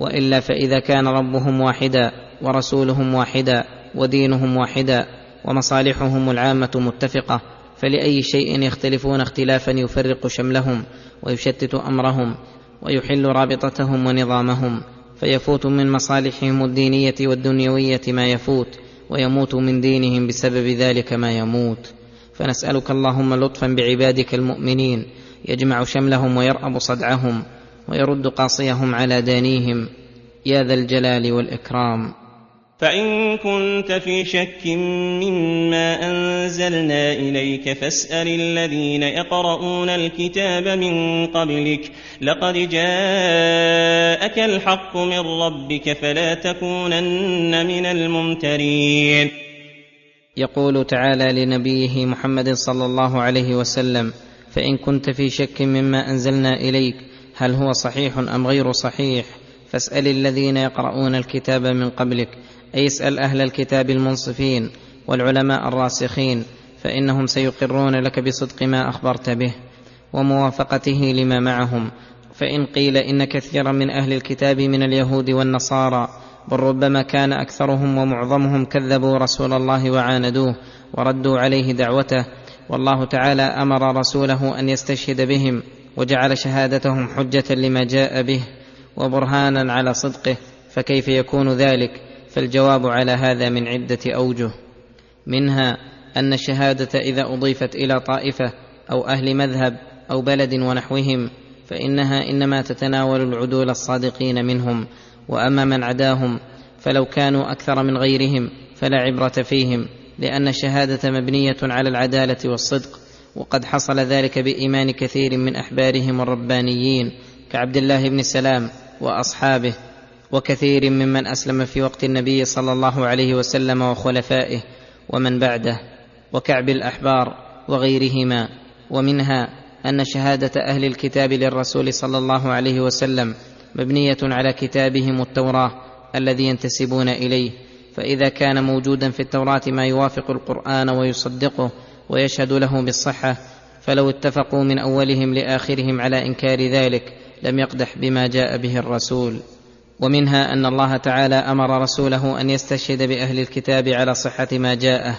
وإلا فإذا كان ربهم واحدا ورسولهم واحدا ودينهم واحدا ومصالحهم العامة متفقة فلأي شيء يختلفون اختلافا يفرق شملهم ويشتت أمرهم ويحل رابطتهم ونظامهم فيفوت من مصالحهم الدينية والدنيوية ما يفوت ويموت من دينهم بسبب ذلك ما يموت. فنسألك اللهم لطفا بعبادك المؤمنين يجمع شملهم ويرأب صدعهم ويرد قاصيهم على دانيهم. يا ذا الجلال والإكرام. فإن كنت في شك مما أنزلنا إليك فاسأل الذين يقرؤون الكتاب من قبلك لقد جاءك الحق من ربك فلا تكونن من الممترين. يقول تعالى لنبيه محمد صلى الله عليه وسلم فإن كنت في شك مما أنزلنا إليك هل هو صحيح أم غير صحيح؟ فاسأل الذين يقرؤون الكتاب من قبلك أي اسأل أهل الكتاب المنصفين والعلماء الراسخين فإنهم سيقرون لك بصدق ما أخبرت به وموافقته لما معهم. فإن قيل إن كثيرا من أهل الكتاب من اليهود والنصارى بل ربما كان أكثرهم ومعظمهم كذبوا رسول الله وعاندوه وردوا عليه دعوته والله تعالى أمر رسوله أن يستشهد بهم وجعل شهادتهم حجة لما جاء به وبرهانا على صدقه فكيف يكون ذلك؟ فالجواب على هذا من عدة أوجه منها أن الشهادة إذا أضيفت إلى طائفة أو أهل مذهب أو بلد ونحوهم فإنها إنما تتناول العدول الصادقين منهم وأما من عداهم فلو كانوا أكثر من غيرهم فلا عبرة فيهم لأن الشهادة مبنية على العدالة والصدق وقد حصل ذلك بإيمان كثير من أحبارهم الربانيين كعبد الله بن سلام وأصحابه. وكثير ممن أسلم في وقت النبي صلى الله عليه وسلم وخلفائه ومن بعده وكعب الأحبار وغيرهما ومنها أن شهادة أهل الكتاب للرسول صلى الله عليه وسلم مبنية على كتابهم التوراة الذي ينتسبون إليه. فإذا كان موجودا في التوراة ما يوافق القرآن ويصدقه ويشهد له بالصحة فلو اتفقوا من أولهم لآخرهم على إنكار ذلك لم يقدح بما جاء به الرسول. ومنها أن الله تعالى أمر رسوله أن يستشهد بأهل الكتاب على صحة ما جاءه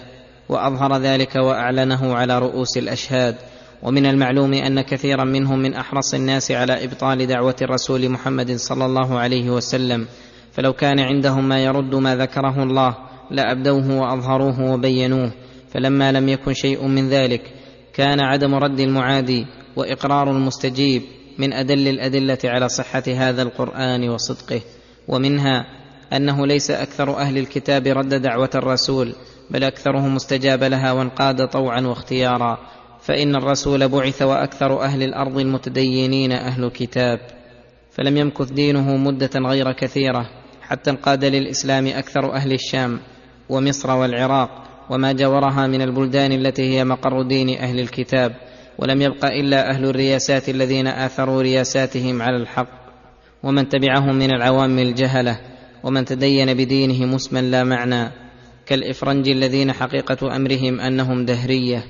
وأظهر ذلك وأعلنه على رؤوس الأشهاد. ومن المعلوم أن كثيرا منهم من أحرص الناس على إبطال دعوة الرسول محمد صلى الله عليه وسلم. فلو كان عندهم ما يرد ما ذكره الله لأبدوه وأظهروه وبينوه. فلما لم يكن شيء من ذلك كان عدم رد المعادي وإقرار المستجيب. من أدل الأدلة على صحة هذا القرآن وصدقه ومنها أنه ليس أكثر أهل الكتاب رد دعوة الرسول بل أكثرهم استجاب لها وانقاد طوعا واختيارا فإن الرسول بعث وأكثر أهل الأرض المتدينين أهل كتاب فلم يمكث دينه مدة غير كثيرة حتى انقاد للإسلام أكثر أهل الشام ومصر والعراق وما جاورها من البلدان التي هي مقر دين أهل الكتاب. ولم يبق إلا أهل الرياسات الذين آثروا رياساتهم على الحق ومن تبعهم من العوام الجهلة ومن تدين بدينه مسما لا معنى كالإفرنج الذين حقيقة أمرهم أنهم دهرية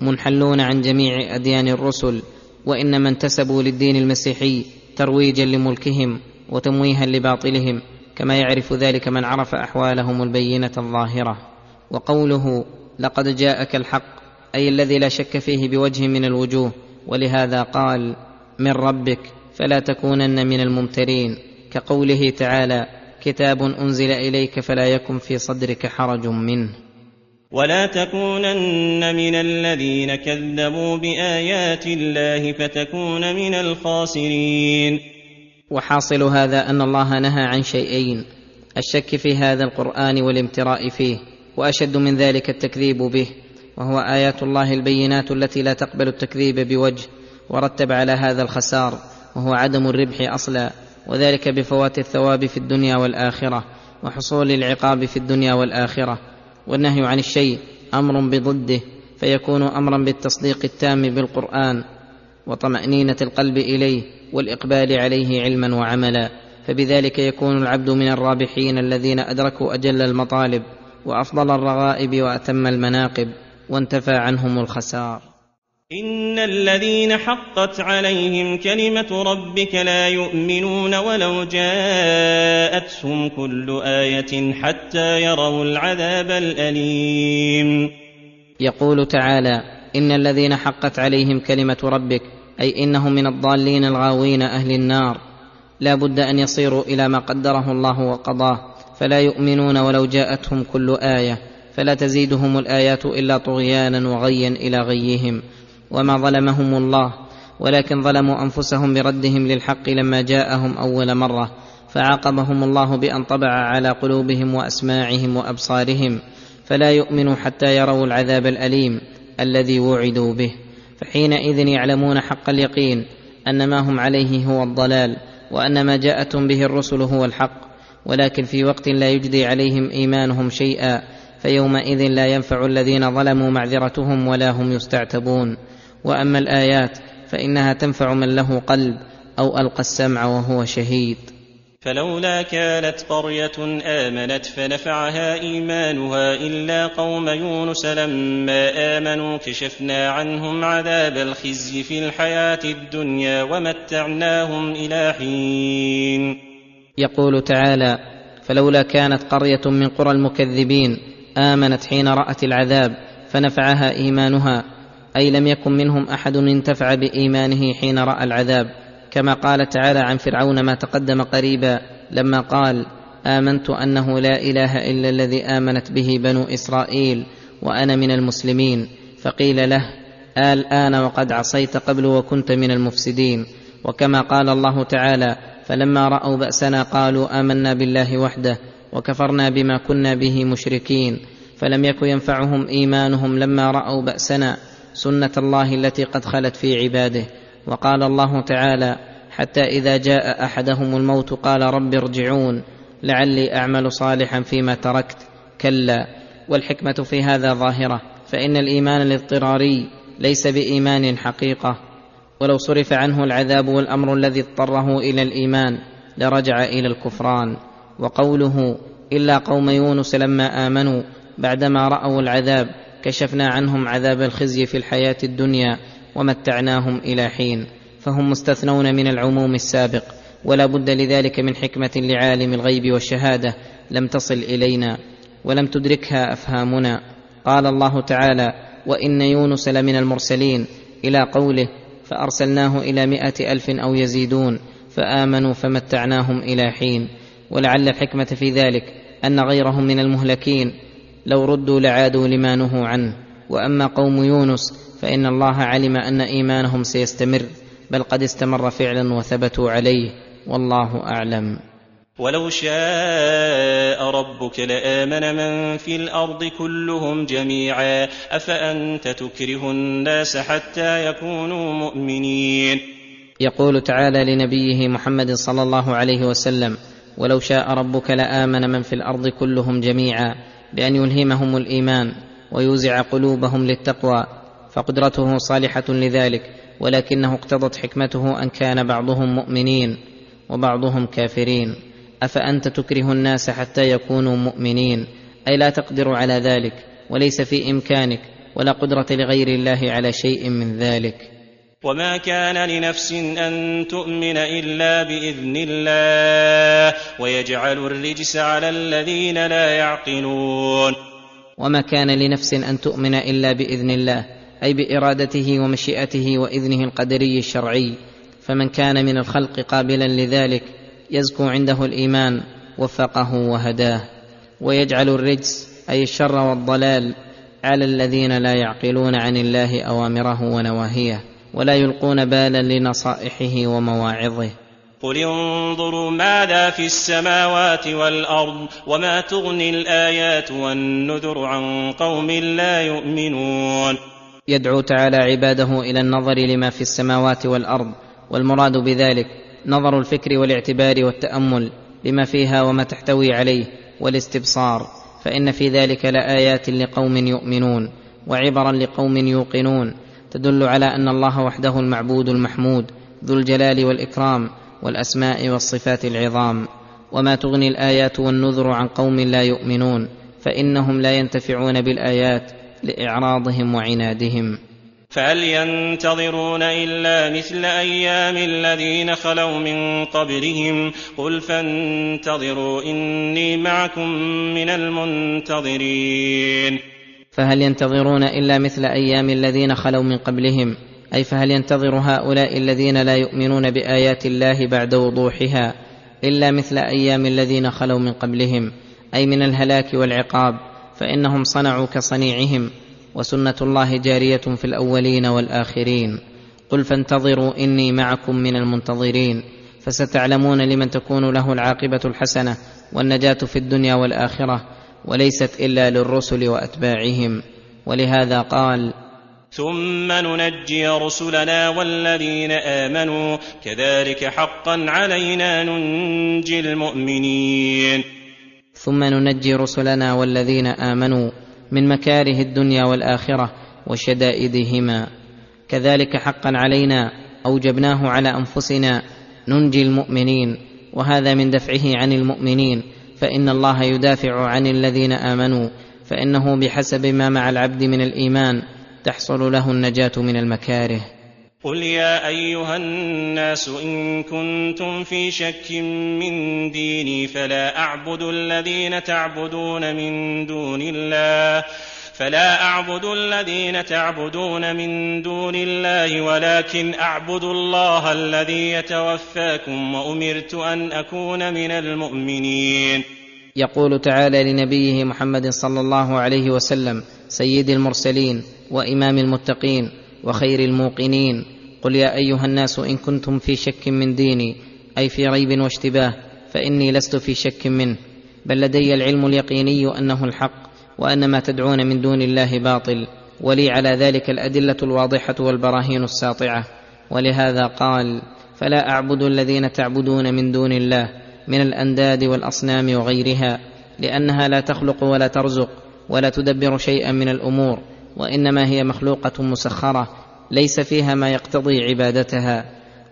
منحلون عن جميع أديان الرسل وإنما انتسبوا للدين المسيحي ترويجا لملكهم وتمويها لباطلهم كما يعرف ذلك من عرف أحوالهم البينة الظاهرة. وقوله لقد جاءك الحق أي الذي لا شك فيه بوجه من الوجوه ولهذا قال من ربك فلا تكونن من الممترين. كقوله تعالى كتاب أنزل إليك فلا يكن في صدرك حرج منه. ولا تكونن من الذين كذبوا بآيات الله فتكون من الخاسرين. وحاصل هذا أن الله نهى عن شيئين الشك في هذا القرآن والامتراء فيه وأشد من ذلك التكذيب به وهو آيات الله البينات التي لا تقبل التكذيب بوجه ورتب على هذا الخسار وهو عدم الربح أصلا وذلك بفوات الثواب في الدنيا والآخرة وحصول العقاب في الدنيا والآخرة والنهي عن الشيء أمر بضده فيكون أمرا بالتصديق التام بالقرآن وطمأنينة القلب إليه والإقبال عليه علما وعملا فبذلك يكون العبد من الرابحين الذين أدركوا أجل المطالب وأفضل الرغائب وأتم المناقب. وانتفى عنهم الخسار. إن الذين حقت عليهم كلمة ربك لا يؤمنون ولو جاءتهم كل آية حتى يروا العذاب الأليم. يقول تعالى إن الذين حقت عليهم كلمة ربك أي إنهم من الضالين الغاوين أهل النار. لا بد أن يصيروا إلى ما قدره الله وقضاه فلا يؤمنون ولو جاءتهم كل آية. فلا تزيدهم الآيات إلا طغيانا وغيا إلى غيهم وما ظلمهم الله ولكن ظلموا أنفسهم بردهم للحق لما جاءهم أول مرة فعاقبهم الله بأن طبع على قلوبهم وأسماعهم وأبصارهم فلا يؤمنوا حتى يروا العذاب الأليم الذي وعدوا به فحينئذ يعلمون حق اليقين أن ما هم عليه هو الضلال وأن ما جاءتهم به الرسل هو الحق ولكن في وقت لا يجدي عليهم إيمانهم شيئا فيومئذ لا ينفع الذين ظلموا معذرتهم ولا هم يستعتبون. وأما الآيات فإنها تنفع من له قلب أو ألقى السمع وهو شهيد. فلولا كانت قرية آمنت فنفعها إيمانها إلا قوم يونس لما آمنوا كشفنا عنهم عذاب الخزي في الحياة الدنيا ومتعناهم إلى حين. يقول تعالى فلولا كانت قرية من قرى المكذبين آمنت حين رأت العذاب فنفعها إيمانها. أي لم يكن منهم أحد انتفع بإيمانه حين رأى العذاب. كما قال تعالى عن فرعون ما تقدم قريبا لما قال آمنت أنه لا إله إلا الذي آمنت به بنو إسرائيل وأنا من المسلمين. فقيل له الان وقد عصيت قبل وكنت من المفسدين. وكما قال الله تعالى فلما رأوا بأسنا قالوا آمنا بالله وحده. وكفرنا بما كنا به مشركين فلم يك ينفعهم إيمانهم لما رأوا بأسنا سنة الله التي قد خلت في عباده. وقال الله تعالى حتى إذا جاء أحدهم الموت قال رب ارجعون لعلي أعمل صالحا فيما تركت. كلا والحكمة في هذا ظاهرة فإن الإيمان الاضطراري ليس بإيمان حقيقة. ولو صرف عنه العذاب والأمر الذي اضطره إلى الإيمان لرجع إلى الكفران. وقوله إلا قوم يونس لما آمنوا بعدما رأوا العذاب كشفنا عنهم عذاب الخزي في الحياة الدنيا ومتعناهم إلى حين فهم مستثنون من العموم السابق ولا بد لذلك من حكمة لعالم الغيب والشهادة لم تصل إلينا ولم تدركها أفهامنا قال الله تعالى وإن يونس لمن المرسلين إلى قوله فأرسلناه إلى مائه ألف أو يزيدون فآمنوا فمتعناهم إلى حين ولعل الحكمة في ذلك أن غيرهم من المهلكين. لو ردوا لعادوا لما نهوا عنه. وأما قوم يونس فإن الله علم أن إيمانهم سيستمر بل قد استمر فعلا وثبتوا عليه. والله أعلم. ولو شاء ربك لآمن من في الأرض كلهم جميعا. أفأنت تكره الناس حتى يكونوا مؤمنين؟ يقول تعالى لنبيه محمد صلى الله عليه وسلم ولو شاء ربك لآمن من في الأرض كلهم جميعا بأن يلهمهم الإيمان ويوزع قلوبهم للتقوى فقدرته صالحة لذلك ولكنه اقتضت حكمته أن كان بعضهم مؤمنين وبعضهم كافرين. أفأنت تكره الناس حتى يكونوا مؤمنين؟ أي لا تقدر على ذلك وليس في إمكانك ولا قدرة لغير الله على شيء من ذلك. وما كان لنفس ان تؤمن الا باذن الله ويجعل الرجس على الذين لا يعقلون وما كان لنفس ان تؤمن الا باذن الله أي بإرادته ومشيئته وإذنه القدري الشرعي. فمن كان من الخلق قابلا لذلك يزكو عنده الإيمان وفقه وهداه. ويجعل الرجس أي الشر والضلال على الذين لا يعقلون عن الله أوامره ونواهيه. ولا يلقون بالا لنصائحه ومواعظه. قل انظروا ماذا في السماوات والأرض وما تغني الآيات والنذر عن قوم لا يؤمنون. يدعو تعالى عباده إلى النظر لما في السماوات والأرض والمراد بذلك نظر الفكر والاعتبار والتأمل لما فيها وما تحتوي عليه والاستبصار فإن في ذلك لآيات لقوم يؤمنون وعبرا لقوم يوقنون. تدل على أن الله وحده المعبود المحمود ذو الجلال والإكرام والأسماء والصفات العظام. وما تغني الآيات والنذر عن قوم لا يؤمنون فإنهم لا ينتفعون بالآيات لإعراضهم وعنادهم. فهل ينتظرون إلا مثل أيام الذين خلوا من قبلهم؟ قل فانتظروا إني معكم من المنتظرين. فهل ينتظرون إلا مثل أيام الذين خلوا من قبلهم؟ أي فهل ينتظر هؤلاء الذين لا يؤمنون بآيات الله بعد وضوحها إلا مثل أيام الذين خلوا من قبلهم؟ أي من الهلاك والعقاب فإنهم صنعوا كصنيعهم وسنة الله جارية في الأولين والآخرين. قل فانتظروا إني معكم من المنتظرين فستعلمون لمن تكون له العاقبة الحسنة والنجاة في الدنيا والآخرة. وليست إلا للرسل وأتباعهم. ولهذا قال ثم ننجي رسلنا والذين آمنوا. كذلك حقا علينا ننجي المؤمنين. ثم ننجي رسلنا والذين آمنوا من مكاره الدنيا والآخرة وشدائدهما. كذلك حقا علينا أوجبناه على أنفسنا ننجي المؤمنين. وهذا من دفعه عن المؤمنين. فإن الله يدافع عن الذين آمنوا فإنه بحسب ما مع العبد من الإيمان تحصل له النجاة من المكاره. قل يا ايها الناس ان كنتم في شك من ديني فلا اعبد الذين تعبدون من دون الله فلا أعبد الذين تعبدون من دون الله ولكن أعبد الله الذي يتوفاكم وأمرت أن أكون من المؤمنين. يقول تعالى لنبيه محمد صلى الله عليه وسلم سيد المرسلين وإمام المتقين وخير الموقنين. قل يا أيها الناس إن كنتم في شك من ديني أي في ريب واشتباه فإني لست في شك منه. بل لدي العلم اليقيني أنه الحق. وأن ما تدعون من دون الله باطل ولي على ذلك الأدلة الواضحة والبراهين الساطعة. ولهذا قال فلا أعبد الذين تعبدون من دون الله من الأنداد والأصنام وغيرها لأنها لا تخلق ولا ترزق ولا تدبر شيئا من الأمور وإنما هي مخلوقة مسخرة ليس فيها ما يقتضي عبادتها.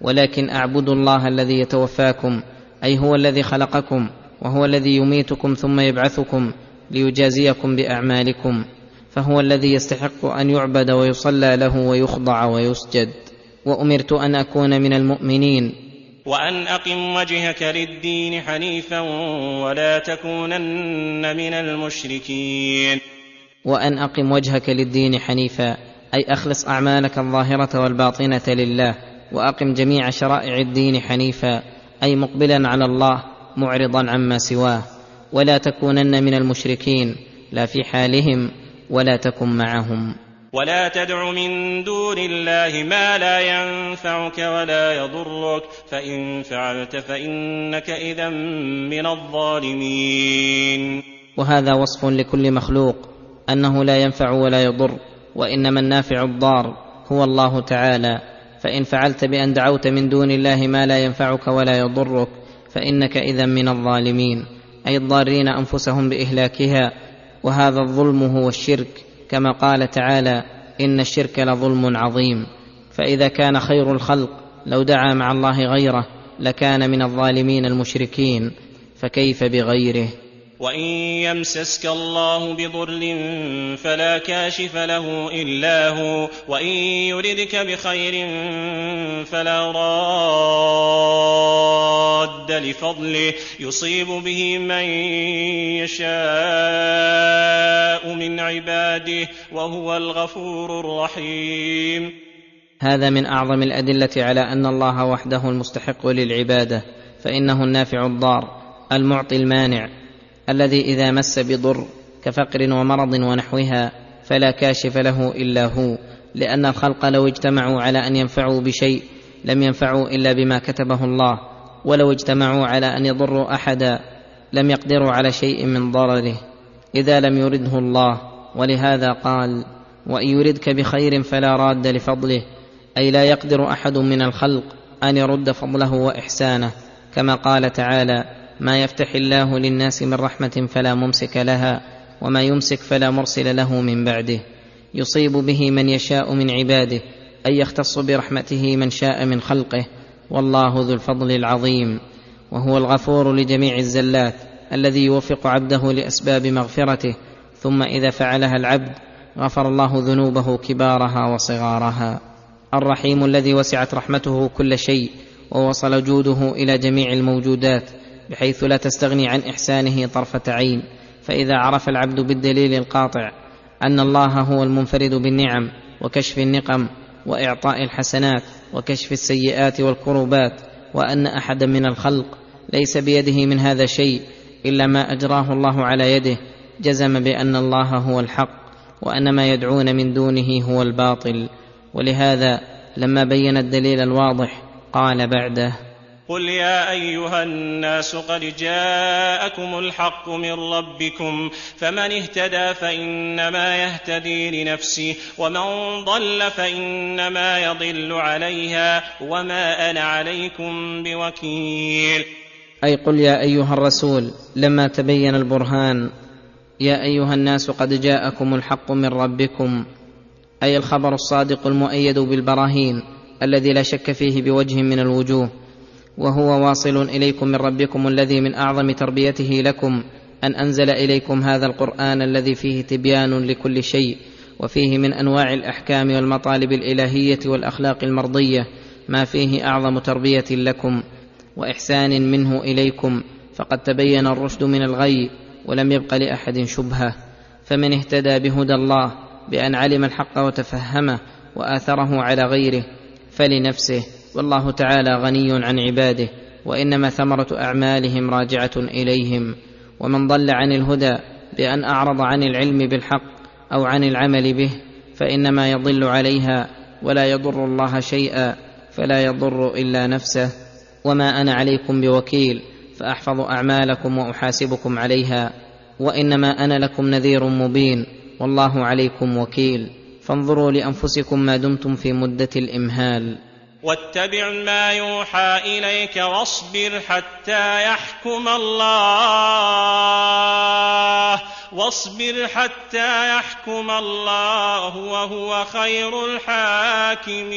ولكن اعبد الله الذي يتوفاكم أي هو الذي خلقكم وهو الذي يميتكم ثم يبعثكم. ليجازيكم بأعمالكم فهو الذي يستحق أن يعبد ويصلى له ويخضع ويسجد. وأمرت أن أكون من المؤمنين. وأن أقم وجهك للدين حنيفا ولا تكونن من المشركين. وأن أقم وجهك للدين حنيفا أي أخلص أعمالك الظاهرة والباطنة لله وأقم جميع شرائع الدين حنيفا أي مقبلا على الله معرضا عما سواه. ولا تكونن من المشركين لا في حالهم ولا تكن معهم. ولا تدع من دون الله ما لا ينفعك ولا يضرك فإن فعلت فإنك إذا من الظالمين. وهذا وصف لكل مخلوق أنه لا ينفع ولا يضر وإنما النافع الضار هو الله تعالى. فإن فعلت بأن دعوت من دون الله ما لا ينفعك ولا يضرك فإنك إذا من الظالمين. أي الضارين أنفسهم بإهلاكها وهذا الظلم هو الشرك. كما قال تعالى إن الشرك لظلم عظيم. فإذا كان خير الخلق لو دعا مع الله غيره لكان من الظالمين المشركين. فكيف بغيره؟ وان يمسسك الله بضر فلا كاشف له الا هو وان يردك بخير فلا راد لفضله يصيب به من يشاء من عباده وهو الغفور الرحيم. هذا من أعظم الأدلة على أن الله وحده المستحق للعبادة فإنه النافع الضار المعطي المانع. الذي إذا مس بضر كفقر ومرض ونحوها فلا كاشف له إلا هو لأن الخلق لو اجتمعوا على أن ينفعوا بشيء لم ينفعوا إلا بما كتبه الله ولو اجتمعوا على أن يضروا أحدا لم يقدروا على شيء من ضرره. إذا لم يرده الله ولهذا قال وإن يردك بخير فلا راد لفضله أي لا يقدر أحد من الخلق أن يرد فضله وإحسانه كما قال تعالى ما يفتح الله للناس من رحمة فلا ممسك لها وما يمسك فلا مرسل له من بعده. يصيب به من يشاء من عباده ان يختص برحمته من شاء من خلقه. والله ذو الفضل العظيم. وهو الغفور لجميع الزلات الذي يوفق عبده لأسباب مغفرته. ثم إذا فعلها العبد غفر الله ذنوبه كبارها وصغارها. الرحيم الذي وسعت رحمته كل شيء ووصل جوده إلى جميع الموجودات. بحيث لا تستغني عن إحسانه طرفة عين. فإذا عرف العبد بالدليل القاطع أن الله هو المنفرد بالنعم وكشف النقم وإعطاء الحسنات وكشف السيئات والكروبات وأن احدا من الخلق ليس بيده من هذا شيء إلا ما أجراه الله على يده جزم بأن الله هو الحق وأن ما يدعون من دونه هو الباطل. ولهذا لما بين الدليل الواضح قال بعده قل يا ايها الناس قد جاءكم الحق من ربكم فمن اهتدى فانما يهتدي لنفسه ومن ضل فانما يضل عليها وما أنا عليكم بوكيل أي قل يا ايها الرسول لما تبين البرهان يا ايها الناس قد جاءكم الحق من ربكم أي الخبر الصادق المؤيد بالبراهين الذي لا شك فيه بوجه من الوجوه. وهو واصل إليكم من ربكم الذي من أعظم تربيته لكم أن أنزل إليكم هذا القرآن الذي فيه تبيان لكل شيء وفيه من أنواع الأحكام والمطالب الإلهية والأخلاق المرضية ما فيه أعظم تربية لكم وإحسان منه إليكم فقد تبين الرشد من الغي ولم يبق لأحد شبهة فمن اهتدى بهدى الله بأن علم الحق وتفهمه وآثره على غيره فلنفسه والله تعالى غني عن عباده وإنما ثمرة أعمالهم راجعة إليهم ومن ضل عن الهدى بأن أعرض عن العلم بالحق أو عن العمل به فإنما يضل عليها ولا يضر الله شيئا فلا يضر إلا نفسه. وما أنا عليكم بوكيل فأحفظ أعمالكم وأحاسبكم عليها وإنما أنا لكم نذير مبين والله عليكم وكيل. فانظروا لأنفسكم ما دمتم في مدة الإمهال. واتبع ما يوحى إليك واصبر حتى يحكم الله. واصبر حتى يحكم الله وهو خير الحاكمين.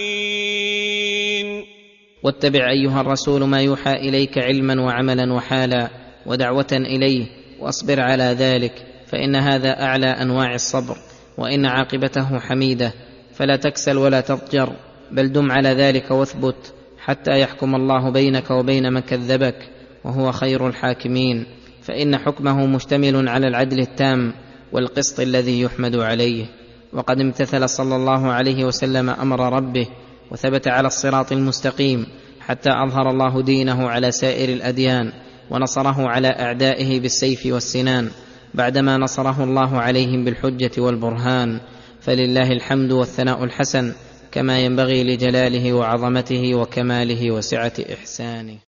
واتبع أيها الرسول ما يوحى إليك علما وعملا وحالا ودعوة إليه واصبر على ذلك فإن هذا أعلى أنواع الصبر وإن عاقبته حميدة فلا تكسل ولا تضجر. بل دم على ذلك واثبت حتى يحكم الله بينك وبين من كذبك وهو خير الحاكمين. فإن حكمه مشتمل على العدل التام والقسط الذي يحمد عليه. وقد امتثل صلى الله عليه وسلم أمر ربه وثبت على الصراط المستقيم حتى أظهر الله دينه على سائر الأديان ونصره على أعدائه بالسيف والسنان بعدما نصره الله عليهم بالحجة والبرهان. فلله الحمد والثناء الحسن كما ينبغي لجلاله وعظمته وكماله وسعة إحسانه.